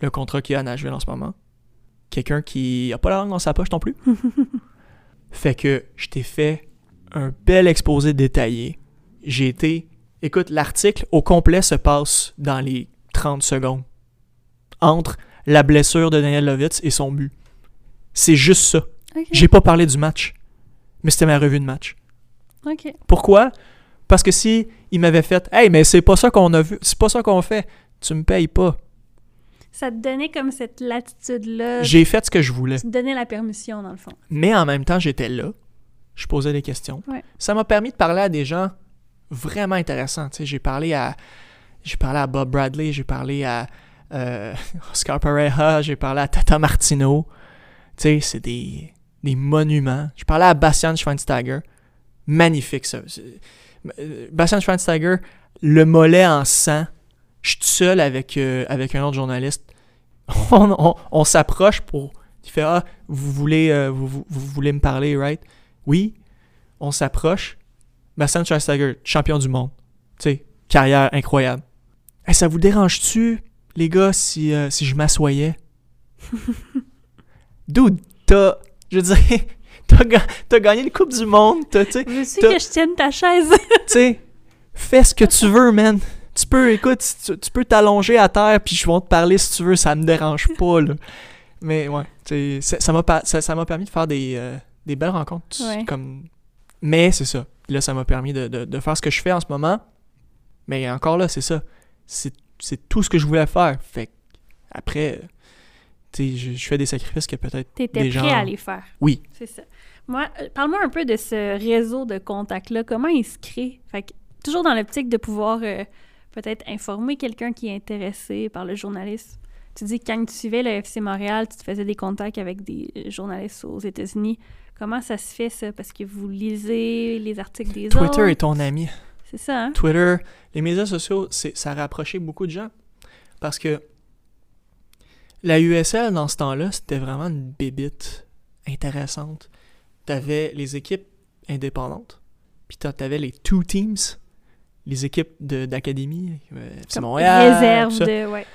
le contrat qu'il a à Nashville en ce moment. Quelqu'un qui a pas la langue dans sa poche non plus. fait que je t'ai fait un bel exposé détaillé. J'ai été... Écoute, l'article au complet se passe dans les 30 secondes. Entre la blessure de Daniel Lovitz et son but. C'est juste ça. J'ai pas parlé du match. Mais c'était ma revue de match.
Ok.
Pourquoi? Parce que si il m'avait fait Hey, mais c'est pas ça qu'on a vu, c'est pas ça qu'on fait, tu me payes pas.
Ça te donnait comme cette latitude-là.
J'ai fait ce que je voulais.
Tu te donnais la permission, dans le fond.
Mais en même temps, j'étais là. Je posais des questions.
Ouais.
Ça m'a permis de parler à des gens vraiment intéressants. J'ai parlé à j'ai parlé à Bob Bradley, j'ai parlé à euh, Oscar Pereira, j'ai parlé à Tata Martino. Tu sais, c'est des, des monuments. J'ai parlé à Bastian Schweinsteiger. Magnifique, ça. Euh, Bastian Schweinsteiger, le mollet en sang. Je suis tout seul avec, euh, avec un autre journaliste. On, on- on s'approche pour... Il fait « Ah, vous voulez, euh, vous, vous- vous voulez me parler, right? » Oui. On s'approche. Bastian Schweinsteiger, champion du monde. Tu sais, carrière incroyable. Hey, ça vous dérange-tu, les gars, si, euh, si je m'assoyais? Dude, t'as... Je veux dire, t'as, ga- t'as gagné une Coupe du Monde, t'as, tu
Veux-tu
T'as-
que je tienne ta chaise?
tu sais, fais ce que tu veux, man. Tu peux, écoute, tu, tu peux t'allonger à terre, puis je vais te parler si tu veux, ça me dérange pas, là. Mais ouais, tu sais, ça, m'a ça, ça permis de faire des, euh, des belles rencontres.
Ouais.
Comme... Mais c'est ça. Là, ça m'a permis de, de, de faire ce que je fais en ce moment. Mais encore là, c'est ça. C'est, tout ce que je voulais faire. Fait après, je, je fais des sacrifices que peut-être
T'étais
des
prêt
gens...
à les faire.
Oui.
C'est ça. Moi, euh, parle-moi un peu de ce réseau de contacts-là. Comment il se crée? Fait que, toujours dans l'optique de pouvoir euh, peut-être informer quelqu'un qui est intéressé par le journalisme. Tu dis que quand tu suivais le FC Montréal, tu te faisais des contacts avec des euh, journalistes aux États-Unis. Comment ça se fait, ça? Parce que vous lisez les articles des autres?
Twitter est ton ami.
C'est ça, hein?
Twitter, les médias sociaux, ça a rapproché beaucoup de gens. Parce que la USL, dans ce temps-là, c'était vraiment une bébite intéressante. T'avais les équipes indépendantes, puis t'avais les two teams, les équipes d'académie, euh,
Comme
Montréal,
Réserve de... Ouais.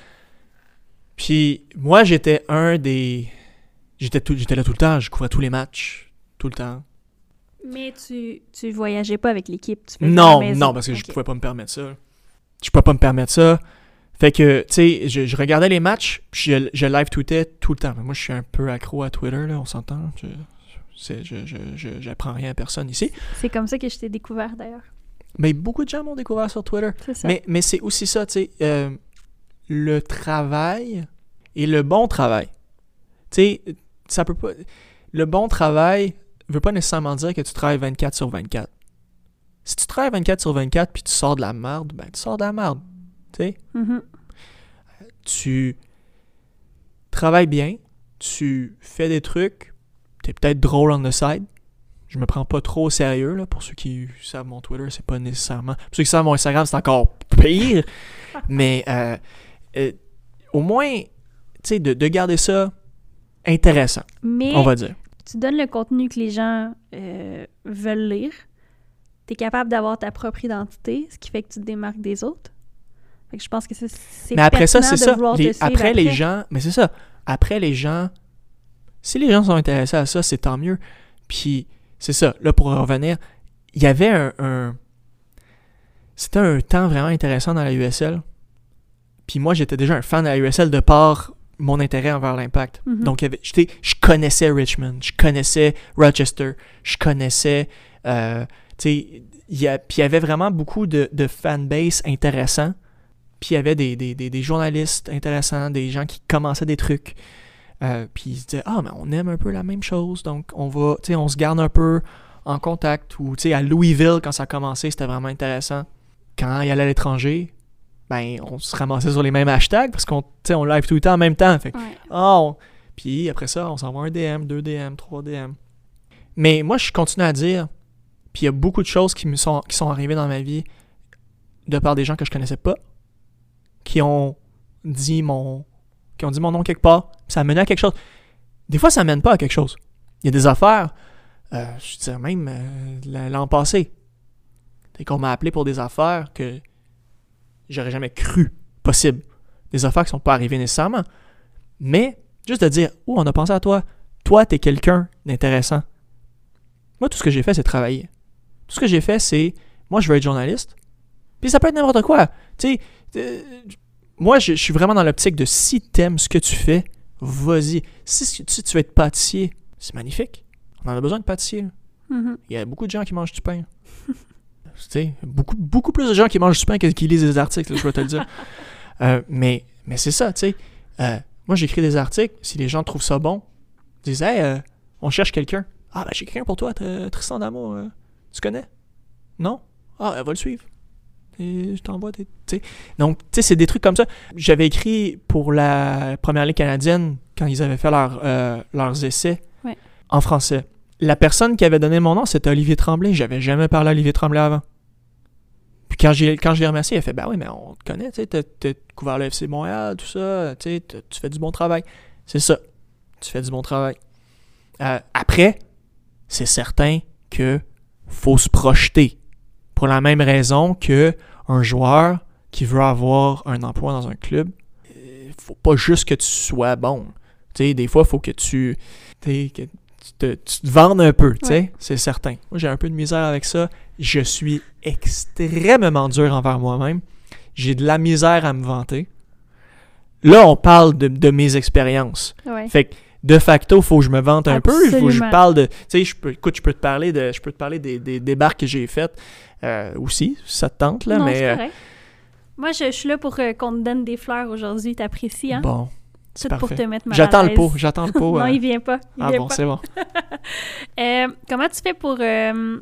Puis moi, j'étais un des... J'étais, là tout le temps, je couvrais tous les matchs, tout le temps.
Mais tu, tu voyageais pas avec l'équipe. Tu
Non, non, parce que je pouvais pas me permettre ça. Je pouvais pas me permettre ça. Fait que, tu sais, je, je regardais les matchs, puis je, je live tweetais tout le temps. Mais moi, je suis un peu accro à Twitter, là, on s'entend. Je, j'apprends rien à personne ici.
C'est comme ça que je t'ai découvert, d'ailleurs.
Mais beaucoup de gens m'ont découvert sur Twitter.
C'est ça.
Mais, mais c'est aussi ça, tu sais, euh, le travail et le bon travail. Tu sais, ça peut pas. Le bon travail veut pas nécessairement dire que tu travailles 24 sur 24. Si tu travailles 24 sur 24 puis tu sors de la merde, ben tu sors de la merde.
Mhm.
tu travailles bien, tu fais des trucs, t'es peut-être drôle on the side, je me prends pas trop au sérieux. Là. Pour ceux qui savent mon Twitter, c'est pas nécessairement. Pour ceux qui savent mon Instagram, c'est encore pire. Mais euh, euh, au moins, tu sais, de, de garder ça intéressant,
Mais
on va dire.
tu donnes le contenu que les gens euh, veulent lire. Tu es capable d'avoir ta propre identité, ce qui fait que tu te démarques des autres. Fait que je pense que c'est
Mais après ça, c'est ça. Les- après, les gens. Mais c'est ça. Après, les gens. Si les gens sont intéressés à ça, c'est tant mieux. Puis, c'est ça. Là, pour revenir, il y avait un. un- C'était un temps vraiment intéressant dans la USL. Puis moi, j'étais déjà un fan de la USL de par mon intérêt envers l'impact.
Mhm.
Donc, je connaissais Richmond, je connaissais Rochester, je connaissais. euh, tu sais, il y a- puis il y avait vraiment beaucoup de, de fanbase intéressants. Puis il y avait des, des, des, des journalistes intéressants, des gens qui commençaient des trucs. Euh, puis ils se disaient Ah, mais on aime un peu la même chose, donc on va, tu sais, on se garde un peu en contact. Ou, tu sais, à Louisville, quand ça a commencé, c'était vraiment intéressant. Quand il allait à l'étranger, ben, on se ramassait sur les mêmes hashtags parce qu'on, tu sais, on live tout le temps en même temps. Fait que,
Ouais.
ah, on- Puis après ça, on s'envoie un DM, deux DM, trois DM. Mais moi, je continue à dire, puis il y a beaucoup de choses qui me sont, qui sont arrivées dans ma vie de par des gens que je connaissais pas, qui ont dit mon, qui ont dit mon nom quelque part, ça a mené à quelque chose. Des fois, ça mène pas à quelque chose. Il y a des affaires, euh, je dirais même euh, l'an passé, c'est qu'on m'a appelé pour des affaires que j'aurais jamais cru possible. Des affaires qui sont pas arrivées nécessairement. Mais juste de dire, oh, on a pensé à toi. Toi, t'es quelqu'un d'intéressant. Moi, tout ce que j'ai fait, c'est travailler. Tout ce que j'ai fait, c'est, moi, je veux être journaliste. Puis ça peut être n'importe quoi. Tu sais, moi, je, je suis vraiment dans l'optique de si t'aimes ce que tu fais, vas-y. Si, si tu veux être pâtissier, c'est magnifique. On en a besoin de pâtissier.
Mhm.
Il y a beaucoup de gens qui mangent du pain. tu sais, beaucoup, beaucoup plus de gens qui mangent du pain que qui lisent des articles, là, je vais te le dire. Euh, mais mais c'est ça, tu sais. Euh, moi, j'écris des articles. Si les gens trouvent ça bon, ils disent Hey, euh, on cherche quelqu'un. Ah, ben, j'ai quelqu'un pour toi, Tr- Tristan d'Amour. euh, tu connais? Non? Ah, elle va le suivre. Et je t'envoie des. Donc, tu sais, c'est des trucs comme ça. J'avais écrit pour la première ligue canadienne quand ils avaient fait leur, euh, leurs essais
Ouais.
en français. La personne qui avait donné mon nom, c'était Olivier Tremblay. J'avais jamais parlé à Olivier Tremblay avant. Puis quand, j'ai, quand je l'ai remercié, il a fait Ben oui, mais on te connaît, tu sais, t'as, couvert le FC Montréal, tout ça, tu sais, tu fais du bon travail. C'est ça. Tu fais du bon travail. Euh, après, c'est certain que faut se projeter. Pour la même raison que un joueur qui veut avoir un emploi dans un club, euh, faut pas juste que tu sois bon. Tu sais, des fois, il faut que tu, t'sais, que tu, te, tu te vendes un peu,
Ouais.
c'est certain. Moi, j'ai un peu de misère avec ça. Je suis extrêmement dur envers moi-même. J'ai de la misère à me vanter. Là, on parle de, de mes expériences.
Ouais.
Fait que de facto, faut que je me vante un peu. Il faut que je
Absolument.
parle de. Tu sais, écoute, je peux te parler de, je peux te parler des, des débarques que j'ai faites euh, aussi, si ça te tente là,
non,
mais
c'est
euh,
correct. Moi, je, je suis là pour euh, qu'on te donne des fleurs aujourd'hui. T'apprécies, hein?
bon, c'est
Tout pour
parfait.
te mettre mal
J'attends le pot, j'attends le pot.
non,
euh.
il vient pas. Il
ah
vient
bon, c'est bon.
Euh, comment tu fais pour euh,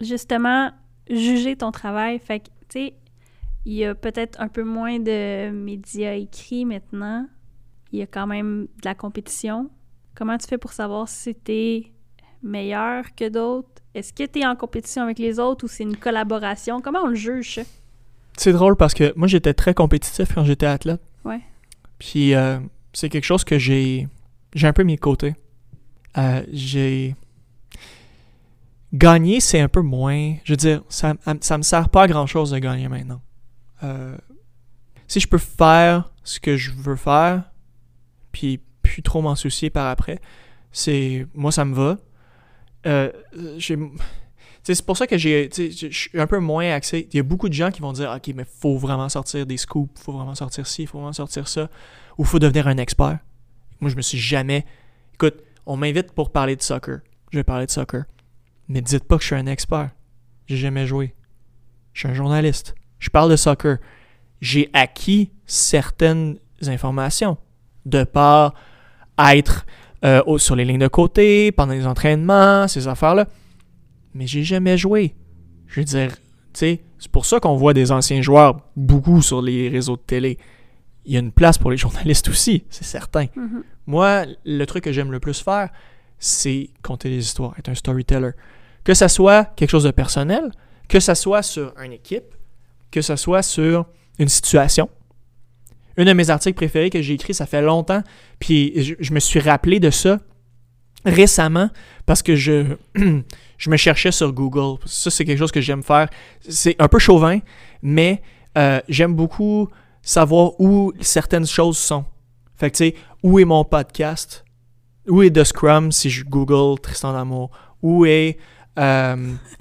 justement juger ton travail? Fait que, tu sais, il y a peut-être un peu moins de médias écrits maintenant. Il y a quand même de la compétition. Comment tu fais pour savoir si t'es meilleur que d'autres? Est-ce que tu es en compétition avec les autres ou c'est une collaboration? Comment on le juge?
C'est drôle parce que moi, j'étais très compétitif quand j'étais athlète.
Ouais.
Puis euh, c'est quelque chose que j'ai j'ai un peu mis de côté. Euh, j'ai gagner, c'est un peu moins. Je veux dire, ça, ça me sert pas à grand chose de gagner maintenant. Euh, si je peux faire ce que je veux faire, puis plus trop m'en soucier par après, c'est moi ça me va. Euh, sais, c'est pour ça que j'ai je suis un peu moins axé. Il y a beaucoup de gens qui vont dire OK, mais faut vraiment sortir des scoops, faut vraiment sortir ci, faut vraiment sortir ça ou faut devenir un expert. Moi, je me suis jamais Écoute, on m'invite pour parler de soccer. Je vais parler de soccer. Mais dites pas que je suis un expert. J'ai jamais joué. Je suis un journaliste. Je parle de soccer. J'ai acquis certaines informations de par être euh, sur les lignes de côté, pendant les entraînements, ces affaires-là. Mais j'ai jamais joué. Je veux dire, tu sais, c'est pour ça qu'on voit des anciens joueurs beaucoup sur les réseaux de télé. Il y a une place pour les journalistes aussi, c'est certain.
Mhm.
Moi, le truc que j'aime le plus faire, c'est conter des histoires, être un storyteller. Que ça soit quelque chose de personnel, que ça soit sur une équipe, que ça soit sur une situation. Un de mes articles préférés que j'ai écrit, ça fait longtemps, puis je, je me suis rappelé de ça récemment parce que je, je me cherchais sur Google. Ça, c'est quelque chose que j'aime faire. C'est un peu chauvin, mais euh, j'aime beaucoup savoir où certaines choses sont. Fait que, tu sais, où est mon podcast? Où est The Scrum si je Google Tristan d'Amour? Où est euh,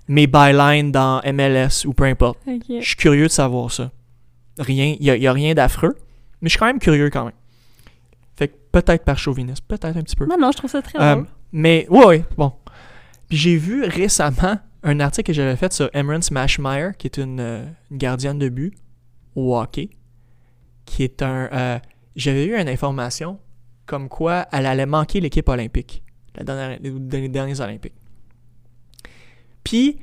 mes bylines dans MLS ou peu importe? Je suis curieux de savoir ça. Rien, il n'y a, rien d'affreux, mais je suis quand même curieux quand même. Fait que peut-être par chauvinisme, peut-être un petit peu.
Non, non, je trouve ça très
Euh,
drôle.
mais, ouais, ouais, bon. Puis j'ai vu récemment un article que j'avais fait sur Emerald Smashmeyer, qui est une, euh, une gardienne de but au hockey, qui est un... euh, j'avais eu une information comme quoi elle allait manquer l'équipe olympique, la dernière, les, les derniers Olympiques. Puis,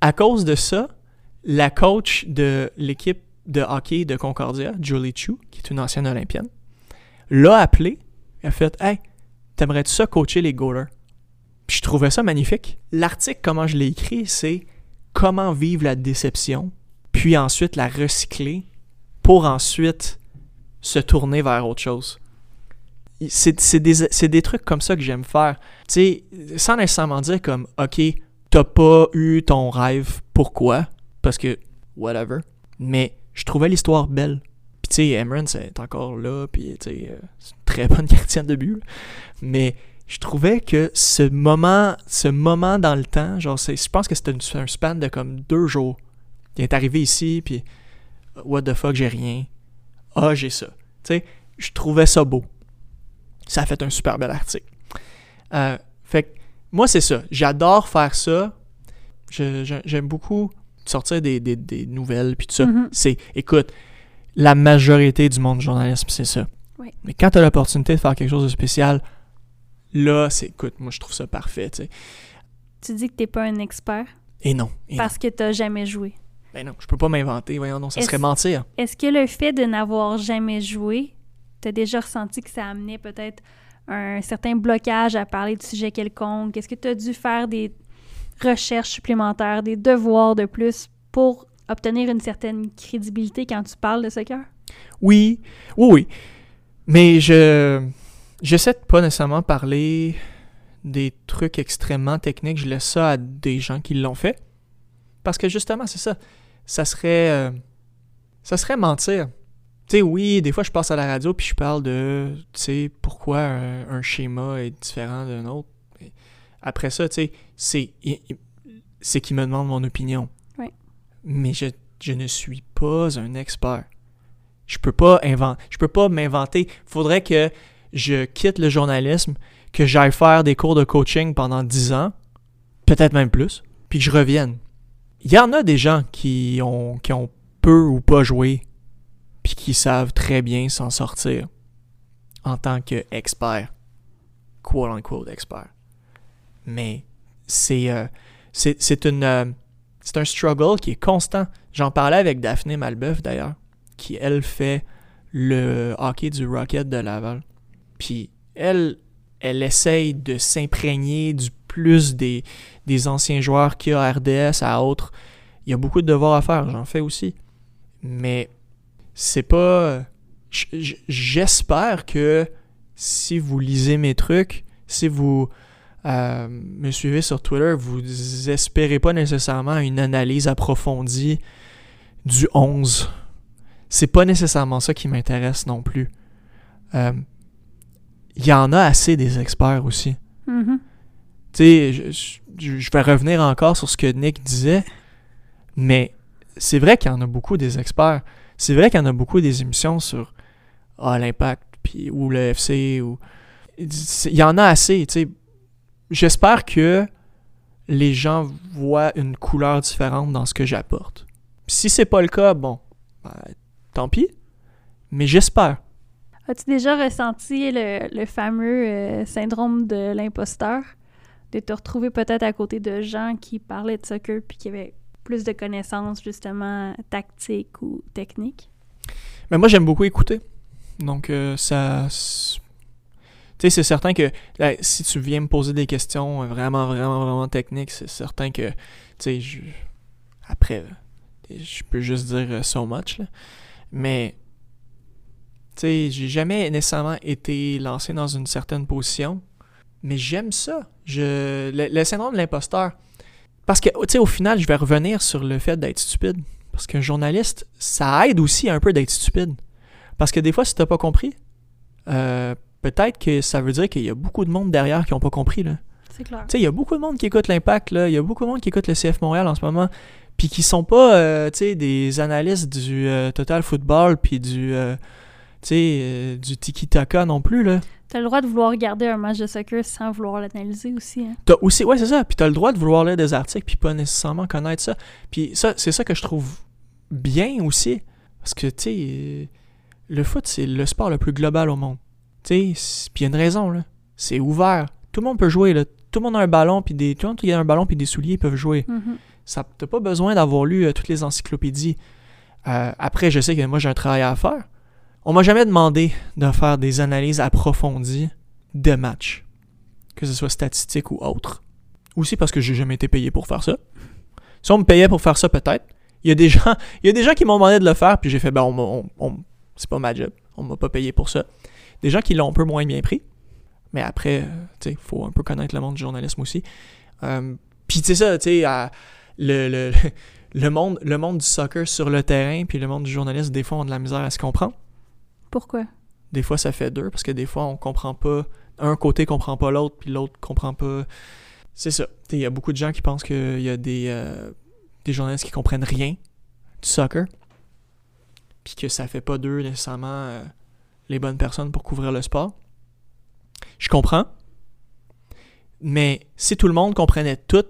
à cause de ça, la coach de l'équipe de hockey de Concordia, Julie Chu, qui est une ancienne olympienne, l'a appelé et a fait « Hey, T'aimerais-tu ça coacher les goalers? Puis je trouvais ça magnifique. L'article, comment je l'ai écrit, c'est comment vivre la déception, puis ensuite la recycler pour ensuite se tourner vers autre chose. C'est des, des trucs comme ça que j'aime faire. Tu sais, sans nécessairement dire comme, OK, t'as pas eu ton rêve, pourquoi? Parce que, whatever. Mais je trouvais l'histoire belle. Puis tu sais, Emran, c'est encore là, puis tu sais, euh, c'est une très bonne gardienne de but. Mais je trouvais que ce moment, ce moment dans le temps, genre, je pense que c'était un span de comme deux jours. Il est arrivé ici, puis what the fuck, j'ai rien. Ah, j'ai ça. Tu sais, je trouvais ça beau. Ça a fait un super bel article. Euh, fait que moi, c'est ça. J'adore faire ça. J'aime beaucoup sortir des, des- des nouvelles, puis tout ça.
Mhm.
C'est, écoute, la majorité du monde du journalisme, c'est ça.
Oui.
Mais quand tu as l'opportunité de faire quelque chose de spécial, là, c'est, écoute, moi, je trouve ça parfait, tu sais.
Tu dis que t'es pas un expert?
Et non, et non.
parce que t'as jamais joué.
Ben non, je peux pas m'inventer, voyons, non, ça serait mentir.
Est-ce que le fait de n'avoir jamais joué, t'as déjà ressenti que ça amenait peut-être un certain blocage à parler de sujet quelconque? Est-ce que tu as dû faire des recherches supplémentaires, des devoirs de plus pour obtenir une certaine crédibilité quand tu parles de soccer?
Oui, oui, oui. Mais je j'essaie de pas nécessairement parler des trucs extrêmement techniques. Je laisse ça à des gens qui l'ont fait. Parce que justement, c'est ça. Ça serait. euh, ça serait mentir. Tu sais, oui, des fois, je passe à la radio puis je parle de. Tu sais, pourquoi un, un schéma est différent d'un autre. Après ça, tu sais, c'est. C'est qu'ils me demandent mon opinion.
Oui.
Mais je, je ne suis pas un expert. Je peux pas inventer. Je peux pas m'inventer. Faudrait que je quitte le journalisme, que j'aille faire des cours de coaching pendant 10 ans, peut-être même plus, puis que je revienne. Il y en a des gens qui ont, qui ont peu ou pas joué, puis qui savent très bien s'en sortir en tant qu'expert. Quote unquote expert. Mais c'est euh, c'est c'est une euh, c'est un struggle qui est constant. J'en parlais avec Daphné Malbeuf d'ailleurs, qui elle fait le hockey du Rocket de Laval. Puis elle, elle essaye de s'imprégner du plus des, des anciens joueurs qu'il y a à RDS, à autres. Il y a beaucoup de devoirs à faire, j'en fais aussi. Mais c'est pas. J'espère que si vous lisez mes trucs, si vous euh, me suivez sur Twitter, vous espérez pas nécessairement une analyse approfondie du 11. C'est pas nécessairement ça qui m'intéresse non plus. Euh, Il y en a assez des experts aussi.
Mhm.
Tu sais, je, je- je vais revenir encore sur ce que Nick disait, mais c'est vrai qu'il y en a beaucoup des experts. C'est vrai qu'il y en a beaucoup des émissions sur ah, l'impact, puis ou le FC, ou... Il y en a assez, tu sais. J'espère que les gens voient une couleur différente dans ce que j'apporte. Si c'est pas le cas, bon, ben, tant pis. Mais j'espère.
As-tu déjà ressenti le, le fameux euh, syndrome de l'imposteur? De te retrouver peut-être à côté de gens qui parlaient de soccer puis qui avaient plus de connaissances justement tactiques ou techniques?
Mais moi, j'aime beaucoup écouter. Donc, euh, ça. Tu sais, c'est certain que si tu viens me poser des questions vraiment, vraiment, vraiment techniques, c'est certain que, tu sais, je- après, je peux juste dire euh, so much, là. Mais, tu sais, j'ai jamais nécessairement été lancé dans une certaine position, mais j'aime ça. Je, le, le syndrome de l'imposteur. Parce que, tu sais, au final, je vais revenir sur le fait d'être stupide. Parce qu'un journaliste, ça aide aussi un peu d'être stupide. Parce que des fois, si t'as pas compris, euh, peut-être que ça veut dire qu'il y a beaucoup de monde derrière qui ont pas compris, là.
C'est clair.
Tu sais, il y a beaucoup de monde qui écoute l'Impact, là. Il y a beaucoup de monde qui écoute le CF Montréal en ce moment. Puis qui sont pas, euh, tu sais, des analystes du euh, Total Football, puis du, euh, tu sais, euh, du tiki-taka non plus, là.
T'as le droit de vouloir regarder un match de soccer sans vouloir l'analyser aussi. Hein.
T'as aussi, ouais, c'est ça. Puis t'as le droit de vouloir lire des articles, puis pas nécessairement connaître ça. Puis ça, c'est ça que je trouve bien aussi. Parce que, tu sais, le foot, c'est le sport le plus global au monde. Tu sais, puis il y a une raison, là. C'est ouvert. Tout le monde peut jouer, là. Tout le monde a un ballon, puis des... Tout le monde qui a un ballon, puis des souliers, ils peuvent jouer.
Mhm.
Ça, t'as pas besoin d'avoir lu euh, toutes les encyclopédies. Euh, après, je sais que moi, j'ai un travail à faire. On m'a jamais demandé de faire des analyses approfondies de matchs, que ce soit statistique ou autre. Aussi parce que j'ai jamais été payé pour faire ça. Si on me payait pour faire ça, peut-être. Il y a des gens, il y a des gens qui m'ont demandé de le faire, puis j'ai fait, ben, on- on- c'est pas ma job. On m'a pas payé pour ça. Des gens qui l'ont un peu moins bien pris. Mais après, euh, tu sais, faut un peu connaître le monde du journalisme aussi. Euh, puis tu sais ça, tu sais, le, le, le, monde, le monde du soccer sur le terrain, puis le monde du journalisme, des fois, ont de la misère à se comprendre.
Pourquoi?
Des fois, ça fait deux, parce que des fois, on comprend pas. Un côté comprend pas l'autre, puis l'autre comprend pas. C'est ça. Tu sais, Il y a beaucoup de gens qui pensent qu'il y a des, euh, des journalistes qui comprennent rien du soccer, puis que ça fait pas d'eux nécessairement les bonnes personnes pour couvrir le sport. Je comprends. Mais si tout le monde comprenait tout,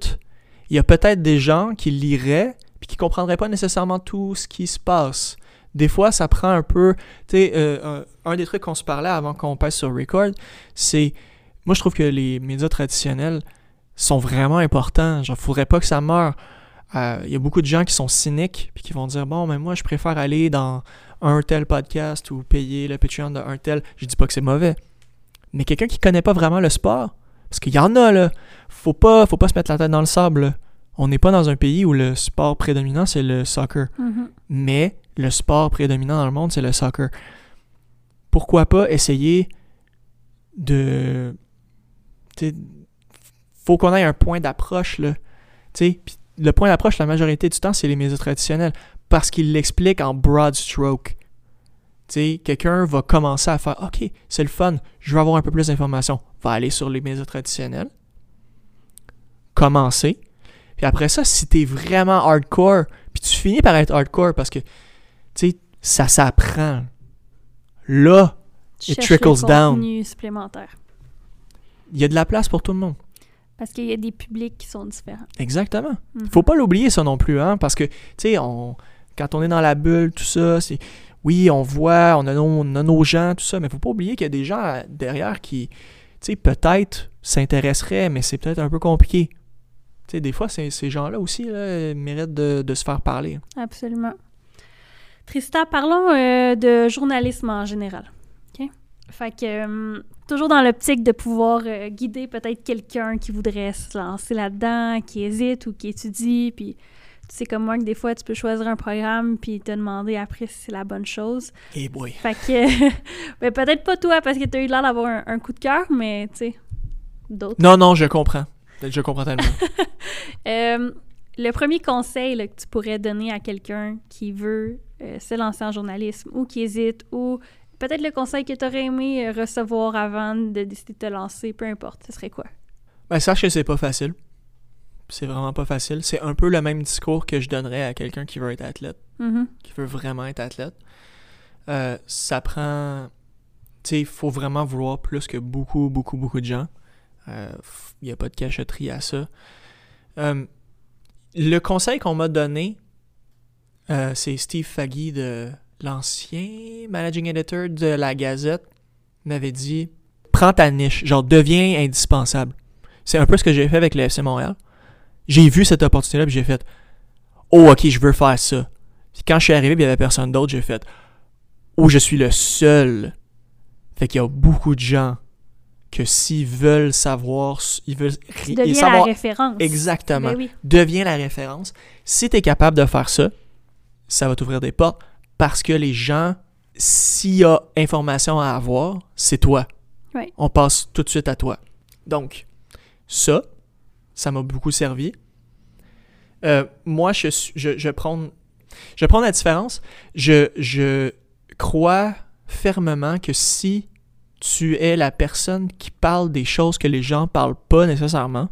il y a peut-être des gens qui liraient puis qui comprendraient pas nécessairement tout ce qui se passe. Des fois, ça prend un peu. Tu sais, euh, un, un des trucs qu'on se parlait avant qu'on passe sur record, c'est. Moi, je trouve que les médias traditionnels sont vraiment importants. Genre, faudrait pas que ça meure. Euh, Il y a beaucoup de gens qui sont cyniques puis qui vont dire Bon, mais moi, je préfère aller dans un tel podcast ou payer le Patreon d'un tel. Je dis pas que c'est mauvais. Mais quelqu'un qui connaît pas vraiment le sport, parce qu'il y en a, là, faut pas, faut pas se mettre la tête dans le sable. là. On n'est pas dans un pays où le sport prédominant, c'est le soccer
Mhm.
mais le sport prédominant dans le monde, c'est le soccer. Pourquoi pas essayer de... tu sais, faut qu'on ait un point d'approche, là. Tu sais, puis le point d'approche, la majorité du temps, c'est les médias traditionnels, parce qu'ils l'expliquent en broad stroke. Quelqu'un va commencer à faire « Ok, c'est le fun, je veux avoir un peu plus d'informations. » Va aller sur les médias traditionnels, commencer, puis après ça, si t'es vraiment hardcore, puis tu finis par être hardcore parce que, tu sais, ça s'apprend. Là,
Tu
It trickles down. il y a de la place pour tout le monde.
Parce qu'il y a des publics qui sont différents.
Exactement.
Mhm.
Faut pas l'oublier ça non plus, hein, parce que, tu sais, on, quand on est dans la bulle, tout ça, c'est, oui, on voit, on a, nos, on a nos gens, tout ça, mais faut pas oublier qu'il y a des gens derrière qui, tu sais, peut-être s'intéresseraient, mais c'est peut-être un peu compliqué. Tu sais, des fois, ces, ces gens-là aussi, là, méritent de, de se faire parler.
Absolument. Tristan, parlons euh, de journalisme en général. Fait que, euh, toujours dans l'optique de pouvoir euh, guider peut-être quelqu'un qui voudrait se lancer là-dedans, qui hésite ou qui étudie, puis tu sais comme moi que des fois, tu peux choisir un programme puis te demander après si c'est la bonne chose.
Eh boy.
Fait que, ben, peut-être pas toi parce que tu as eu l'air d'avoir un, un coup de cœur, mais tu sais, d'autres.
Non, non, je comprends. Je comprends tellement.
Euh, le premier conseil là, que tu pourrais donner à quelqu'un qui veut euh, se lancer en journalisme ou qui hésite ou peut-être le conseil que tu aurais aimé euh, recevoir avant de décider de te lancer, peu importe, ce serait quoi?
Ben, sache que c'est pas facile. C'est vraiment pas facile. C'est un peu le même discours que je donnerais à quelqu'un qui veut être athlète,
Mhm.
qui veut vraiment être athlète. Euh, ça prend. Tu sais, il faut vraiment vouloir plus que beaucoup, beaucoup, beaucoup de gens. Il n'y a pas de cachotterie à ça. Euh, le conseil qu'on m'a donné, euh, c'est Steve Faggy, de l'ancien managing editor de la Gazette, m'avait dit prends ta niche, genre deviens indispensable. C'est un peu ce que j'ai fait avec le FC Montréal. J'ai vu cette opportunité-là, puis j'ai fait Oh, ok, je veux faire ça. Puis quand je suis arrivé, puis il n'y avait personne d'autre, j'ai fait Oh, je suis le seul. Fait qu'il y a beaucoup de gens que s'ils veulent savoir, ils veulent et savoir
la référence.
exactement,
Ben oui.
deviens la référence. Si tu es capable de faire ça, ça va t'ouvrir des portes parce que les gens, s'il y a information à avoir, c'est toi.
Ouais.
On passe tout de suite à toi. Donc, ça, ça m'a beaucoup servi. Euh, moi, je, je, je prends, je prends la différence. Je, je crois fermement que si tu es la personne qui parle des choses que les gens parlent pas nécessairement,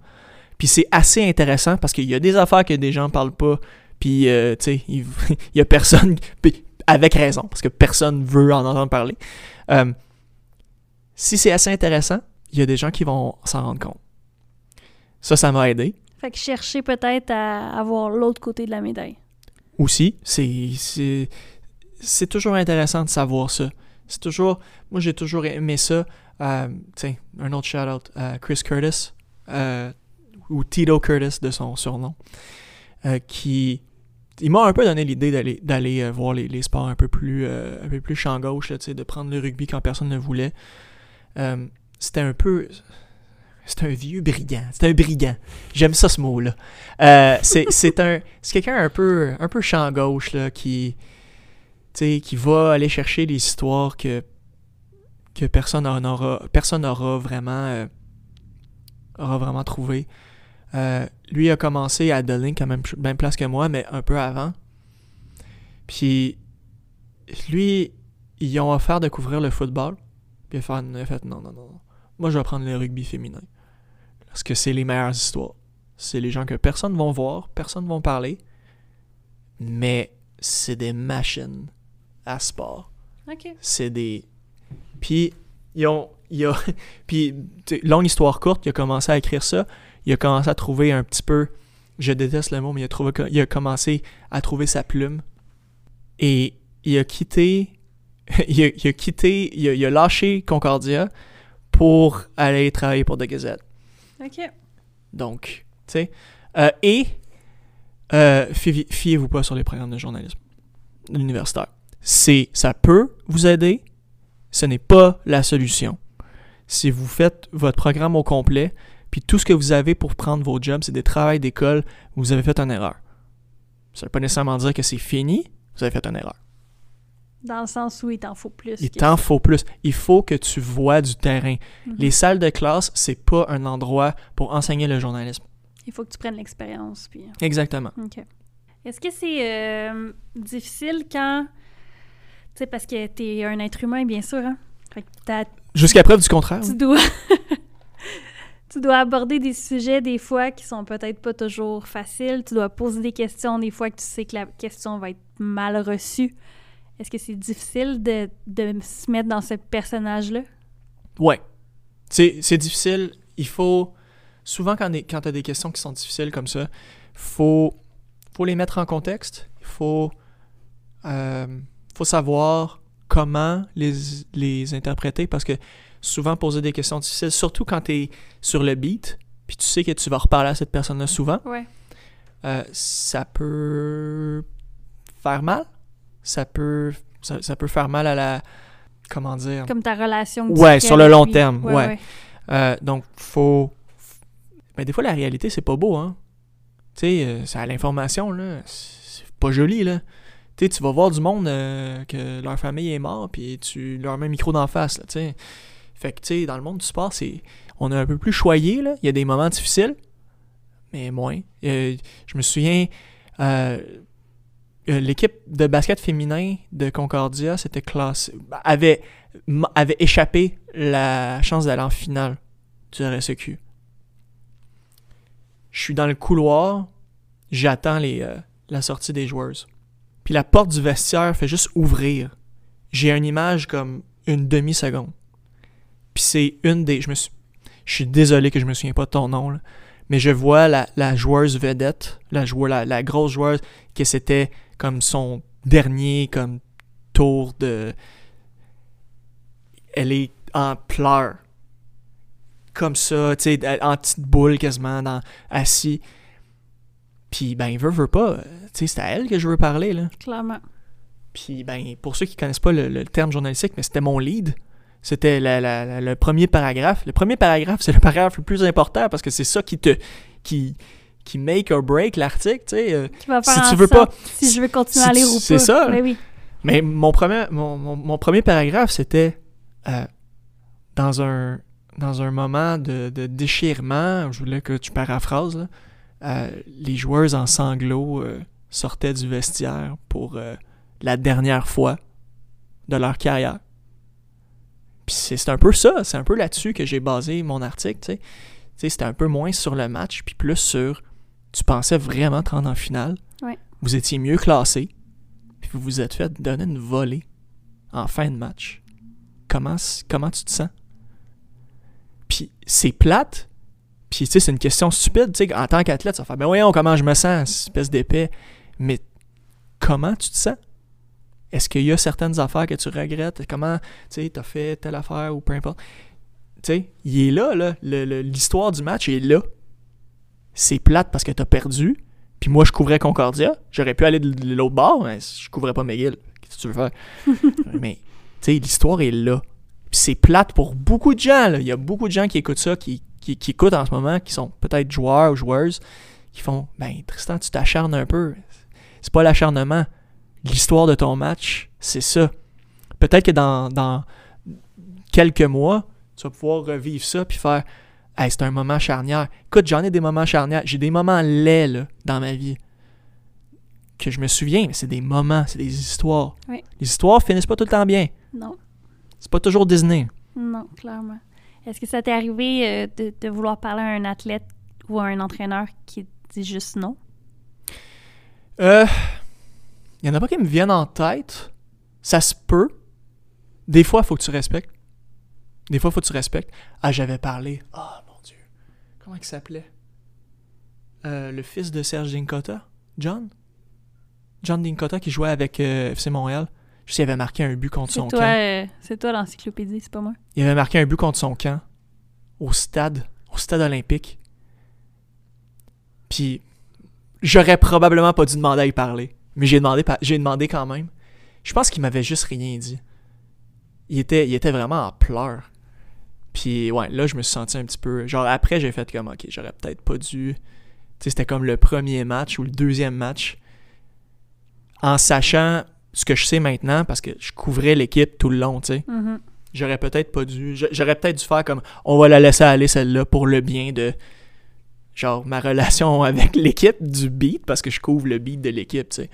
puis c'est assez intéressant parce qu'il y a des affaires que des gens parlent pas, puis euh, tu sais, il, il y a personne, puis avec raison, parce que personne veut en entendre parler. Euh, si c'est assez intéressant, il y a des gens qui vont s'en rendre compte. Ça, ça m'a aidé.
Fait que chercher peut-être à avoir l'autre côté de la médaille.
Aussi, c'est c'est c'est toujours intéressant de savoir ça. C'est toujours moi j'ai toujours aimé ça. Euh, tiens, un autre shout out Chris Curtis euh, ou Tito Curtis de son surnom euh, qui il m'a un peu donné l'idée d'aller euh, voir les, sports un peu plus euh, un peu plus champ gauche de prendre le rugby quand personne ne voulait. Euh, c'était un peu c'est un vieux brigand. C'est un brigand. J'aime ça ce mot-là. C'est un quelqu'un un peu un peu champ gauche là qui qui va aller chercher des histoires que que personne en aura personne n'aura vraiment aura vraiment trouvé. Euh, lui a commencé à Dublin, à même, même place que moi, mais un peu avant. Puis lui, ils ont offert de couvrir le football. Puis il a fait, non, non, non. Moi, je vais prendre le rugby féminin. Parce que c'est les meilleures histoires. C'est les gens que personne ne va voir, personne ne va parler. Mais c'est des machines à sport.
OK.
C'est des. Puis, ils ont. Il a... Puis, longue histoire courte, il a commencé à écrire ça. Il a commencé à trouver un petit peu. Je déteste le mot, mais il a, trouvé... il a commencé à trouver sa plume. Et il a quitté. il, a, il a quitté. Il a, il a lâché Concordia pour aller travailler pour The Gazette.
OK.
Donc, tu sais. Euh, et euh, fiez- fiez-vous pas sur les programmes de journalisme universitaire. C'est, ça peut vous aider, ce n'est pas la solution. Si vous faites votre programme au complet, puis tout ce que vous avez pour prendre vos jobs, c'est des travails d'école, vous avez fait une erreur. Ça ne veut pas nécessairement dire que c'est fini, vous avez fait une erreur.
Dans le sens où il t'en faut plus.
Il
que
t'en faut plus. Il faut que tu vois du terrain.
Mhm.
Les salles de classe, c'est pas un endroit pour enseigner le journalisme.
Il faut que tu prennes l'expérience. Puis...
Exactement.
OK. Est-ce que c'est euh, difficile quand. Tu sais, parce que t'es un être humain, bien sûr, hein?
Jusqu'à preuve du contraire.
tu dois. tu dois aborder des sujets, des fois, qui sont peut-être pas toujours faciles. Tu dois poser des questions, des fois, que tu sais que la question va être mal reçue. Est-ce que c'est difficile de, de se mettre dans ce personnage-là?
Ouais. C'est, difficile. Il faut. Souvent, quand, quand tu as des questions qui sont difficiles comme ça, faut, faut les mettre en contexte. Il faut, euh, faut savoir comment les, les interpréter parce que souvent, poser des questions difficiles, surtout quand tu es sur le beat, puis tu sais que tu vas reparler à cette personne-là souvent,
Ouais.
euh, ça peut faire mal. Ça peut, ça, ça peut faire mal à la. Comment dire?
Comme ta relation.
Ouais, sur le long terme, ouais. Euh, donc, faut. Mais des fois, la réalité, c'est pas beau, hein. Tu sais, euh, c'est à l'information, là. C'est pas joli, là. Tu sais, tu vas voir du monde euh, que leur famille est morte, puis tu leur mets un micro d'en face, là, tu sais. Fait que, tu sais, dans le monde du sport, c'est. On est un peu plus choyé, là. Il y a des moments difficiles, mais moins. Euh, je me souviens. euh, L'équipe de basket féminin de Concordia s'était classée. avait, avait échappé la chance d'aller en finale du RSEQ. Je suis dans le couloir, j'attends les, euh, la sortie des joueuses. Puis la porte du vestiaire fait juste ouvrir. J'ai une image comme une demi-seconde. Puis c'est une des. Je me suis. Je suis désolé que je me souviens pas de ton nom, là. Mais je vois la, la joueuse vedette, la, joueuse, la, la grosse joueuse, que c'était comme son dernier comme tour de. Elle est en pleurs. Comme ça, tu sais, en petite boule quasiment, dans, assis. Puis, ben, veut, veut pas. Tu sais, c'est à elle que je veux parler, là.
Clairement.
Puis, ben, pour ceux qui connaissent pas le, le terme journalistique, mais c'était mon lead. C'était le premier paragraphe. Le premier paragraphe, c'est le paragraphe le plus important parce que c'est ça qui te. qui, qui make or break l'article, tu sais. euh.
Qui va
Si
faire
tu veux
sorte si je veux continuer
si
à lire
tu-
ou pas.
c'est ça.
Ben oui.
Mais mon premier, mon, mon- mon premier paragraphe, c'était euh, dans, un, dans un moment de, de déchirement, je voulais que tu paraphrases, là, euh, les joueurs en sanglots euh, sortaient du vestiaire pour euh, la dernière fois de leur carrière. Puis c'est un peu ça, c'est un peu là-dessus que j'ai basé mon article, tu sais. C'était un peu moins sur le match, puis plus sur tu pensais vraiment te rendre en finale?
Ouais.
Vous étiez mieux classé, puis vous vous êtes fait donner une volée en fin de match. Comment, comment tu te sens? Puis c'est plate, puis tu sais, c'est une question stupide, tu sais, en tant qu'athlète, ça fait ben voyons comment je me sens, espèce d'épais. Mais comment tu te sens? Est-ce qu'il y a certaines affaires que tu regrettes? Comment, tu sais, t'as fait telle affaire ou peu importe? Tu sais, il est là, là. L'histoire du match est là. C'est plate parce que t'as perdu. Puis moi, je couvrais Concordia. J'aurais pu aller de de l'autre bord, mais je couvrais pas McGill. Qu'est-ce que tu veux faire? mais, tu sais, l'histoire est là. Puis c'est plate pour beaucoup de gens, là. Il y a beaucoup de gens qui écoutent ça, qui, qui, qui écoutent en ce moment, qui sont peut-être joueurs ou joueuses, qui font Ben, Tristan, tu t'acharnes un peu. C'est pas l'acharnement. L'histoire de ton match, c'est ça. Peut-être que dans, dans quelques mois, tu vas pouvoir revivre ça puis faire Hey, c'est un moment charnière. Écoute, j'en ai des moments charnières. J'ai des moments laids là, dans ma vie. Que je me souviens, mais c'est des moments, c'est des histoires.
Oui.
Les histoires finissent pas tout le temps bien.
Non,
C'est pas toujours Disney.
non, clairement. Est-ce que ça t'est arrivé euh, de, de vouloir parler à un athlète ou à un entraîneur qui dit juste non?
Euh. Il y en a pas qui me viennent en tête. Ça se peut. Des fois, il faut que tu respectes. Des fois, il faut que tu respectes. Ah, j'avais parlé. Ah, mon Dieu. Comment il s'appelait? Euh, Le fils de Serge Dinkota? John? John Dinkota qui jouait avec euh, FC Montréal. Je sais qu'il avait marqué un but contre son
toi,
camp.
euh, c'est toi l'encyclopédie, c'est pas moi.
Il avait marqué un but contre son camp au stade, au stade olympique. Puis j'aurais probablement pas dû demander à y parler, mais j'ai demandé j'ai demandé quand même. Je pense qu'il m'avait juste rien dit. Il était il était vraiment en pleurs. Puis ouais, là je me suis senti un petit peu genre après j'ai fait comme OK, j'aurais peut-être pas dû tu sais c'était comme le premier match ou le deuxième match en sachant ce que je sais maintenant parce que je couvrais l'équipe tout le long, tu sais.
Mhm.
J'aurais peut-être pas dû. j'a- J'aurais peut-être dû faire comme on va la laisser aller celle-là pour le bien de genre ma relation avec l'équipe du beat parce que je couvre le beat de l'équipe, tu sais.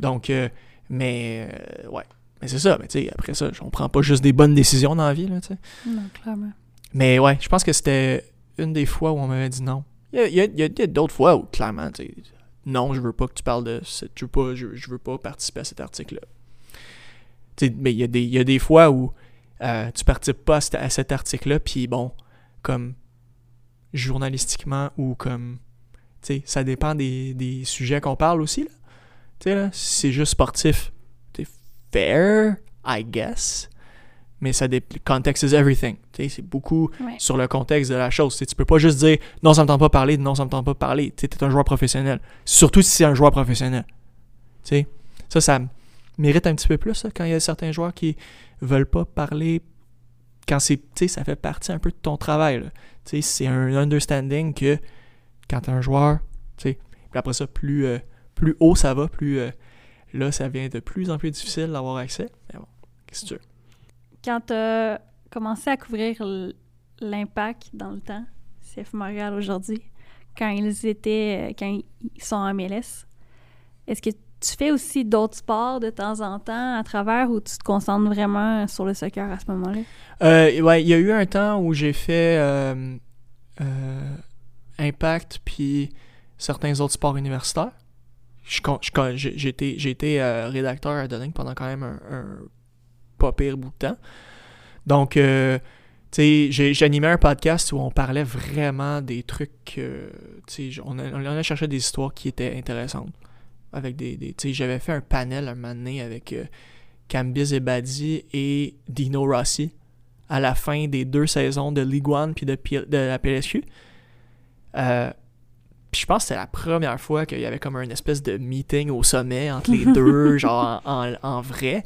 Donc euh, mais euh, ouais. Mais c'est ça, mais tu sais après ça, on prend pas juste des bonnes décisions dans la vie là, tu sais.
Non, clairement.
Mais ouais, je pense que c'était une des fois où on m'avait dit non. Il y a, d'autres fois où clairement, tu sais, non, je veux pas que tu parles de cette, je veux pas, je, je veux pas participer à cet article-là. Tu sais, mais il y, a des- il y a des fois où euh, tu participes pas à, cet- à cet article-là, puis bon, comme journalistiquement ou comme, tu sais, ça dépend des, des sujets qu'on parle aussi, là. Tu sais, là, si c'est juste sportif, c'est fair, I guess, mais ça dé- context is everything. Tu sais, c'est beaucoup
Ouais.
sur le contexte de la chose. Tu tu peux pas juste dire non, ça me tente pas parler, non, ça me tente pas parler. Tu sais, t'es un joueur professionnel. Surtout si c'est un joueur professionnel. Tu sais, ça, ça mérite un petit peu plus, ça, quand il y a certains joueurs qui veulent pas parler quand c'est, tu sais, ça fait partie un peu de ton travail. là. Tu c'est un understanding que quand t'es un joueur, tu après ça, plus, euh, plus haut ça va, plus euh, là, ça devient de plus en plus difficile d'avoir accès. Mais bon, qu'est-ce que tu veux?
Quand tu as commencé à couvrir l'impact dans le temps, CF Montréal aujourd'hui, quand ils étaient, euh, quand ils sont en MLS, est-ce que tu fais aussi d'autres sports de temps en temps à travers ou tu te concentres vraiment sur le soccer à ce moment-là?
Euh, il y a eu un temps où j'ai fait euh, euh, Impact puis certains autres sports universitaires. J'ai été, rédacteur à Dunning pendant quand même un, pas pire bout de temps. Donc, tu sais, j'animais un podcast où on parlait vraiment des trucs. on, on a cherché des histoires qui étaient intéressantes. Avec des, des- tu sais, j'avais fait un panel un moment donné avec euh, Cambiz Ebadi et Dino Rossi à la fin des deux saisons de League One puis de, P- de la PLSQ. Euh, puis je pense que c'était la première fois qu'il y avait comme un espèce de meeting au sommet entre les deux, genre en, en- en vrai.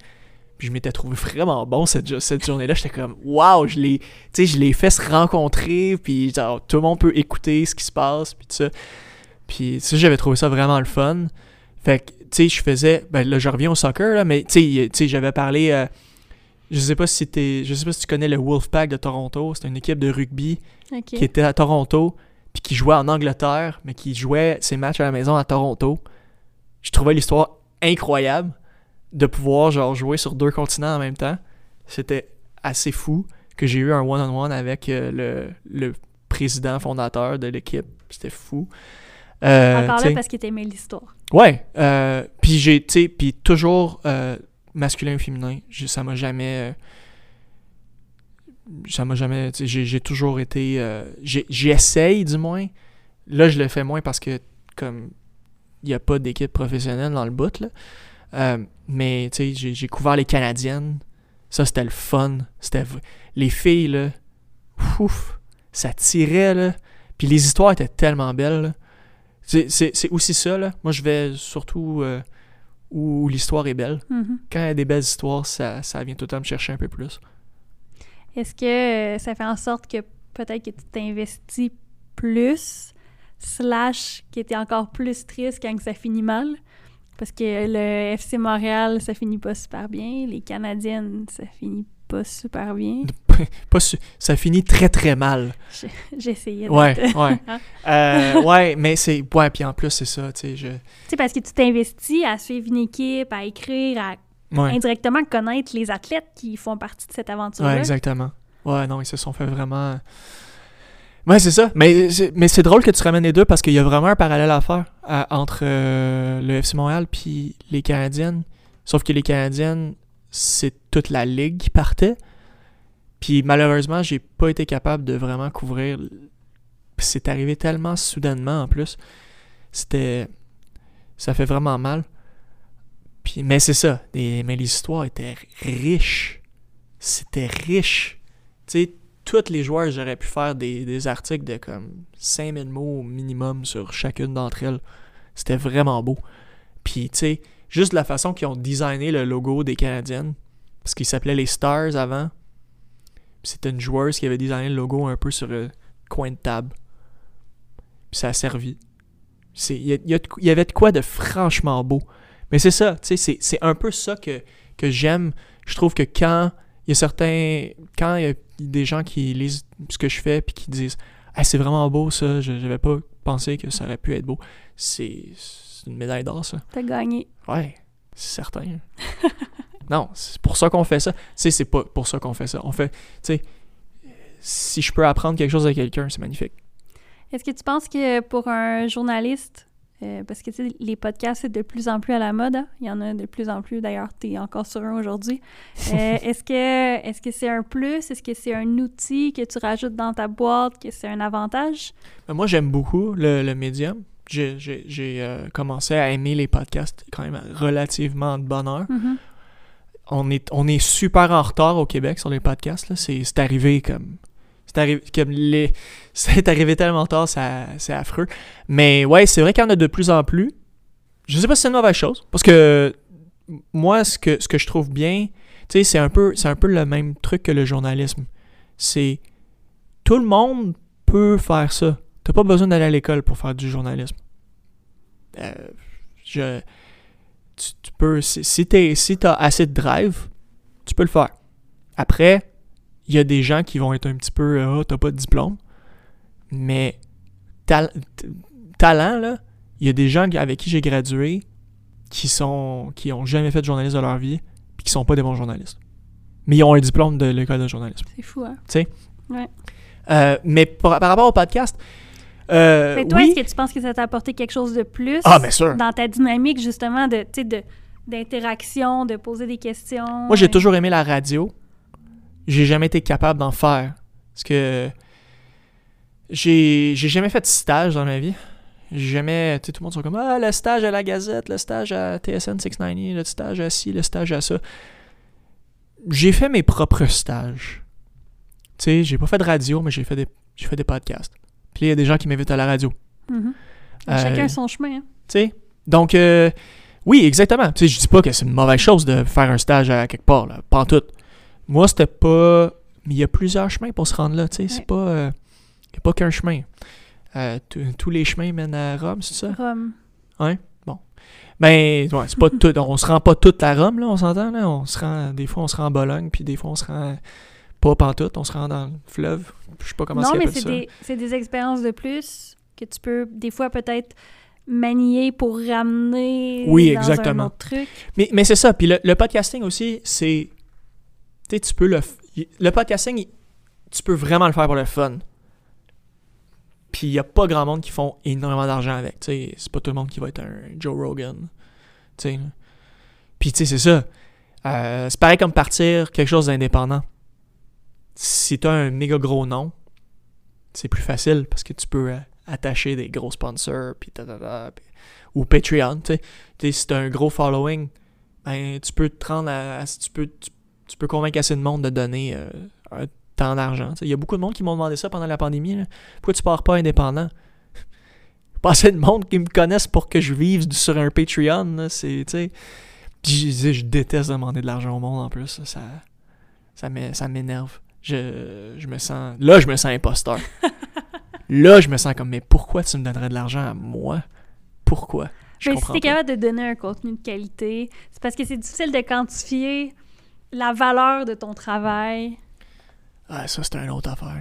Puis je m'étais trouvé vraiment bon cette, cette journée-là. J'étais comme, waouh, je l'ai, tu sais, je l'ai fait se rencontrer, puis genre, tout le monde peut écouter ce qui se passe, puis tout ça. Puis ça, j'avais trouvé ça vraiment le fun. Fait que, tu sais, je faisais, ben là, je reviens au soccer, là, mais tu sais, j'avais parlé, euh, je sais pas si t'es, je sais pas si tu connais le Wolfpack de Toronto. C'est une équipe de rugby qui était à Toronto, puis qui jouait en Angleterre, mais qui jouait ses matchs à la maison à Toronto. Je trouvais l'histoire incroyable de pouvoir genre jouer sur deux continents en même temps. C'était assez fou que j'ai eu un one-on-one avec euh, le, le président fondateur de l'équipe. C'était fou. Euh,
Encore
t'sais-
là parce que t'aimais l'histoire.
Ouais. euh, puis j'ai, tu sais, puis toujours euh, masculin ou féminin. Ça m'a jamais. euh, ça m'a jamais. J'ai, toujours été. j'essaye du moins. Là, je le fais moins parce que, comme, il n'y a pas d'équipe professionnelle dans le bout, là. Mais, tu sais, j'ai, couvert les Canadiennes. Ça, c'était le fun. C'était. Les filles, là. Ouf. Ça tirait, là. Puis les histoires étaient tellement belles, là. C'est, aussi ça, là. Moi, je vais surtout euh, où l'histoire est belle.
Mhm.
Quand il y a des belles histoires, ça, ça vient tout le temps me chercher un peu plus.
Est-ce que euh, ça fait en sorte que peut-être que tu t'investis plus, slash, que tu es encore plus triste quand ça finit mal? Parce que le FC Montréal, ça finit pas super bien. Les Canadiennes, ça finit pas super bien.
Pas su- ça finit très très mal.
J'ai essayé.
Ouais, ouais. Euh, ouais, mais c'est. Ouais, puis en plus, c'est ça, tu sais. Je...
Tu sais, parce que tu t'investis à suivre une équipe, à écrire, à
Ouais.
indirectement connaître les athlètes qui font partie de cette aventure-là.
Ouais, exactement. Ouais, non, ils se sont fait vraiment. Ouais, c'est ça. Mais c'est, mais c'est drôle que tu ramènes les deux parce qu'il y a vraiment un parallèle à faire à- entre euh, le FC Montréal puis les Canadiennes. Sauf que les Canadiennes, c'est toute la ligue qui partait. Puis malheureusement, j'ai pas été capable de vraiment couvrir. C'est arrivé tellement soudainement en plus. C'était. Ça fait vraiment mal. Puis, mais c'est ça. des- mais les histoires étaient riches. C'était riche. Tu sais, tous les joueurs, j'aurais pu faire des, articles de comme 5000 mots minimum sur chacune d'entre elles. C'était vraiment beau. Puis, tu sais, juste la façon qu'ils ont designé le logo des Canadiennes, parce qu'ils s'appelaient les Stars avant. C'était une joueuse qui avait designé le logo un peu sur le coin de table. Puis ça a servi. C'est- Il y, avait de quoi de franchement beau. Mais c'est ça, tu sais, c'est- c'est un peu ça que, que j'aime. Je trouve que quand il y a certains. Quand il y a des gens qui lisent ce que je fais puis qui disent Ah, c'est vraiment beau ça, je n'avais pas pensé que ça aurait pu être beau. C'est c'est une médaille d'or, ça.
T'as gagné.
Ouais, c'est certain. non, c'est pour ça qu'on fait ça. Tu sais, c'est pas pour ça qu'on fait ça. On fait, tu sais, si je peux apprendre quelque chose à quelqu'un, c'est magnifique.
Est-ce que tu penses que pour un journaliste, euh, parce que tu sais, les podcasts, c'est de plus en plus à la mode, hein? il y en a de plus en plus, d'ailleurs, tu es encore sur un aujourd'hui. Euh, est-ce que est-ce que c'est un plus? Est-ce que c'est un outil que tu rajoutes dans ta boîte, que c'est un avantage?
Mais moi, j'aime beaucoup le, le médium. J'ai euh, commencé à aimer les podcasts quand même relativement de bonne heure.
Mhm.
On est, on est super en retard au Québec sur les podcasts. C'est arrivé comme. C'est arrivé, comme les, c'est arrivé tellement tard, c'est affreux. Mais ouais, c'est vrai qu'il y en a de plus en plus. Je sais pas si c'est une mauvaise chose. Parce que moi, ce que, ce que je trouve bien, tu sais, c'est un, peu, c'est un peu le même truc que le journalisme. C'est. Tout le monde peut faire ça. T'as pas besoin d'aller à l'école pour faire du journalisme. Euh, je, tu, tu peux, si, si si t'as assez de drive, tu peux le faire. Après, il y a des gens qui vont être un petit peu, ah, t'as pas de diplôme. Mais talent, là, il y a des gens avec qui j'ai gradué qui sont qui ont jamais fait de journalisme de leur vie puis qui sont pas des bons journalistes. Mais ils ont un diplôme de l'école de journalisme.
C'est fou, hein?
Euh, mais par, par rapport au podcast, euh,
Mais toi,
oui.
est-ce que tu penses que ça t'a apporté quelque chose de plus
Ah, bien sûr.
dans ta dynamique, justement, de, de, d'interaction, de poser des questions?
Moi, j'ai
euh,
toujours aimé la radio. J'ai jamais été capable d'en faire. Parce que j'ai j'ai jamais fait de stage dans ma vie. J'ai jamais. Tu sais, tout le monde sont comme Ah, le stage à la Gazette, le stage à TSN 690, le stage à ci, le stage à ça. J'ai fait mes propres stages. Tu sais, j'ai pas fait de radio, mais j'ai fait des, j'ai fait des podcasts. Puis il y a des gens qui m'invitent à la radio.
mhm.
Euh,
Chacun son chemin, hein?
Tu sais? Donc, euh, Oui, exactement. Tu sais, je dis pas que c'est une mauvaise chose de faire un stage à quelque part, là. Pas en tout. Moi, c'était pas. Mais il y a plusieurs chemins pour se rendre là, tu sais. C'est pas. euh, Il y a pas qu'un chemin. Euh, tous les chemins mènent à Rome, c'est ça?
Rome.
Ben, ouais, c'est pas tout. On se rend pas tout à Rome, là, on s'entend, là. On se rend. Des fois, on se rend en Bologne, puis des fois, on se rend. Pas pantoute, on se rend dans le fleuve. Je sais pas comment
non,
ça
mais
s'appelle
c'est des, c'est des expériences de plus que tu peux, des fois, peut-être manier pour ramener
Oui,
dans
exactement.
un autre truc.
Mais, mais c'est ça. Puis le, le podcasting aussi, c'est. Tu sais, tu peux le. Le podcasting, tu peux vraiment le faire pour le fun. Puis il n'y a pas grand monde qui font énormément d'argent avec. Tu sais, c'est pas tout le monde qui va être un Joe Rogan. Tu sais. là. Puis tu sais, c'est ça. Euh, c'est pareil comme partir quelque chose d'indépendant. Si t'as un méga gros nom, c'est plus facile parce que tu peux euh, attacher des gros sponsors, ou Patreon, tu sais. Tu si t'as un gros following, ben, tu peux te rendre à, tu, peux, tu, tu peux convaincre assez de monde de donner euh, un temps d'argent. tu. Il y a beaucoup de monde qui m'ont demandé ça pendant la pandémie. Pourquoi tu pars pas indépendant? Pas assez de monde qui me connaissent pour que je vive sur un Patreon. C'est, tu je, je déteste demander de l'argent au monde en plus. Ça, ça m'énerve. Je, je me sens. Là, je me sens imposteur. là, je me sens comme, mais pourquoi tu me donnerais de l'argent à moi? Pourquoi? Je
Mais si
comprends
t'es capable de donner un contenu de qualité, c'est parce que c'est difficile de quantifier la valeur de ton travail.
Ah, ça, c'est une autre affaire.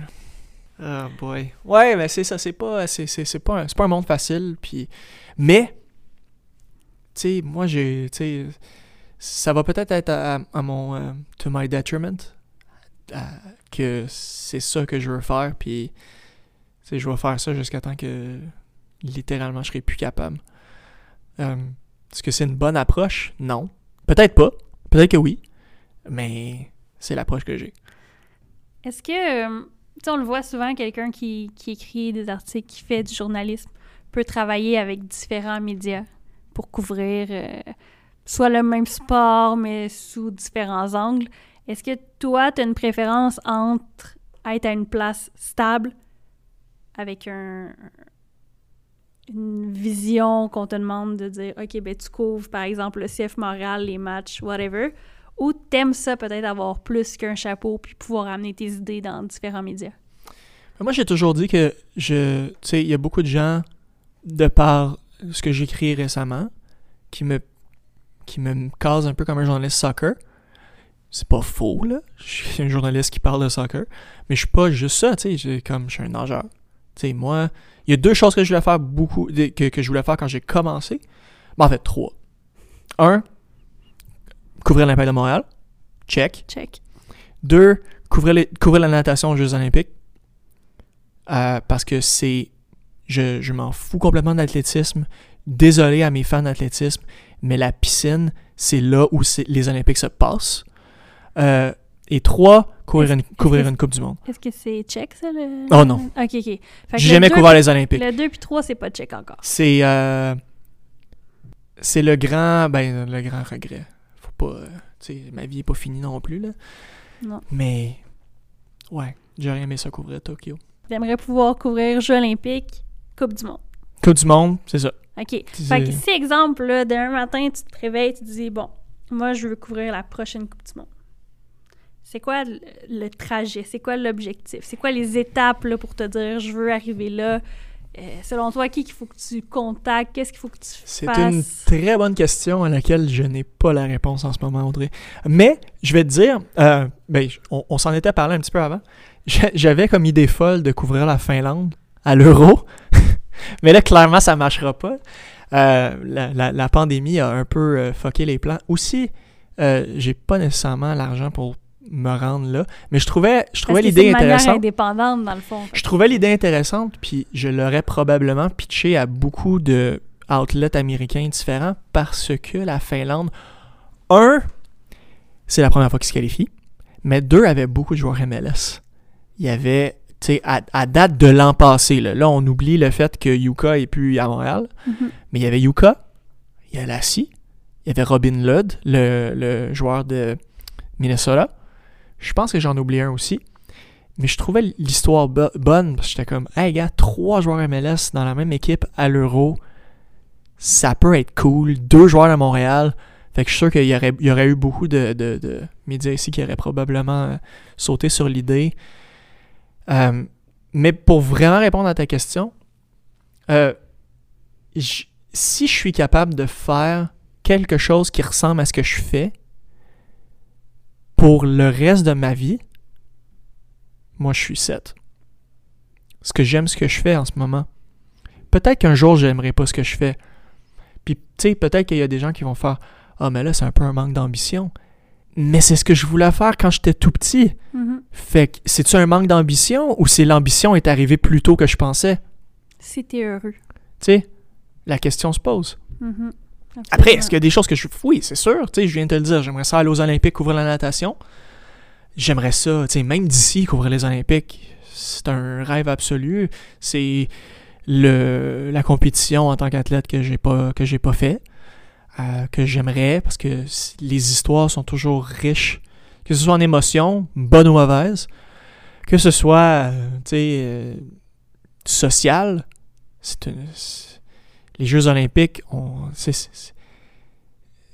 là. Oh boy. Ouais, mais c'est ça, c'est pas, c'est, c'est, c'est pas, un, c'est pas un monde facile. Puis, mais, tu sais, moi, j'ai, tu sais, ça va peut-être être à, à mon, euh, to my detriment, à- que c'est ça que je veux faire. Puis, je vais faire ça jusqu'à temps que, littéralement, je serai plus capable. Euh, Est-ce que c'est une bonne approche? Non. Peut-être pas. Peut-être que oui. Mais c'est l'approche que j'ai.
Est-ce que, euh, tu sais, on le voit souvent, quelqu'un qui, qui écrit des articles, qui fait du journalisme, peut travailler avec différents médias pour couvrir euh, soit le même sport, mais sous différents angles. Est-ce que toi, tu as une préférence entre être à une place stable avec un, une vision qu'on te demande de dire, OK, ben tu couvres, par exemple, le CF Montréal, les matchs, whatever, ou t'aimes ça peut-être avoir plus qu'un chapeau puis pouvoir amener tes idées dans différents médias?
Moi, j'ai toujours dit que je. Tu sais, il y a beaucoup de gens, de par ce que j'ai écrit récemment, qui me qui me casent un peu comme un journaliste soccer. C'est pas faux, là. Je suis un journaliste qui parle de soccer. Mais je suis pas juste ça, tu sais. Comme je suis un nageur. Tu sais, moi, il y a deux choses que je voulais faire beaucoup. de- que, que je voulais faire quand j'ai commencé. Ben, en fait, trois. Un, couvrir l'Impact de Montréal. Check.
Check.
Deux, couvrir, les- couvrir la natation aux Jeux Olympiques. Euh, parce que c'est. Je, je m'en fous complètement d'athlétisme. Désolé à mes fans d'athlétisme, mais la piscine, c'est là où les Olympiques se passent. Euh, et trois, couvrir, une, couvrir une Coupe du Monde.
Est-ce que c'est check, ça? Le...
Oh non.
OK, OK.
J'ai jamais couvert les Olympiques.
Le 2 puis 3, c'est pas check encore.
C'est. euh, c'est le grand. Ben, le grand regret. Faut pas. euh, tu sais, ma vie est pas finie non plus, là.
Non.
Mais. Ouais, j'aurais aimé ça couvrir Tokyo.
J'aimerais pouvoir couvrir Jeux olympiques, Coupe du monde.
Coupe du Monde, c'est ça.
OK. Fait que si, exemple, là, d'un matin, tu te réveilles, tu te dis, bon, moi, je veux couvrir la prochaine Coupe du monde. C'est quoi le, trajet? C'est quoi l'objectif? C'est quoi les étapes là, pour te dire, je veux arriver là? Euh, selon toi, qui qu'il faut que tu contactes? Qu'est-ce qu'il faut que tu
C'est
fasses?
une très bonne question à laquelle je n'ai pas la réponse en ce moment, Audrey. Mais je vais te dire, euh, ben, on, on s'en était parlé un petit peu avant. J'a- J'avais comme idée folle de couvrir la Finlande à l'euro. Mais là, clairement, ça ne marchera pas. Euh, la, la- la pandémie a un peu fucké les plans. Aussi, j'ai pas nécessairement l'argent pour me rendre là. Mais je trouvais, je trouvais l'idée intéressante.
indépendante, dans le fond.
Je trouvais l'idée intéressante, puis je l'aurais probablement pitché à beaucoup de outlets américains différents parce que la Finlande, un, c'est la première fois qu'ils se qualifient, mais deux, avait beaucoup de joueurs MLS. Il y avait, tu sais, à, à date de l'an passé, là, là, on oublie le fait que Yuka est plus à Montréal,
Mhm.
mais il y avait Yuka, il y a Lassie, il y avait Robin Ludd, le, le joueur de Minnesota. Je pense que j'en oublie un aussi. Mais je trouvais l'histoire bo- bonne parce que j'étais comme, hey gars, trois joueurs MLS dans la même équipe à l'Euro, ça peut être cool. Deux joueurs de Montréal. Fait que je suis sûr qu'il y aurait, eu beaucoup de, médias ici qui auraient probablement euh, sauté sur l'idée. Euh, mais pour vraiment répondre à ta question, euh, si je suis capable de faire quelque chose qui ressemble à ce que je fais pour le reste de ma vie, moi je suis 7. Parce que j'aime ce que je fais en ce moment. Peut-être qu'un jour j'aimerais pas ce que je fais. Puis tu sais, peut-être qu'il y a des gens qui vont faire Ah, mais là c'est un peu un manque d'ambition. Mais c'est ce que je voulais faire quand j'étais tout petit.
Mhm.
Fait que c'est-tu un manque d'ambition ou c'est l'ambition est arrivée plus tôt que je pensais?
T'es heureux.
Tu sais, la question se pose.
Mhm.
Après,
Absolument.
est-ce qu'il y a des choses que je. Oui, c'est sûr. Tu sais, je viens de te le dire. J'aimerais ça aller aux Olympiques, couvrir la natation. J'aimerais ça, tu sais, même d'ici, couvrir les Olympiques. C'est un rêve absolu. C'est le la compétition en tant qu'athlète que j'ai pas que j'ai pas fait. euh, que j'aimerais parce que les histoires sont toujours riches. Que ce soit en émotions, bonnes ou mauvaises. Que ce soit, euh, tu sais, euh, social. C'est- les Jeux Olympiques,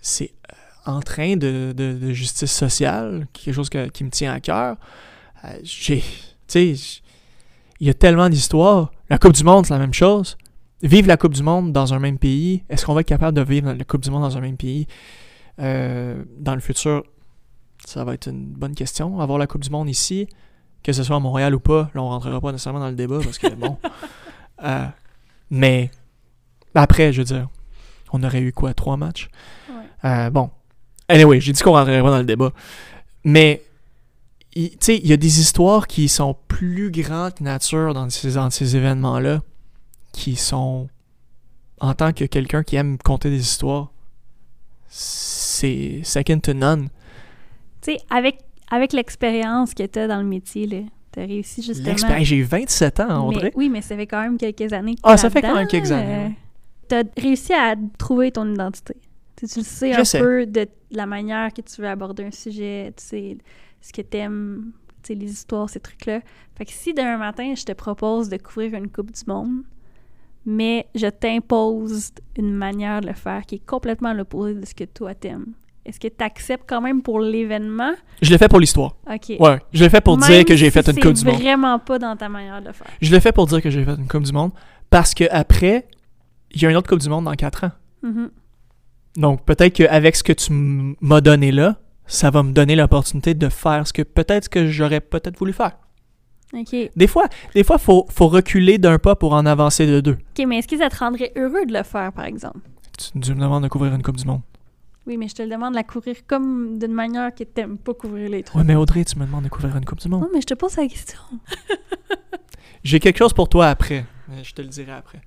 c'est, euh, en train de, de- de justice sociale, quelque chose que- qui me tient à cœur. Euh, j'ai, tu sais, j- il y a tellement d'histoires. La Coupe du Monde, c'est la même chose. Vivre la Coupe du Monde dans un même pays, est-ce qu'on va être capable de vivre la Coupe du Monde dans un même pays? Euh, dans le futur? Ça va être une bonne question. Avoir la Coupe du Monde ici, que ce soit à Montréal ou pas, là, on rentrera pas nécessairement dans le débat parce que, bon. Euh, mais après, je veux dire, on aurait eu quoi, trois matchs?
Ouais.
Euh, bon. Anyway, j'ai dit qu'on rentrerait pas dans le débat. Mais, tu sais, il y a des histoires qui sont plus grandes que nature dans ces, dans ces événements-là, qui sont, en tant que quelqu'un qui aime conter des histoires, c'est second to none.
Tu sais, avec, avec l'expérience que t'as dans le métier, là, t'as réussi justement.
J'ai 27 ans,
Mais-
Audrey.
oui, mais ça fait quand même quelques années que
Ah, ça fait quand même quelques années,
T'as réussi à trouver ton identité. Tu, le sais
Je
un
sais.
peu de la manière que tu veux aborder un sujet, tu sais, ce que t'aimes, tu sais, les histoires, ces trucs-là. Fait que si demain matin, je te propose de couvrir une Coupe du Monde, mais je t'impose une manière de le faire qui est complètement l'opposé de ce que toi t'aimes, est-ce que tu acceptes quand même pour l'événement?
Je l'ai fait pour l'histoire.
OK.
Ouais, je l'ai fait pour
Même
dire que j'ai
si
fait une Coupe du
C'est
Monde.
vraiment pas dans ta manière de le faire.
Je l'ai fait pour dire que j'ai fait une Coupe du Monde parce que après, il y a une autre Coupe du Monde dans 4 ans.
Mhm.
Donc peut-être qu'avec ce que tu m'as donné là, ça va me donner l'opportunité de faire ce que peut-être que j'aurais peut-être voulu faire.
OK.
Des fois, des fois faut, faut reculer d'un pas pour en avancer de deux.
OK, mais est-ce que ça te rendrait heureux de le faire, par exemple?
Tu, tu me demandes de couvrir une Coupe du Monde.
Oui, mais je te le demande de la couvrir comme d'une manière que t'aimes pas couvrir les trucs.
Ouais, mais Audrey, tu me demandes de couvrir une Coupe du Monde.
Non, mais je te pose la question.
J'ai quelque chose pour toi après. Mais Je te le dirai après.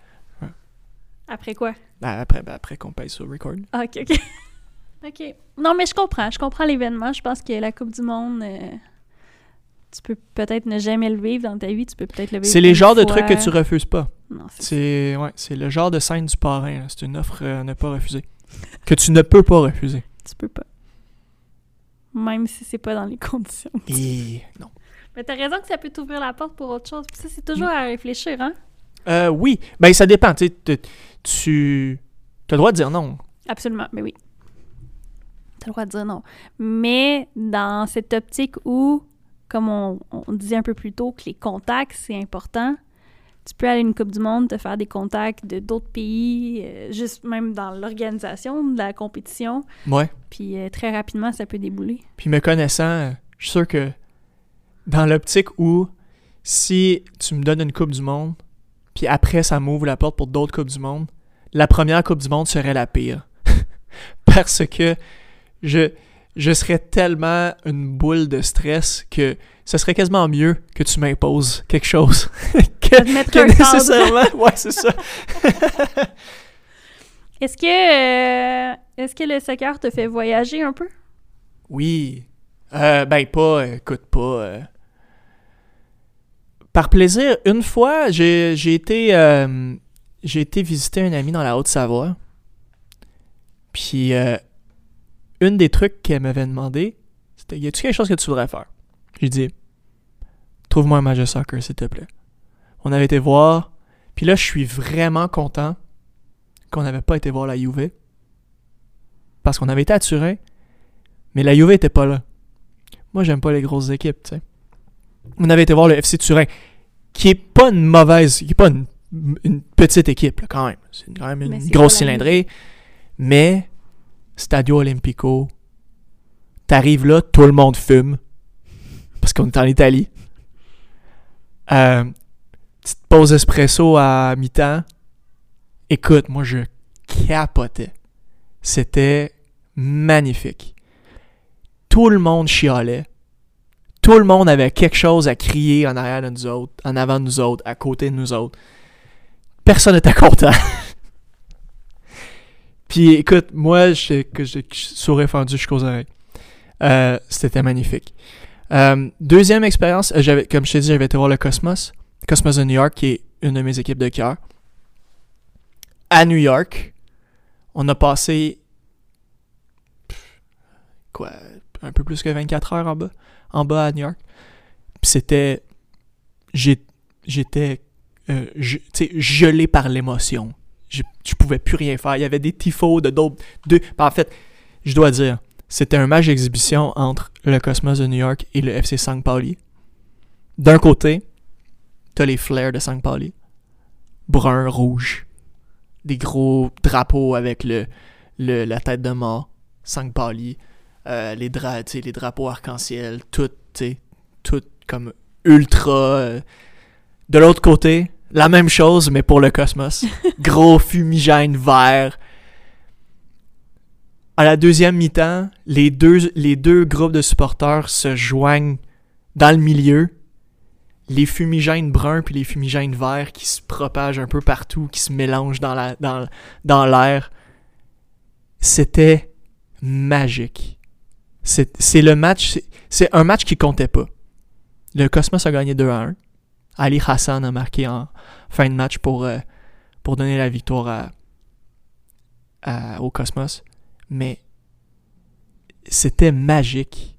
Après quoi?
Ben, après ben, après qu'on paye sur record.
Ah, OK, OK. OK. Non, mais je comprends. Je comprends l'événement. Je pense que la Coupe du Monde, euh, tu peux peut-être ne jamais le vivre dans ta vie. Tu peux peut-être le vivre
C'est les genres de trucs que tu refuses pas.
Non, c'est
ouais, c'est le genre de scène du parrain. C'est une offre euh, à ne pas refuser. Que tu ne peux pas refuser.
Tu peux pas. Même si c'est pas dans les conditions.
Et non.
Mais t'as raison que ça peut t'ouvrir la porte pour autre chose. Puis ça, c'est toujours à réfléchir, hein?
Euh, oui, ben ça dépend. Tu tu as le droit de dire non.
Absolument, mais oui. T'as le droit de dire non. Mais dans cette optique où, comme on, on disait un peu plus tôt, que les contacts, c'est important, tu peux aller à une Coupe du Monde, te faire des contacts de d'autres pays, euh, juste même dans l'organisation de la compétition.
Ouais.
Puis euh, très rapidement, ça peut débouler.
Puis me connaissant, je suis sûr que dans l'optique où si tu me donnes une Coupe du Monde, puis après ça m'ouvre la porte pour d'autres Coupes du Monde, la première Coupe du Monde serait la pire. Parce que je, je serais tellement une boule de stress que ce serait quasiment mieux que tu m'imposes quelque chose que, que nécessairement. Ouais, c'est ça.
Est-ce que, euh, est-ce que le soccer te fait voyager un peu?
Oui. Euh, ben, pas, écoute, pas. euh, Par plaisir, une fois, j'ai j'ai été, j'ai été visiter un ami dans la Haute-Savoie. Puis, euh, une des trucs qu'elle m'avait demandé, c'était Y a-tu quelque chose que tu voudrais faire? J'ai dit Trouve-moi un match de soccer, s'il te plaît. On avait été voir. Puis là, je suis vraiment content qu'on n'avait pas été voir la Juve. Parce qu'on avait été à Turin, mais la Juve était pas là. Moi, j'aime pas les grosses équipes, tu sais. On avait été voir le FC Turin, qui est pas une mauvaise, qui est pas une, une petite équipe, là, quand même. C'est quand même une grosse cylindrée. Mais, Stadio Olimpico, t'arrives là, tout le monde fume. Parce qu'on est en Italie. Euh, petite pause espresso à mi-temps. Écoute, moi, je capotais. C'était magnifique. Tout le monde chialait. Tout le monde avait quelque chose à crier en arrière de nous autres, en avant de nous autres, à côté de nous autres. Personne n'était content. Puis écoute, moi, je, que je, je fendu jusqu'aux oreilles. Euh, C'était magnifique. Euh, deuxième expérience, euh, j'avais, comme je t'ai dit, j'avais été voir le Cosmos. Cosmos de New York, qui est une de mes équipes de cœur. À New York, on a passé quoi, un peu plus que 24 heures en bas, en bas à New York. C'était, j'étais, euh, gelé par l'émotion. Je, je pouvais plus rien faire. Il y avait des tifos de d'autres, de, en fait, je dois dire, c'était un match d'exhibition entre le Cosmos de New York et le FC St. Pauli. D'un côté, t'as les flares de St. Pauli. Brun, rouge. Des gros drapeaux avec le, le- la tête de mort. St. Pauli. Euh, les, dra les drapeaux arc-en-ciel. Tout, tout comme ultra. euh. De l'autre côté, la même chose, mais pour le Cosmos. Gros fumigène vert. À la deuxième mi-temps, les deux, les deux groupes de supporters se joignent dans le milieu. Les fumigènes bruns puis les fumigènes verts qui se propagent un peu partout, qui se mélangent dans la dans, dans l'air. C'était magique. C'est c'est le match, c'est- c'est un match qui comptait pas. Le Cosmos a gagné 2 à 1. Ali Hassan a marqué en fin de match pour, euh, pour donner la victoire au Cosmos. Mais c'était magique.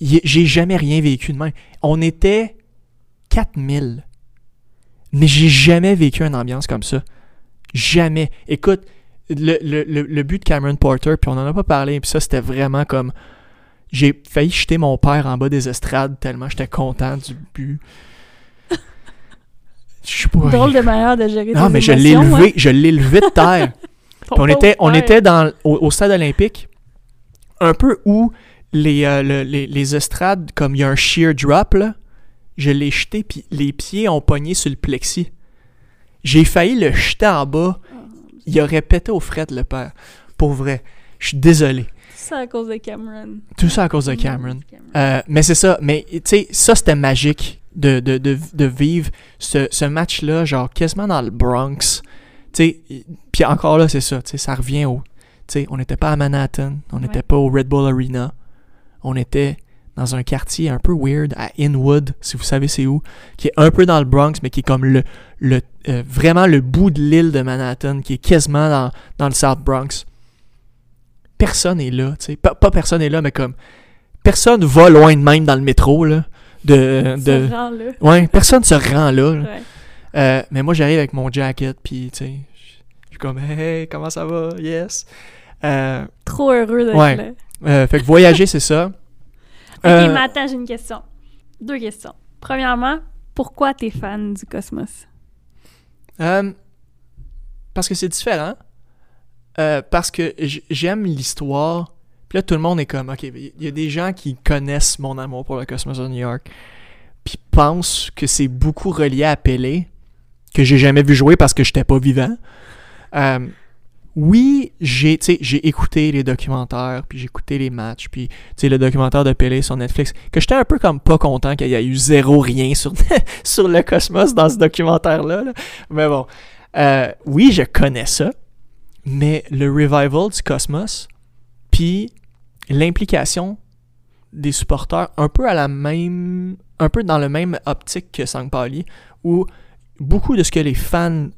J'ai jamais rien vécu de même. On était 4000. Mais j'ai jamais vécu une ambiance comme ça. Jamais. Écoute, le, le- le- le but de Cameron Porter, puis on en a pas parlé, puis ça c'était vraiment comme. J'ai failli jeter mon père en bas des estrades tellement j'étais content du but. Je sais pas.
Drôle de manière de gérer
Non, mais je l'ai levé, je l'ai levé de terre.
hein.
On était, on était dans, au, au stade olympique, un peu où les, euh, le- les, les estrades, comme il y a un sheer drop, là, je l'ai jeté, puis les pieds ont pogné sur le plexi. J'ai failli le jeter en bas. Il aurait pété aux frettes, le père. Pour vrai. Je suis désolé.
C'est à cause de Cameron.
Tout ça à cause de Cameron.
Cameron.
Euh, mais c'est ça. Mais tu sais, ça c'était magique de, de, de, de vivre ce, ce match-là, genre quasiment dans le Bronx. Puis encore là, c'est ça. Ça revient au. Tu sais, on n'était pas à Manhattan, on n'était
Ouais.
pas au Red Bull Arena. On était dans un quartier un peu weird à Inwood, si vous savez c'est où, qui est un peu dans le Bronx, mais qui est comme le, le euh, vraiment le bout de l'île de Manhattan, qui est quasiment dans, dans le South Bronx. Personne est là, tu sais. Pas, pas personne est là, mais comme personne va loin de même dans le métro, là. De, de...
Ce rang-là.
Ouais, personne se rend là. là.
Ouais.
Euh, mais moi, j'arrive avec mon jacket, puis tu sais, je suis comme, hey, comment ça va? Yes. Euh,
Trop heureux d'être
Ouais.
là.
euh, fait que voyager, c'est ça.
Ok, mais attends, j'ai une question. Deux questions. Premièrement, pourquoi t'es fan du Cosmos?
Parce que c'est différent. Parce que j'aime l'histoire. Puis là, tout le monde est comme, ok, il y a des gens qui connaissent mon amour pour le Cosmos de New York. Puis pensent que c'est beaucoup relié à Pelé, que j'ai jamais vu jouer parce que j'étais pas vivant. Euh, oui, j'ai écouté les documentaires, puis j'ai écouté les matchs, puis le documentaire de Pelé sur Netflix, que j'étais un peu comme pas content qu'il y ait eu zéro rien sur, sur le cosmos dans ce documentaire-là. là. Mais bon, euh, oui, je connais ça, mais le revival du cosmos, puis l'implication des supporters un peu à la même, un peu dans le même optique que St. Pauli, où beaucoup de ce que les fans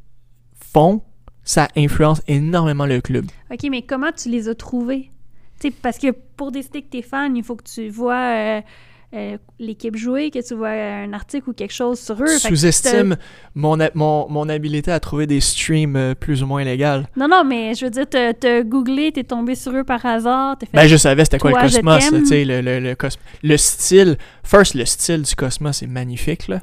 font, ça influence énormément le club.
Ok, mais comment tu les as trouvés? Parce que pour décider que t'es fan, il faut que tu vois euh, euh, l'équipe jouer, que tu vois un article ou quelque chose sur eux.
Sous-estime mon, mon, mon habileté à trouver des streams euh, plus ou moins légales.
Non, non, mais je veux dire, t'as googlé, t'es tombé sur eux par hasard, t'as fait...
Ben, je savais c'était quoi le Cosmos, tu sais, le, le, le, cos- le style. First, le style du Cosmos est magnifique, là.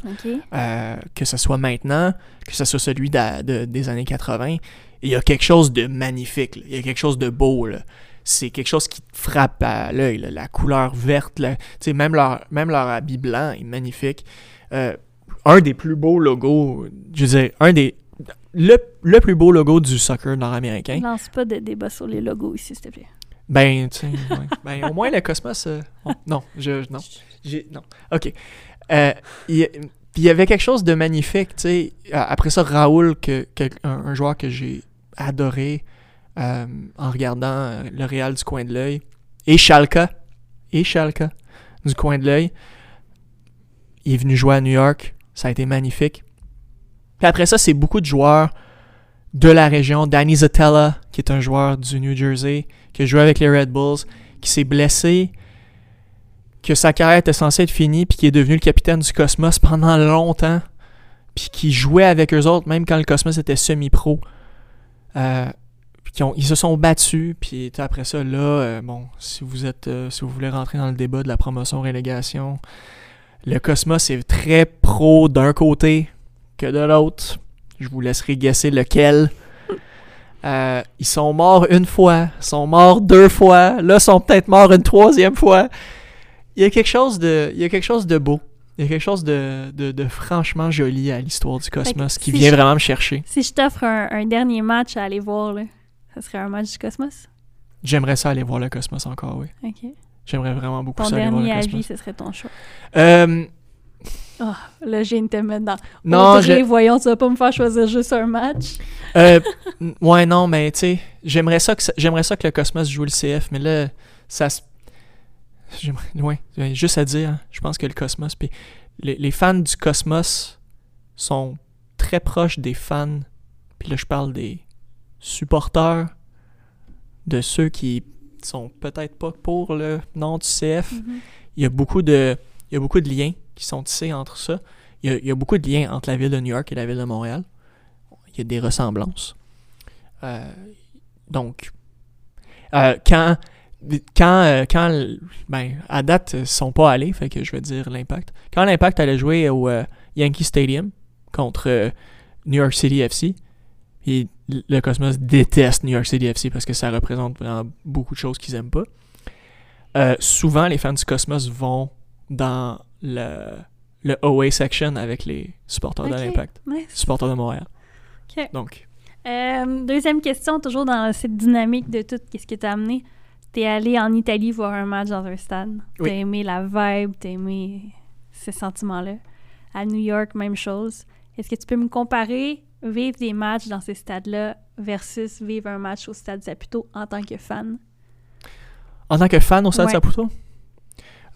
Euh, que ce soit maintenant, que ce soit celui de- des années 80. Il y a quelque chose de magnifique, là. il y a quelque chose de beau. là. C'est quelque chose qui te frappe à l'œil. La couleur verte, là. Même leur, même leur habit blanc est magnifique. Euh, un des plus beaux logos, je veux dire, un des. Le, le plus beau logo du soccer nord-américain.
Lance pas de débat sur les logos ici, s'il te plaît.
Ben, tu sais, ouais. ben, au moins le Cosmos. euh, non, je. Non. J'ai- non. OK. Euh, Il y, a- il y avait quelque chose de magnifique, tu sais. Après ça, Raoul, que, que- un, un joueur que j'ai adoré euh, en regardant euh, le Real du coin de l'œil. Et Schalke. Et Schalke du coin de l'œil. Il est venu jouer à New York. Ça a été magnifique. Puis après ça, c'est beaucoup de joueurs de la région. Danny Zatella, qui est un joueur du New Jersey, qui a joué avec les Red Bulls, qui s'est blessé, que sa carrière était censée être finie, puis qui est devenu le capitaine du Cosmos pendant longtemps, puis qui jouait avec eux autres, même quand le Cosmos était semi-pro. Euh, puis qui ont- ils se sont battus, puis après ça, là, euh, bon, si vous êtes, euh, si vous voulez rentrer dans le débat de la promotion-relégation, le Cosmos est très pro d'un côté que de l'autre. Je vous laisserai guesser lequel. Euh, ils sont morts une fois, sont morts deux fois, là ils sont peut-être morts une troisième fois. Il y a quelque chose de, il y a quelque chose de beau. Il y a quelque chose de, de, de franchement joli à l'histoire du Cosmos qui
si
vient
je-
vraiment me chercher.
Si je t'offre un, un dernier match à aller voir, là, ça serait un match du Cosmos?
J'aimerais ça aller voir le Cosmos encore, oui.
OK.
J'aimerais vraiment beaucoup
Ton
ça aller voir
dernier
le
avis,
Cosmos.
ce serait ton choix.
Euh,
Là, j'ai une mettre dans...
non,
Audrey,
je-
voyons, tu vas pas me faire choisir juste un match?
Euh, ouais, non, mais tu sais, j'aimerais ça, que j'aimerais ça que le Cosmos joue le CF, mais là, ça se. j'aimerais- Ouais, ouais, juste à dire, hein, je pense que le Cosmos. Puis les, les fans du Cosmos sont très proches des fans. Puis là, je parle des supporters, de ceux qui sont peut-être pas pour le nom du CF. Il y a beaucoup de, il y a beaucoup de liens qui sont tissés entre ça. Il y, a, il y a beaucoup de liens entre la ville de New York et la ville de Montréal. Il y a des ressemblances. Euh, donc, euh, quand, quand, euh, quand, ben, à date, ils sont pas allés, fait que je vais dire l'impact. Quand l'impact allait jouer au Yankee Stadium contre New York City FC, et le Cosmos déteste New York City FC parce que ça représente vraiment beaucoup de choses qu'ils aiment pas. Euh, souvent, les fans du Cosmos vont dans le, le OA section avec les supporters de l'Impact,
Nice.
supporters de Montréal. Donc,
Euh, deuxième question, toujours dans cette dynamique de tout, qu'est-ce que t'as amené? T'es allé en Italie voir un match dans un stade.
Oui.
T'as aimé la vibe, t'as aimé ces sentiments-là. À New York, même chose. Est-ce que tu peux me comparer vivre des matchs dans ces stades-là versus vivre un match au stade Saputo en tant que fan?
en tant que fan au Stade
Ouais.
Saputo,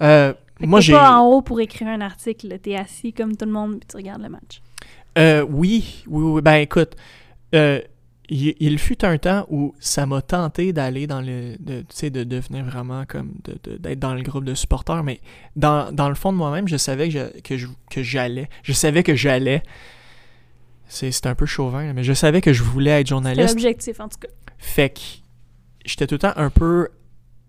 euh, moi j'ai.
pas en haut pour écrire un article, t'es assis comme tout le monde puis tu regardes le match.
Euh, oui, oui, oui. Ben écoute, euh, il, il fut un temps où ça m'a tenté d'aller dans le. de- Tu sais, de devenir vraiment comme. de- de- d'être dans le groupe de supporters, mais dans, dans le fond de moi-même, je savais que je- que je- que j'allais. Je savais que j'allais. C'est un peu chauvin, mais je savais que je voulais être journaliste.
l'objectif, en tout cas.
Fait que j'étais tout le temps un peu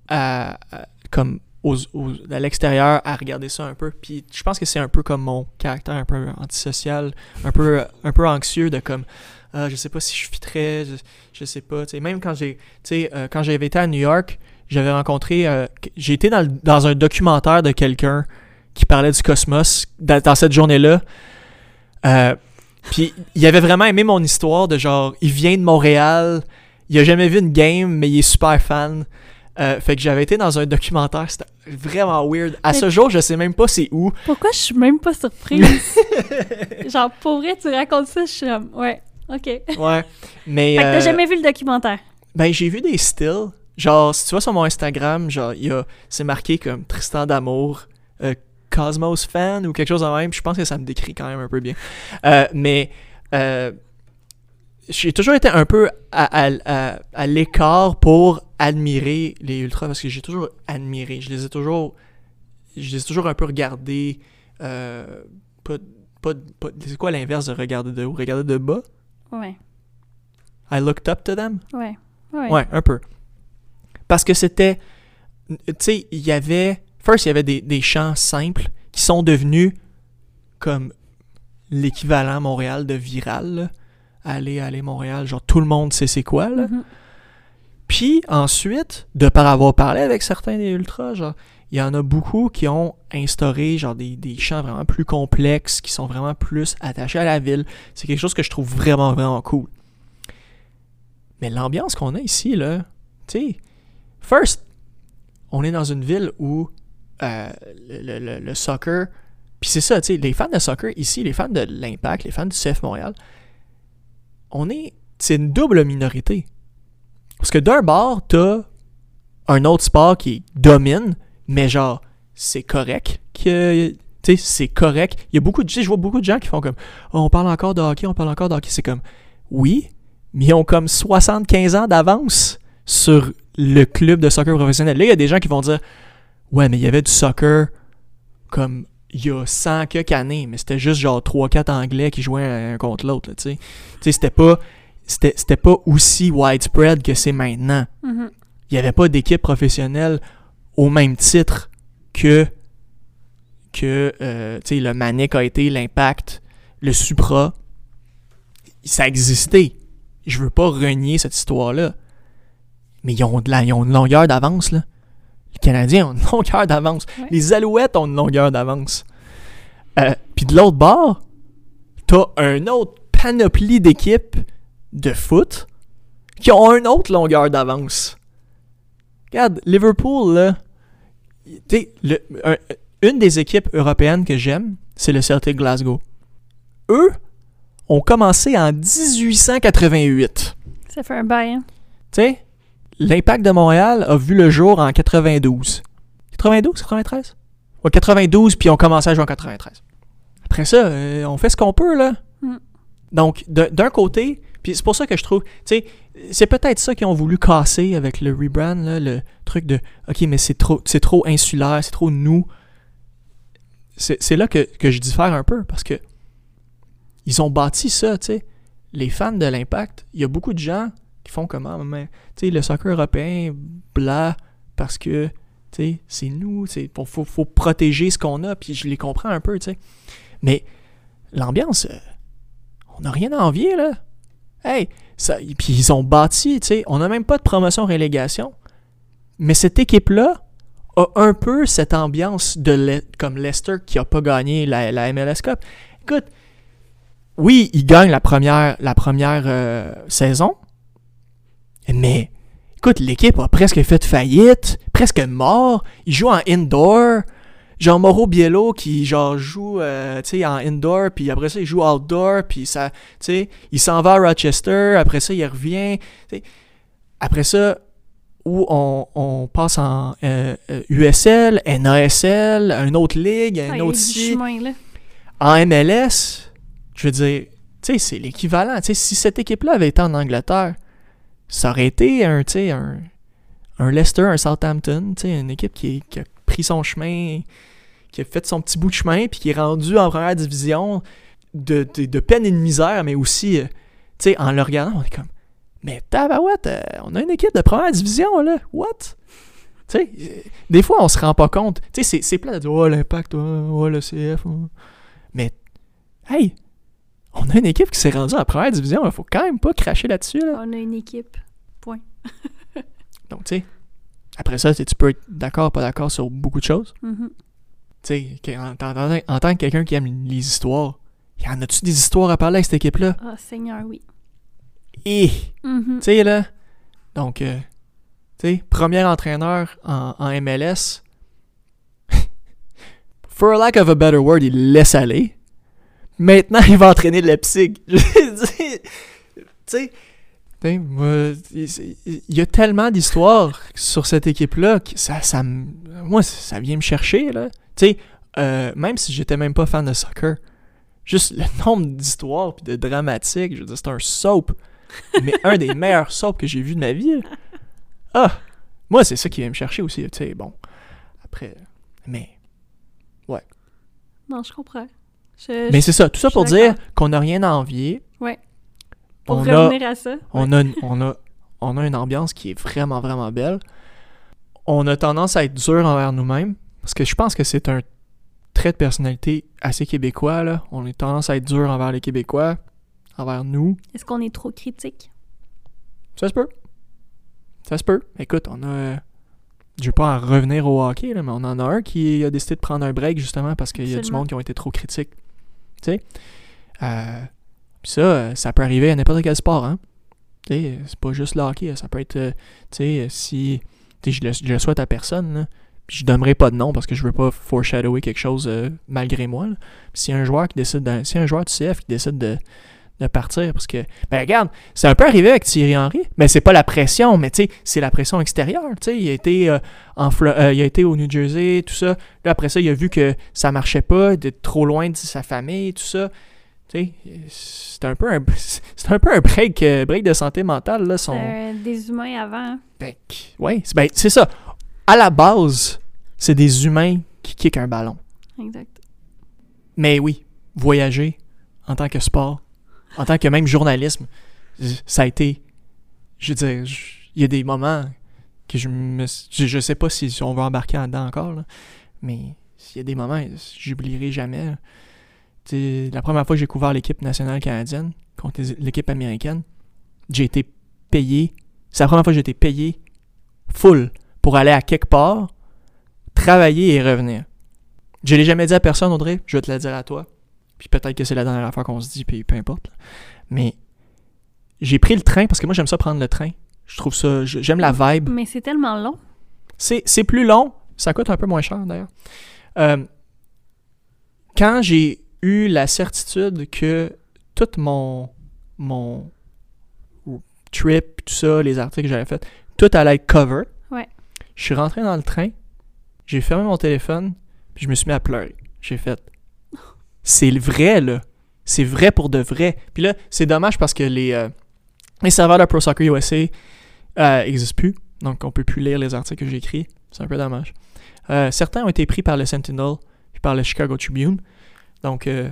à, à- comme aux, aux- à l'extérieur à regarder ça un peu. Puis je pense que c'est un peu comme mon caractère un peu antisocial, un peu, un peu anxieux de comme Ah, je sais pas si je fitterais, je, je sais pas. Même quand j'ai euh, quand j'avais été à New York, j'avais rencontré euh, j'ai été dans, le- dans un documentaire de quelqu'un qui parlait du cosmos dans, dans cette journée-là. Puis il avait vraiment aimé mon histoire de genre, il vient de Montréal, il a jamais vu une game, mais il est super fan. Euh, fait que j'avais été dans un documentaire, c'était vraiment weird. À ce jour, je sais même pas c'est où.
Pourquoi je suis même pas surprise? Genre, pour vrai, tu racontes ça, je suis comme, ouais, ok.
Ouais. Mais
Fait que t'as
euh,
jamais vu le documentaire?
ben j'ai vu des stills. Genre, si tu vas sur mon Instagram, genre, il c'est marqué comme Tristan d'amour, euh, Cosmos fan ou quelque chose de même. Je pense que ça me décrit quand même un peu bien. Euh, mais euh, j'ai toujours été un peu à, à- à- à l'écart pour admirer les ultras parce que j'ai toujours admiré. Je les ai toujours. je les ai toujours un peu regardés. euh, pas, pas, pas- c'est quoi l'inverse de regarder de haut? Regarder de bas?
Ouais.
I looked up to them?
Ouais. Ouais.
Ouais, un peu. Parce que c'était. Tu sais, il y avait. First, il y avait des, des chants simples qui sont devenus comme l'équivalent Montréal de viral. là. Allez, allez, Montréal. Genre, tout le monde sait c'est quoi, là.
Mhm.
Puis ensuite, de par avoir parlé avec certains des ultras, genre, il y en a beaucoup qui ont instauré genre des, des chants vraiment plus complexes, qui sont vraiment plus attachés à la ville. C'est quelque chose que je trouve vraiment, vraiment cool. Mais l'ambiance qu'on a ici, là, tu sais, first, on est dans une ville où euh, le, le- le- soccer, puis c'est ça, tu sais, les fans de soccer ici, les fans de l'Impact, les fans du CF Montréal, on est, c'est une double minorité. Parce que d'un bord, t'as un autre sport qui domine, mais genre, c'est correct que. Tu sais, c'est correct. Il y a beaucoup de. Je vois beaucoup de gens qui font comme. Oh, on parle encore de hockey, on parle encore de hockey. C'est comme. Oui, mais ils ont comme 75 ans d'avance sur le club de soccer professionnel. Là, il y a des gens qui vont dire. Ouais, mais il y avait du soccer comme il y a 100 quelques années, mais c'était juste genre 3-4 Anglais qui jouaient un contre l'autre, tu sais. Tu sais, c'était pas c'était c'était pas aussi widespread que c'est maintenant.
Mhm.
Il n'y avait pas d'équipe professionnelle au même titre que que euh, tu sais, le Manic a été, l'Impact, le Supra. Ça existait. Je veux pas renier cette histoire-là. Mais ils ont, de la, ils ont une longueur d'avance, là. Les Canadiens ont une longueur d'avance.
Ouais.
Les Alouettes ont une longueur d'avance. Euh, Puis de l'autre bord, t'as un autre panoplie d'équipes de foot qui ont une autre longueur d'avance. Regarde, Liverpool, là, le- un- une des équipes européennes que j'aime, c'est le Celtic Glasgow. Eux ont commencé en 1888.
Ça fait un bail, hein?
Tu sais, l'Impact de Montréal a vu le jour en 92. 92, 93? Ouais, 92, puis on commençait à jouer en 93. Après ça, euh, on fait ce qu'on peut, là.
Mm.
Donc, d'un côté, puis c'est pour ça que je trouve, tu sais, c'est peut-être ça qu'ils ont voulu casser avec le rebrand, là, le truc de, OK, mais c'est trop, c'est trop insulaire, c'est trop nous. C'est c'est là que, que je diffère un peu, parce que ils ont bâti ça, tu sais. Les fans de l'Impact, il y a beaucoup de gens qui font comment, tu sais, le soccer européen, bla, parce que, tu sais, c'est nous, il faut, faut, protéger ce qu'on a, puis je les comprends un peu, tu sais. Mais l'ambiance, euh, on n'a rien à envier, là. Hey, puis ils ont bâti, tu sais, on n'a même pas de promotion-relégation, mais cette équipe-là a un peu cette ambiance de comme Leicester qui a pas gagné la, la MLS Cup. Écoute, oui, ils gagnent la première, la première euh, saison, mais écoute, l'équipe a presque fait faillite, presque mort. Ils jouent en indoor. Genre Mauro Biello qui genre joue euh, en indoor puis après ça il joue outdoor puis ça tu sais il s'en va à Rochester après ça il revient après ça où on, on passe en euh, euh, USL, NASL, une autre ligue,
Ah,
un
il y a
autre
là.
en MLS, je veux dire, c'est l'équivalent. Tu sais, si cette équipe-là avait été en Angleterre, ça aurait été un, un, un Leicester, un Southampton, une équipe qui, a pris son chemin, qui a fait son petit bout de chemin, puis qui est rendue en première division de, de, peine et de misère, mais aussi, euh, en le regardant, on est comme, mais tabarouette, euh, on a une équipe de première division, là, what? Tu sais, euh, des fois, on se rend pas compte. C'est- c'est plat de dire, oh, l'impact, oh, oh, le CF, oh. Mais, hey, on a une équipe qui s'est rendue en première division. Il faut quand même pas cracher là-dessus. Là.
On a une équipe.
Donc, tu sais, après ça, tu peux être d'accord ou pas d'accord sur beaucoup de choses.
Mhm.
Tu sais, en, en- en tant que quelqu'un qui aime les histoires, y en a-tu des histoires à parler avec cette équipe-là?
Ah, Seigneur, oui.
Et,
Mhm.
tu sais, là, donc, euh, tu sais, premier entraîneur en, en MLS, for lack of a better word, il laisse aller. Maintenant, il va entraîner Leipzig. Tu sais, il y a tellement d'histoires sur cette équipe-là que ça, ça moi, ça vient me chercher, là. Tu sais, euh, même si j'étais même pas fan de soccer, juste le nombre d'histoires puis de dramatiques, je veux dire, c'est un soap mais un des meilleurs soaps que j'ai vu de ma vie. là. Ah! Moi, c'est ça qui vient me chercher aussi. Tu sais, bon. Après. Mais. Ouais.
Non, je comprends. Je-
Mais c'est ça, tout ça pour dire qu'on n'a rien à envier.
Ouais. Pour
on a,
revenir à ça.
on, a, on, a, on a une ambiance qui est vraiment, vraiment belle. On a tendance à être dur envers nous-mêmes, parce que je pense que c'est un trait de personnalité assez québécois. Là. On a tendance à être dur envers les Québécois, envers nous.
Est-ce qu'on est trop critique?
Ça se peut. Ça se peut. Écoute, on a. Je vais pas en revenir au hockey, là, mais on en a un qui a décidé de prendre un break justement parce qu'il y a du monde qui ont été trop critiques. Euh, ça, euh, ça peut arriver à n'importe quel sport, hein? Sais, c'est pas juste le hockey, ça peut être. euh, tu euh, si. Je le, je souhaite à personne, là. Je donnerai pas de nom parce que je veux pas foreshadower quelque chose euh, malgré moi. a un joueur qui décide a un joueur du CF qui décide de, de partir parce que ben regarde, c'est un peu arrivé avec Thierry Henry, mais c'est pas la pression, mais tu sais, c'est la pression extérieure, tu sais, il a été euh, en euh, il a été au New Jersey, tout ça. Là après ça, il a vu que ça marchait pas, d'être trop loin de sa famille, tout ça. Tu sais, c'est un peu un c'est un peu un break euh, break de santé mentale là, son
des humains avant.
ben, ouais, c'est ben, c'est ça. À la base, c'est des humains qui kickent un ballon.
Exact.
Mais oui, voyager en tant que sport, en tant que même journalisme, ça a été. Je veux dire, il y a des moments que je me. Je, sais pas si, on va embarquer là-dedans encore, là, mais il y a des moments, j'oublierai jamais. la première fois que j'ai couvert l'équipe nationale canadienne contre l'équipe américaine, j'ai été payé. C'est la première fois que j'ai été payé full pour aller à quelque part, travailler et revenir. Je l'ai jamais dit à personne, Audrey. Je vais te le dire à toi. Puis peut-être que c'est la dernière fois qu'on se dit, puis peu importe. là. Mais j'ai pris le train parce que moi j'aime ça prendre le train. Je trouve ça, j'aime la vibe.
Mais c'est tellement long.
C'est, c'est plus long, ça coûte un peu moins cher d'ailleurs. Euh, quand j'ai eu la certitude que tout mon, mon trip, tout ça, les articles que j'avais faits, tout allait être cover,
Ouais.
je suis rentré dans le train, j'ai fermé mon téléphone, puis je me suis mis à pleurer. J'ai fait, c'est le vrai là, c'est vrai pour de vrai. Puis là, c'est dommage parce que les, euh, les serveurs de Pro Soccer USA n'existent plus. Donc, on peut plus lire les articles que j'ai écrits. C'est un peu dommage. Euh, certains ont été pris par le Sentinel puis par le Chicago Tribune. Donc, euh,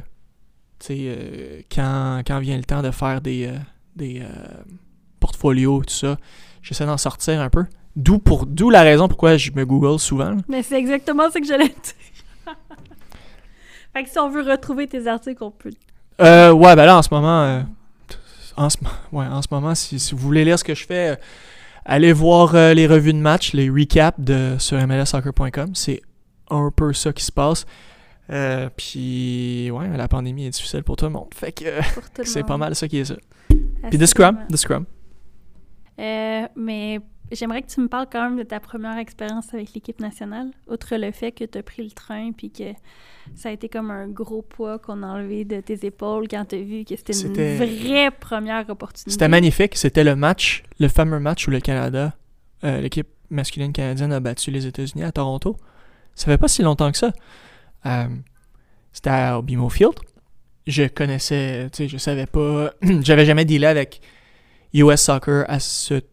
tu sais, euh, quand, quand vient le temps de faire des, euh, des euh, portfolios, tout ça, j'essaie d'en sortir un peu. D'où pour d'où la raison pourquoi je me Google souvent.
Mais c'est exactement ce que j'allais dire. fait que si on veut retrouver tes articles, on peut.
Euh, ouais, ben là, en ce moment, euh, en, ce, ouais, en ce moment, si, si vous voulez lire ce que je fais, euh, allez voir euh, les revues de match, les recaps de, sur mlsoccer.com. C'est un peu ça qui se passe. Euh, Puis, ouais, la pandémie est difficile pour tout le monde. Fait que c'est pas mal ça qui est ça. Puis The Scrum. The Scrum.
Euh, mais j'aimerais que tu me parles quand même de ta première expérience avec l'équipe nationale, outre le fait que tu as pris le train puis que ça a été comme un gros poids qu'on a enlevé de tes épaules quand tu as vu que c'était une vraie première opportunité.
C'était magnifique. C'était le match, le fameux match où le Canada, euh, l'équipe masculine canadienne a battu les États-Unis à Toronto. Ça fait pas si longtemps que ça. Euh, C'était à BMO Field. Je connaissais, tu sais, je savais pas. J'avais jamais dealé avec US Soccer à cet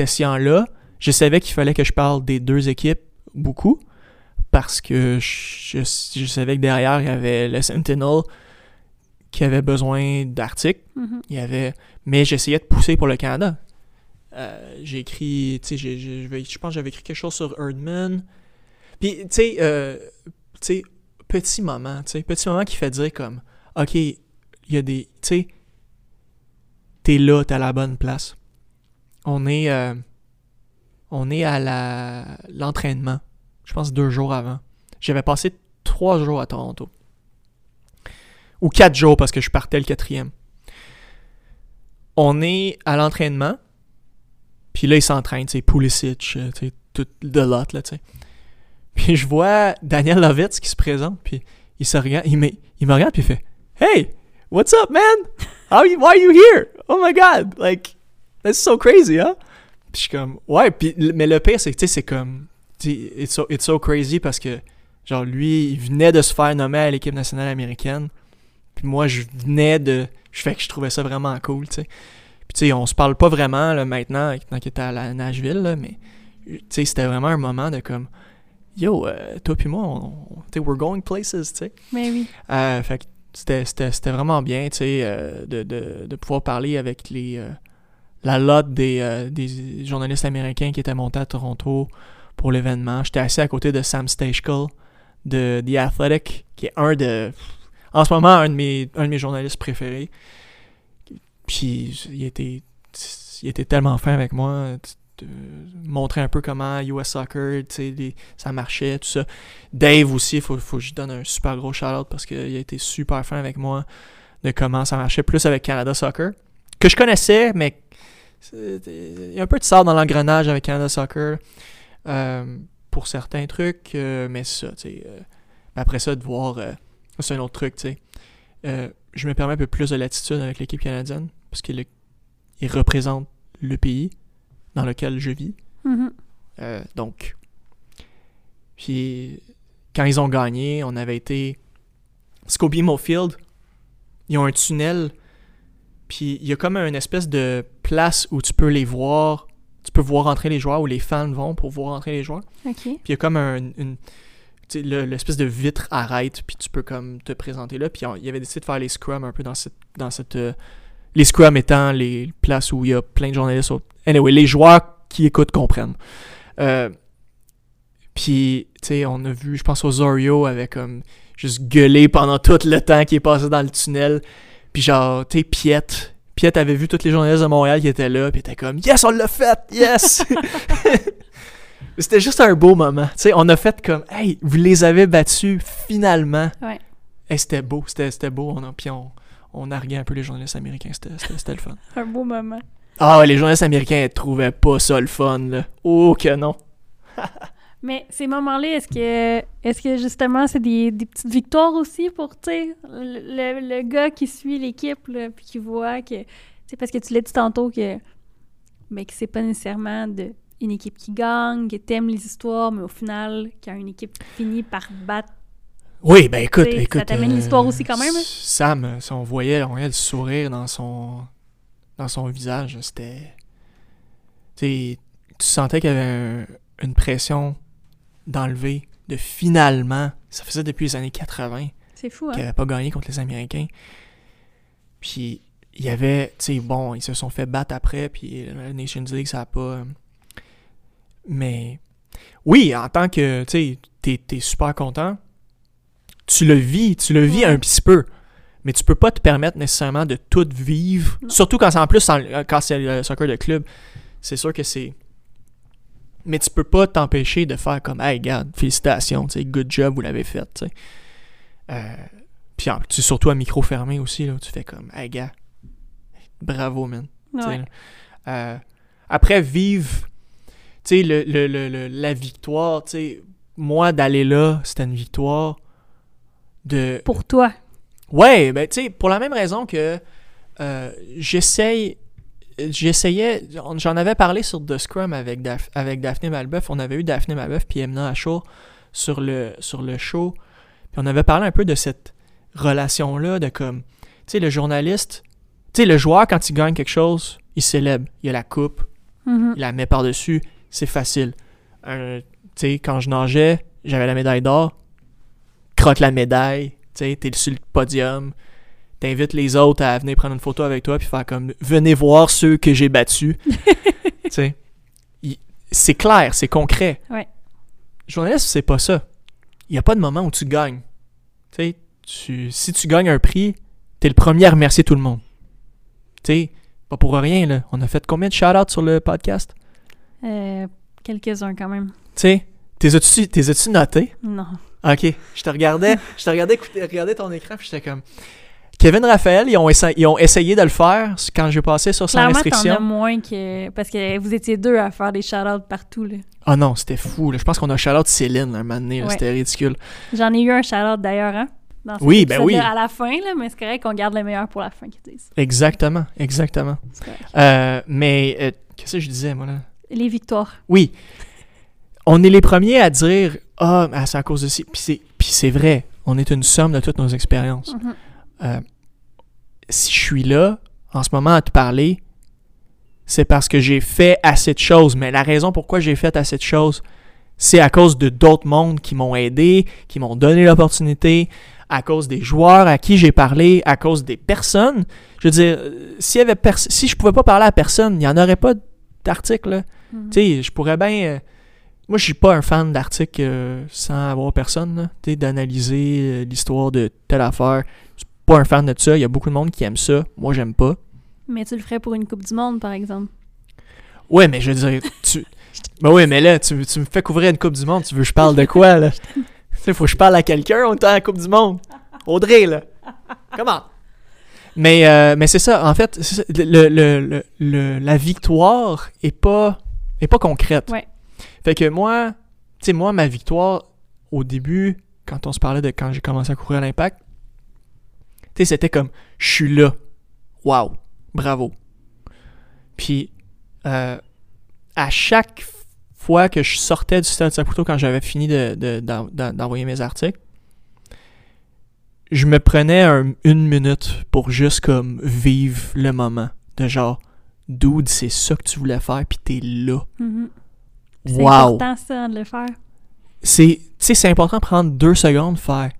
escient-là. Je savais qu'il fallait que je parle des deux équipes beaucoup parce que je, je savais que derrière, il y avait le Sentinel qui avait besoin d'articles.
Mhm.
Il y avait. Mais j'essayais de pousser pour le Canada. Euh, j'ai écrit. Tu sais, je pense que j'avais écrit quelque chose sur Erdman. Puis, tu sais, euh, tu sais, petit moment, tu sais, petit moment qui fait dire comme, OK, il y a des. Tu sais, t'es là, t'es à la bonne place. On est. euh, on est à l'entraînement. Je pense deux jours avant. J'avais passé trois jours à Toronto. Ou quatre jours parce que je partais le quatrième on est à l'entraînement, puis là, il s'entraîne, tu sais, Pulisic, euh, tu tout de lot, là, tu. Puis je vois Daniel Lovitz qui se présente, puis il me, regarde, puis il fait « Hey, what's up, man? How why are you here? Oh my God! Like, that's so crazy, hein? » Puis je suis comme « Ouais, puis, mais le pire, c'est que, tu sais, c'est comme, it's so, it's so crazy parce que, genre, lui, il venait de se faire nommer à l'équipe nationale américaine, puis moi, je venais de... Je fais que je trouvais ça vraiment cool, tu sais. Puis tu sais, on se parle pas vraiment là, maintenant, tant qu'il était à la Nashville, là, mais tu sais, c'était vraiment un moment de comme. yo, euh, toi puis moi, on, on- tu sais, we're going places, tu sais.
Mais oui.
Euh, fait que c'était, c'était, c'était vraiment bien, tu sais, euh, de, de, de pouvoir parler avec les, euh, la lot des, euh, des journalistes américains qui étaient montés à Toronto pour l'événement. J'étais assis à côté de Sam Stejskal de The Athletic, qui est un de, en ce moment, un de mes, un de mes journalistes préférés. Puis il était, il était tellement fin avec moi, de montrer un peu comment US Soccer, les- ça marchait, tout ça. Dave aussi, il faut, que je donne un super gros shout-out parce qu'il a été super fin avec moi de comment ça marchait plus avec Canada Soccer. Que je connaissais, mais il y a un peu de sable dans l'engrenage avec Canada Soccer euh, pour certains trucs, euh, mais ça, tu sais. euh, après ça, de voir, euh, c'est un autre truc, tu sais. Je me permets un peu plus de latitude avec l'équipe canadienne parce qu'il il représente le pays dans lequel je vis.
Mhm.
Euh, donc, puis quand ils ont gagné, on avait été Scobie Field. Ils ont un tunnel, puis il y a comme une espèce de place où tu peux les voir. Tu peux voir entrer les joueurs, où les fans vont pour voir entrer les joueurs. Puis il y a comme un, une. L'espèce de vitre arrête, puis tu peux comme te présenter là. Puis il avait décidé de faire les scrums un peu dans cette. Dans cette euh, les scrums étant les places où il y a plein de journalistes. Anyway, les joueurs qui écoutent comprennent. Euh, puis, tu sais, on a vu, je pense, Osorio avec comme juste gueulé pendant tout le temps qui est passé dans le tunnel. Puis genre, tu sais, Piette. Piette avait vu tous les journalistes de Montréal qui étaient là, puis était comme Yes, on l'a fait! Yes! C'était juste un beau moment. Tu sais, on a fait comme Hey, vous les avez battus finalement.
Ouais.
Hey, c'était beau, c'était c'était beau. On a, puis on, on narguait un peu les journalistes américains. C'était c'était- c'était le fun.
Un beau moment.
Ah ouais, les journalistes américains ils trouvaient pas ça le fun, là. Oh que non.
Mais ces moments-là, est-ce que, est-ce que justement c'est des, des petites victoires aussi pour, tu sais, le, gars qui suit l'équipe, puis qui voit que, tu parce que tu l'as dit tantôt que, mais que c'est pas nécessairement de, une équipe qui gagne, que t'aimes les histoires, mais au final, quand une équipe finit par battre,
Oui, ben écoute,
T'sais, ça
écoute.
t'amène l'histoire aussi quand même, hein?
Sam, euh, si on voyait, on voyait le sourire dans son dans son visage, c'était. Tu sentais qu'il y avait un- une pression d'enlever, de finalement. Ça faisait depuis les années 80
c'est fou, hein?
qu'il n'avait pas gagné contre les Américains. Puis il y avait, tu sais, bon, ils se sont fait battre après, puis la Nations League, ça a pas. euh, Mais oui, en tant que, tu sais, t'es, t'es super content. Tu le vis, tu le vis
Ouais.
un petit peu. Mais tu peux pas te permettre nécessairement de tout vivre.
Non.
Surtout quand c'est en plus quand c'est le soccer de club. C'est sûr que c'est. Mais tu peux pas t'empêcher de faire comme Hey, regarde, félicitations, good job, vous l'avez fait, tu sais. Euh, puis en- tu surtout à micro fermé aussi, là, tu fais comme Hey, gars, bravo, man.
Ouais.
Euh, après, vive, tu sais, le, le- le- le- la victoire, tu sais, moi, d'aller là, c'était une victoire de...
Pour toi.
Ouais, ben, tu sais, pour la même raison que euh, j'essaye... J'essayais... J'en avais parlé sur The Scrum avec, Daph- avec Daphné Malbeuf. On avait eu Daphné Malbeuf puis Emna Achour sur le, sur le show. Puis on avait parlé un peu de cette relation-là, de comme... Tu sais, le journaliste... Tu sais, le joueur, quand il gagne quelque chose, il célèbre. Il a la coupe,
Mhm.
il la met par-dessus, c'est facile. Tu sais, quand je nageais, j'avais la médaille d'or, croque la médaille, tu sais, t'es sur le podium, t'invites les autres à venir prendre une photo avec toi puis faire comme venez voir ceux que j'ai battus. tu sais, c'est clair, c'est concret.
Ouais.
Journaliste, c'est pas ça. Il y a pas de moment où tu gagnes. Tu sais, tu, si tu gagnes un prix, t'es le premier à remercier tout le monde. Tu sais, pas pour rien, là. On a fait combien de shout-outs sur le podcast?
Euh, Quelques-uns quand même.
Tu sais, t'es as-tu t'es as-tu noté?
Non.
Ok, je te regardais, je te regardais écouter, regarder ton écran, puis j'étais comme... Kevin Raphaël, ils ont, essa- ils ont essayé de le faire quand j'ai passé sur sans
Clairement, t'en as
restriction.
moins que. Parce que vous étiez deux à faire des shout-outs partout, là.
Ah non, c'était fou. là. Je pense qu'on a shout-out Céline un moment donné,
Ouais.
c'était ridicule.
J'en ai eu un shout-out d'ailleurs, hein?
Oui, ben oui.
À la fin, là, mais c'est correct qu'on garde le meilleur pour la fin, qu'ils disent.
Exactement, exactement. Euh, mais, euh, qu'est-ce que je disais, moi, là?
Les victoires.
Oui. On est les premiers à dire Ah, c'est à cause de ci. Puis c'est, puis c'est vrai. On est une somme de toutes nos expériences.
Mhm.
Euh, si je suis là, en ce moment, à te parler, c'est parce que j'ai fait assez de choses. Mais la raison pourquoi j'ai fait assez de choses, C'est à cause de d'autres mondes qui m'ont aidé, qui m'ont donné l'opportunité, à cause des joueurs à qui j'ai parlé, à cause des personnes. Je veux dire, s'il y avait si je pouvais pas parler à personne, il n'y en aurait pas d'article. Tu sais, je pourrais bien. euh, moi, je suis pas un fan d'articles euh, sans avoir personne. là. Tu sais, d'analyser euh, l'histoire de telle affaire. Pas un fan de ça. Il y a beaucoup de monde qui aime ça. Moi, j'aime pas.
Mais tu le ferais pour une Coupe du Monde, par exemple.
Ouais, mais je veux dire, tu. Ben oui, mais là, tu, tu me fais couvrir une Coupe du Monde. Tu veux que je parle de quoi, là? Tu sais, faut que je parle à quelqu'un, on est à la Coupe du Monde. Audrey, là. Comment? Mais, euh, mais c'est ça, en fait, ça, le, le- le- le- la victoire est pas, est pas concrète.
Ouais.
Fait que moi, tu sais, moi, ma victoire, au début, quand on se parlait de quand j'ai commencé à courir à l'impact, tu sais, c'était comme, je suis là. Wow. Bravo. Puis, euh, à chaque fois que je sortais du stade Saputo, quand j'avais fini de- de- d'en- d'en- d'envoyer mes articles, je me prenais un- une minute pour juste comme vivre le moment. De genre, dude, c'est ça que tu voulais faire, puis t'es là.
Mhm. C'est
Wow!
important, ça, de le faire.
C'est, tu sais, c'est important de prendre deux secondes, faire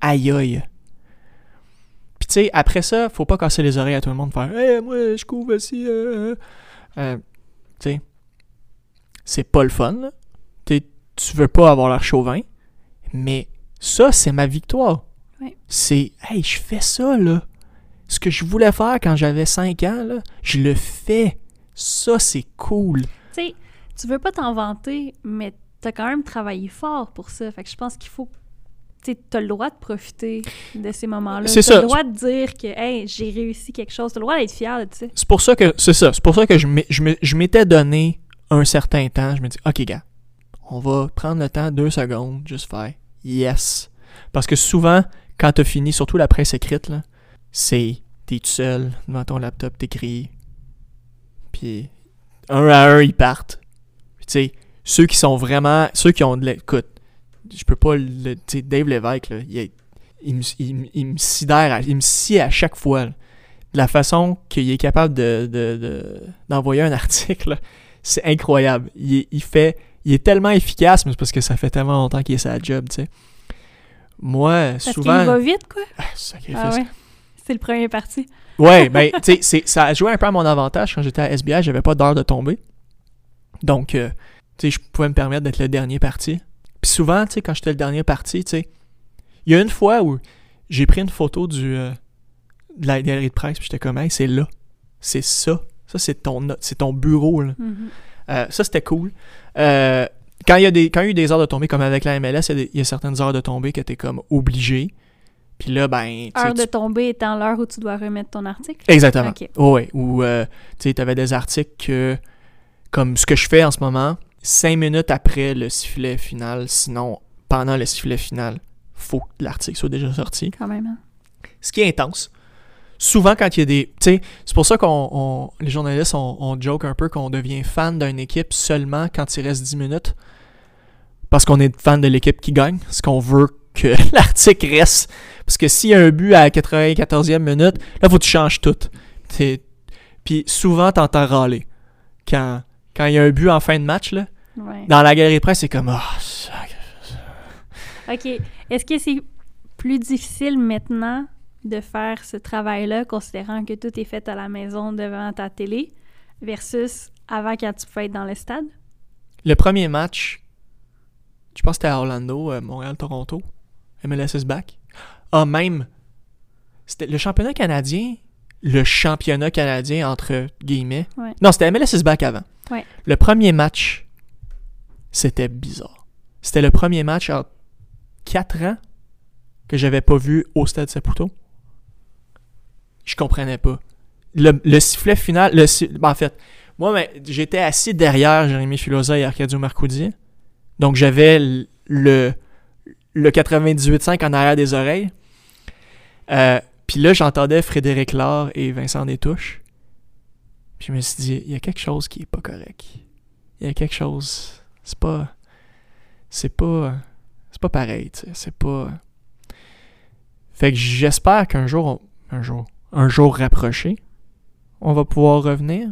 aïe aïe. Puis tu sais, après ça, faut pas casser les oreilles à tout le monde, faire Hey, moi, je couvre aussi. Euh, euh. tu sais, c'est pas le fun, là. Tu veux pas avoir l'air chauvin, mais ça, c'est ma victoire. C'est, hey, je fais ça, là. Ce que je voulais faire quand j'avais 5 ans, là, je le fais. Ça, c'est cool.
Tu sais, tu veux pas t'en vanter, mais t'as quand même travaillé fort pour ça. Fait que je pense qu'il faut. Tu t'as le droit de profiter de ces moments-là. T'as
ça.
le droit de dire que, hey, j'ai réussi quelque chose. T'as le droit d'être fier de ça.
C'est pour ça que c'est ça. C'est pour ça que je m'étais donné un certain temps. Je me dis, ok, gars, on va prendre le temps, deux secondes, juste faire yes. Parce que souvent, quand t'as fini, surtout la presse écrite, c'est t'es tout seul devant ton laptop, t'écris. Puis un à un, ils partent. Tu sais, ceux qui sont vraiment. Ceux qui ont de l'écoute, je peux pas le. Dave Lévesque, là, il, il, me- il me- il me sidère, à- il me scie à chaque fois. là de la façon qu'il est capable de, de- de- d'envoyer un article, c'est incroyable. Il, est- il fait, il est tellement efficace, mais c'est parce que ça fait tellement longtemps qu'il est sa job, tu sais. Moi,
Parce
souvent.
va vite, quoi.
Ah.
Ah ouais. C'est le premier parti.
Ouais, ben, tu sais, ça a joué un peu à mon avantage quand j'étais à SBI, j'avais pas d'heure de tomber. Donc, euh, tu sais, je pouvais me permettre d'être le dernier parti. Puis souvent, tu sais, quand j'étais le dernier parti, tu sais, il y a une fois où j'ai pris une photo du, euh, de la galerie de presse, puis j'étais comme, hey, c'est là. C'est ça. Ça, c'est ton, c'est ton bureau, là.
Mhm.
Euh, ça, c'était cool. Euh, quand il y, a des, quand il y a eu des heures de tombée, comme avec la MLS, il y a y, certaines heures de tombée que t'es comme obligé. Puis là, ben. tu
Heure
tu-
de tomber étant l'heure où tu dois remettre ton article?
Exactement.
Ok.
Oui, Ou, euh, tu sais, t'avais des articles que, comme ce que je fais en ce moment, cinq minutes après le sifflet final, sinon pendant le sifflet final, faut que l'article soit déjà sorti.
Quand même. hein.
Ce qui est intense. Souvent, quand il y a des. Tu sais, c'est pour ça qu'on. on- les journalistes, on, on joke un peu qu'on devient fan d'une équipe seulement quand il reste 10 minutes. Parce qu'on est fan de l'équipe qui gagne. Ce qu'on veut que l'article reste. Parce que s'il y a un but à la 94e minute, là, faut que tu changes tout. Puis souvent, t'entends râler. Quand, quand il y a un but en fin de match, là,
Ouais.
dans la galerie de presse, c'est comme. Ah, sac.
OK. Est-ce que c'est plus difficile maintenant de faire ce travail-là, considérant que tout est fait à la maison devant ta télé, versus avant quand tu pouvais être dans le stade?
Le premier match, je pense que c'était à Orlando, euh, Montréal-Toronto. MLS is back. Ah, même. C'était le championnat canadien. Le championnat canadien, entre guillemets.
Ouais.
Non, c'était MLS is back avant.
Ouais.
Le premier match, c'était bizarre. C'était le premier match en 4 ans que j'avais pas vu au Stade Saputo. Je comprenais pas. Le, le sifflet final, le, ben, en fait, moi, ben, j'étais assis derrière Jérémy Filosa et Arcadio Marcoudi. Donc, j'avais l- le, le 98.5 en arrière des oreilles. Euh, Puis là, j'entendais Frédéric Laure et Vincent Détouche. Puis je me suis dit, il y a quelque chose qui est pas correct. Il y a quelque chose. C'est pas. C'est pas. C'est pas pareil. C'est pas. Fait que j'espère qu'un jour, un jour, un jour rapproché, on va pouvoir revenir.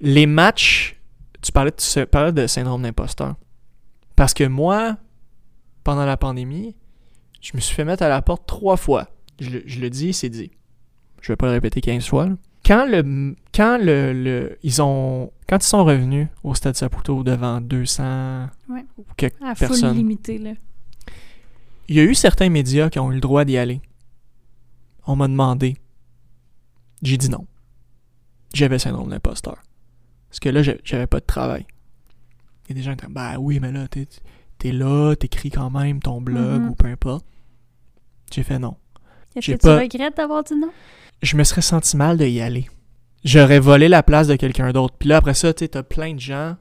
Les matchs, tu parlais parlais de syndrome d'imposteur. Parce que moi, pendant la pandémie, je me suis fait mettre à la porte trois fois. Je, le- dis, c'est dit. Je vais pas le répéter 15 fois. Quand le quand le, le- ils ont quand ils sont revenus au stade Saputo devant 200
Ouais.
ou quelques
À
personnes,
limité, là.
il y a eu certains médias qui ont eu le droit d'y aller. On m'a demandé. J'ai dit non. J'avais le syndrome de l'imposteur. Parce que là, j'avais pas de travail. Il y a des gens qui disent Bah oui, mais là, t'es es là, t'écris quand même ton blog
Mhm.
ou peu importe. J'ai fait non.
Est-ce que
pas-
tu regrettes d'avoir dit non?
Je me serais senti mal de y aller. J'aurais volé la place de quelqu'un d'autre. Puis là, après ça, tu t'as plein de gens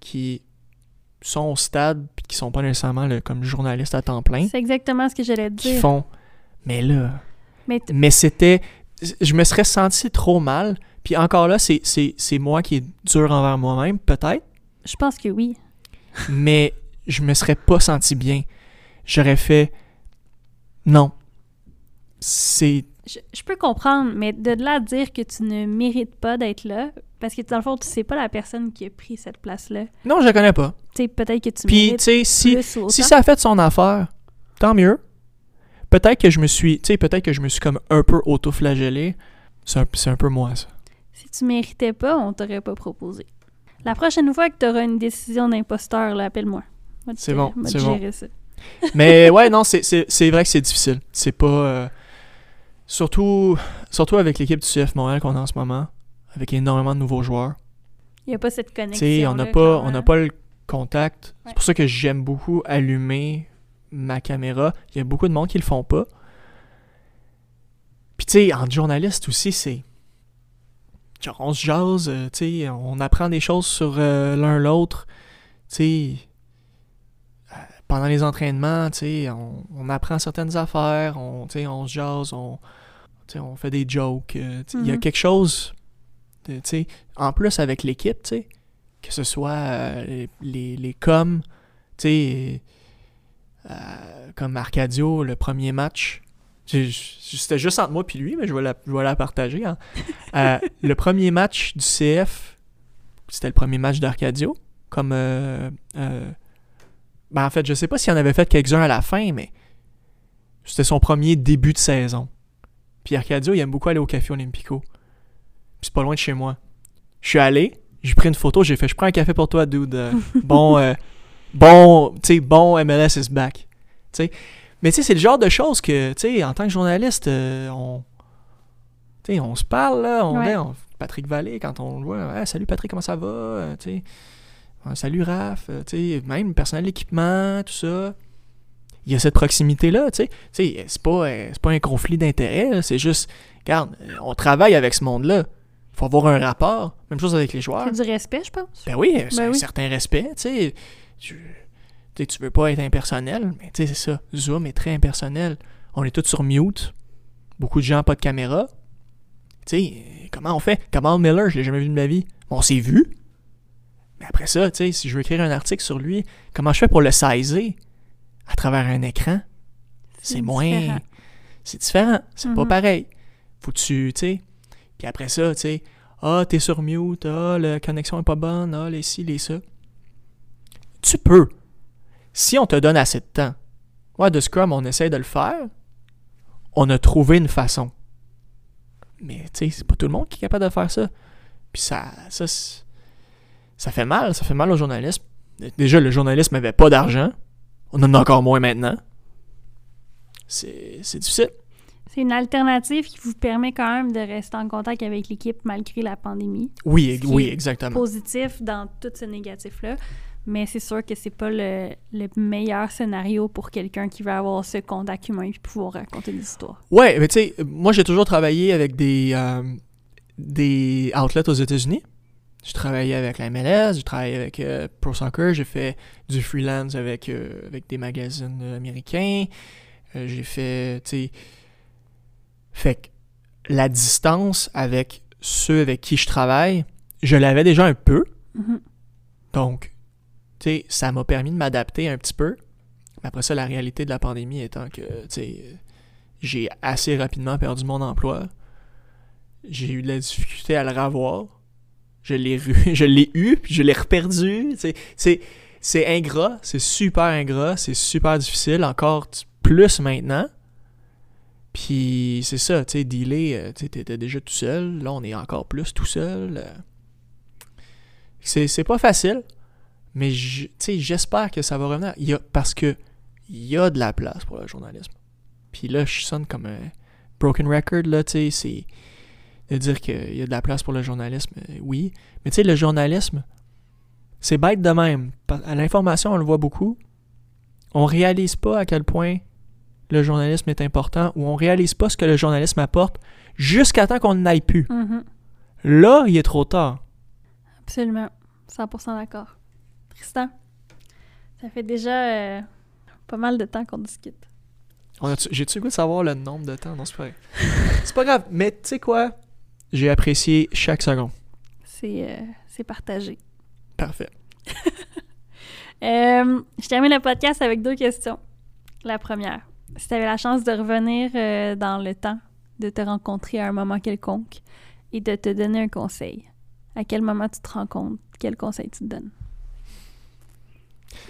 qui sont au stade puis qui sont pas nécessairement là, comme journalistes à temps plein
C'est exactement ce que j'allais te
qui
dire.
font mais là
Mais
c'était je me serais senti trop mal puis encore là c'est c'est c'est moi qui est dur envers moi-même peut-être
je pense que oui.
mais je me serais pas senti bien j'aurais fait non c'est
Je, je peux comprendre, mais de là à dire que tu ne mérites pas d'être là, parce que dans le fond, tu sais pas la personne qui a pris cette place-là.
non je la connais pas
Tu sais, peut-être que tu
puis tu sais si si ça a fait son affaire tant mieux peut-être que je me suis tu sais peut-être que je me suis comme un peu auto-flagellé c'est un, un peu moi ça
Si tu méritais pas, on t'aurait pas proposé. La prochaine fois que tu auras une décision d'imposteur, là, appelle-moi. Moi,
C'est bon, c'est bon.
ça.
Mais ouais, non, c'est vrai que c'est difficile. C'est pas. euh, surtout, surtout avec l'équipe du CF Montréal qu'on a en ce moment, avec énormément de nouveaux joueurs.
Il n'y a pas cette connexion.
on n'a pas, on pas le contact. C'est pour ça que j'aime beaucoup allumer ma caméra. Il y a beaucoup de monde qui le font pas. Puis tu sais, en journaliste aussi, c'est. Genre, on se jase, euh, tu sais, on apprend des choses sur euh, l'un l'autre. Tu sais, euh, pendant les entraînements, tu sais, on, on apprend certaines affaires, on, tu sais, on se jase, on, on fait des jokes. euh, Il y a
Mhm.
quelque chose, de, en plus avec l'équipe, que ce soit euh, les, les, les coms, euh, comme Arcadio, le premier match. C'était juste entre moi puis lui, mais je vais la, je vais la partager. hein. Le premier match du CF, c'était le premier match d'Arcadio. Comme. ben en fait, je sais pas s'il en avait fait quelques-uns à la fin, mais c'était son premier début de saison. Puis Arcadio, il aime beaucoup aller au Café Olympico. Puis c'est pas loin de chez moi. Je suis allé, j'ai pris une photo, j'ai fait Je prends un café pour toi, dude. Euh, bon, euh, bon, tu sais, bon MLS is back. Mais tu sais, c'est le genre de choses que, tu sais, en tant que journaliste, euh, on. Tu sais, on se parle, là. On,
Ouais.
est- on- Patrick Vallée, quand on le voit, salut Patrick, comment ça va? Euh, tu sais. Salut Raph, tu sais, même le personnel d'équipement, tout ça. Il y a cette proximité-là, tu sais. C'est pas, euh, c'est pas un conflit d'intérêts, là, c'est juste, regarde, euh, on travaille avec ce monde-là. Il faut avoir un rapport. Même chose avec les joueurs.
C'est du respect, je pense.
Ben oui, c'est
Ben
un
oui.
certain respect, tu sais. Tu, tu veux pas être impersonnel, mais tu sais, c'est ça. Zoom est très impersonnel. On est tous sur mute. Beaucoup de gens pas de caméra. Tu sais, euh, comment on fait? Kamal Miller, je l'ai jamais vu de ma vie. On s'est vu. Mais après ça, tu sais, si je veux écrire un article sur lui, comment je fais pour le sizer à travers un écran? C'est moins.
différent.
C'est différent. C'est pas
Mhm.
pareil. Faut que tu, tu sais. Puis après ça, tu sais. Ah, t'es sur mute. Ah, la connexion est pas bonne. Ah, les ci, les ça. Tu peux. Si on te donne assez de temps. Ouais, de Scrum, on essaie de le faire. On a trouvé une façon. Mais, tu sais, c'est pas tout le monde qui est capable de faire ça. Puis ça, ça, ça fait mal. Ça fait mal au journalisme. Déjà, le journalisme n'avait pas d'argent. On en a encore moins maintenant. C'est difficile.
C'est une alternative qui vous permet quand même de rester en contact avec l'équipe malgré la pandémie.
Oui,
Ce qui
oui,
est
exactement.
Positif dans tout ce négatif-là. Mais c'est sûr que c'est pas le, le meilleur scénario pour quelqu'un qui veut avoir ce contact humain et pouvoir raconter des histoires.
Ouais, mais tu sais, moi j'ai toujours travaillé avec des, euh, des outlets aux États-Unis. J'ai travaillé avec la MLS, j'ai travaillé avec euh, Pro Soccer, j'ai fait du freelance avec, euh, avec des magazines euh, américains. Euh, j'ai fait, tu sais. Fait que la distance avec ceux avec qui je travaille, je l'avais déjà un peu.
Mhm.
Donc, tu sais, ça m'a permis de m'adapter un petit peu. Mais après ça, la réalité de la pandémie étant que, tu sais, j'ai assez rapidement perdu mon emploi. J'ai eu de la difficulté à le revoir. Je l'ai eu, puis je l'ai reperdu. C'est, ingrat, c'est super ingrat, c'est super difficile, encore plus maintenant. Puis c'est ça, tu sais, dealer, euh, tu sais, t'étais déjà tout seul, là on est encore plus tout seul. euh. C'est pas facile, mais j'espère que ça va revenir. Parce que il y a de la place pour le journalisme. Puis là, je sonne comme un broken record, là, tu sais, c'est de dire qu'il y a de la place pour le journalisme, euh, oui. Mais tu sais, le journalisme, c'est bête de même. À l'information, on le voit beaucoup. On réalise pas à quel point le journalisme est important ou on réalise pas ce que le journalisme apporte jusqu'à temps qu'on n'aille plus.
Mhm.
Là, il est trop tard.
Absolument. 100% d'accord. Tristan, ça fait déjà euh, pas mal de temps qu'on discute.
J'ai-tu le goût de savoir le nombre de temps? Non, c'est pas c'est pas grave, mais tu sais quoi? J'ai apprécié chaque seconde.
C'est euh, c'est partagé.
Parfait.
Euh, je termine le podcast avec deux questions. La première, si tu avais la chance de revenir euh, dans le temps, de te rencontrer à un moment quelconque et de te donner un conseil, à quel moment tu te rends compte? Quel conseil tu te donnes?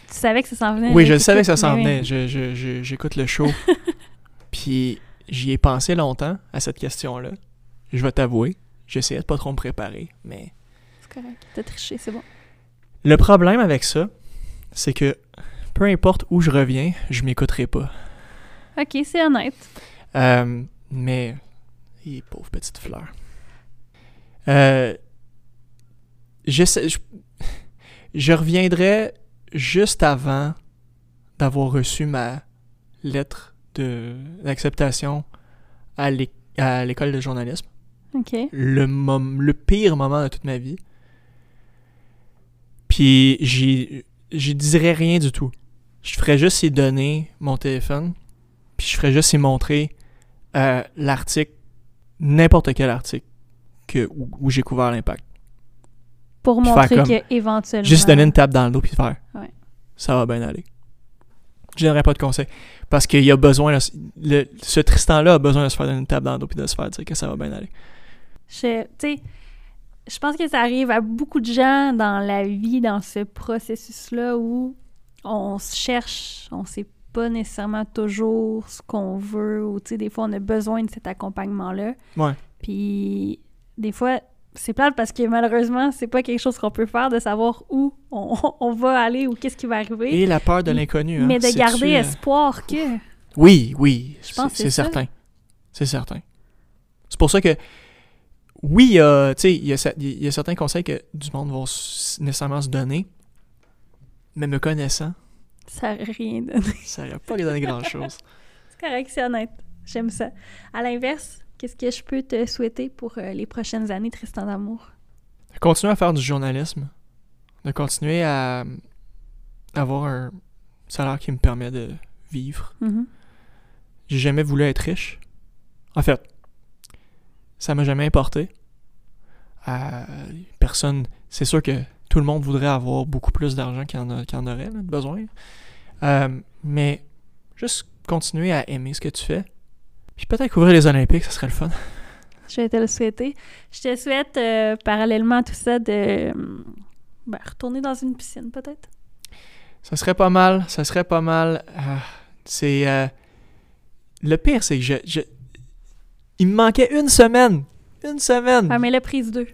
Tu savais que ça s'en venait?
Oui, je savais que ça s'en venait. Je- je- je- J'écoute le show. Puis j'y ai pensé longtemps à cette question-là. Je vais t'avouer. J'essayais de pas trop me préparer. Mais
C'est correct. T'as triché, c'est bon.
le problème avec ça, c'est que peu importe où je reviens, je m'écouterai pas.
Ok, c'est honnête.
Euh, mais, hi, pauvre petite fleur. Euh, j'essaie- je, je reviendrai juste avant d'avoir reçu ma lettre d'acceptation à l'école de journalisme. Le, mom- le pire moment de toute ma vie. Puis j'y dirais rien du tout. Je ferais juste y donner mon téléphone, puis je ferais juste y montrer euh, l'article, n'importe quel article que, où, où j'ai couvert l'impact.
Pour
Puis
montrer
comme-
que éventuellement.
Juste donner une tape dans le dos puis faire.
Ouais.
Ça va bien aller. Je donnerais pas de conseil. Parce qu'il a besoin, de- le- ce Tristan-là a besoin de se faire donner une tape dans le dos puis de se faire dire que ça va bien aller.
Je, tu sais, je pense que ça arrive à beaucoup de gens dans la vie, dans ce processus-là où on se cherche, on sait pas nécessairement toujours ce qu'on veut, ou tu sais, des fois on a besoin de cet accompagnement-là.
Ouais.
Puis des fois, c'est plate parce que malheureusement, c'est pas quelque chose qu'on peut faire de savoir où on, on va aller ou qu'est-ce qui va arriver.
Et la peur de l'inconnu. hein.
mais de garder
euh,
espoir que.
Oui, oui.
Je pense
c'est certain. C'est certain. C'est pour ça que, oui, il y a, tu sais, il y, a y certains conseils que du monde va nécessairement se donner, mais me connaissant,
Ça n'a rien donné.
ça n'aurait pas donné grand-chose.
C'est correct, c'est honnête. J'aime ça. À l'inverse, qu'est-ce que je peux te souhaiter pour euh, les prochaines années, Tristan d'amour?
De continuer à faire du journalisme, de continuer à avoir un salaire qui me permet de vivre.
Mhm.
J'ai jamais voulu être riche. En fait, ça m'a jamais importé. Euh, personne. C'est sûr que tout le monde voudrait avoir beaucoup plus d'argent qu'il en, en aurait là, de besoin. Euh, mais juste continuer à aimer ce que tu fais. Puis peut-être couvrir les Olympiques, ça serait le fun.
Je vais te le souhaiter. Je te souhaite, euh, parallèlement à tout ça, de hum, ben, retourner dans une piscine, peut-être.
Ça serait pas mal. Ça serait pas mal. Euh, c'est. le pire, c'est que je, je- Il me manquait une semaine. Une semaine.
Ah, mais la prise 2.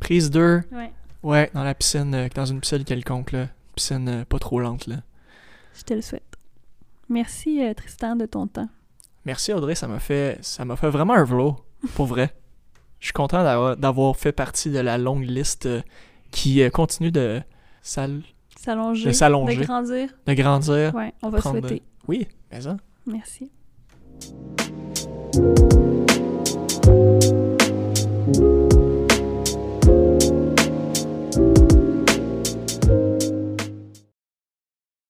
Prise 2.
Ouais.
Ouais, dans la piscine, euh, dans une piscine quelconque, là. Piscine euh, pas trop lente, là.
Je te le souhaite. Merci, euh, Tristan, de ton temps.
Merci Audrey, ça m'a fait ça m'a fait vraiment un vlog, pour vrai. Je suis content d'avoir, fait partie de la longue liste qui continue de, s'al-
S'allonger.
de s'allonger,
De grandir.
de grandir.
Ouais, on va
prendre-
souhaiter.
Oui, mais ça.
Merci. Thank you.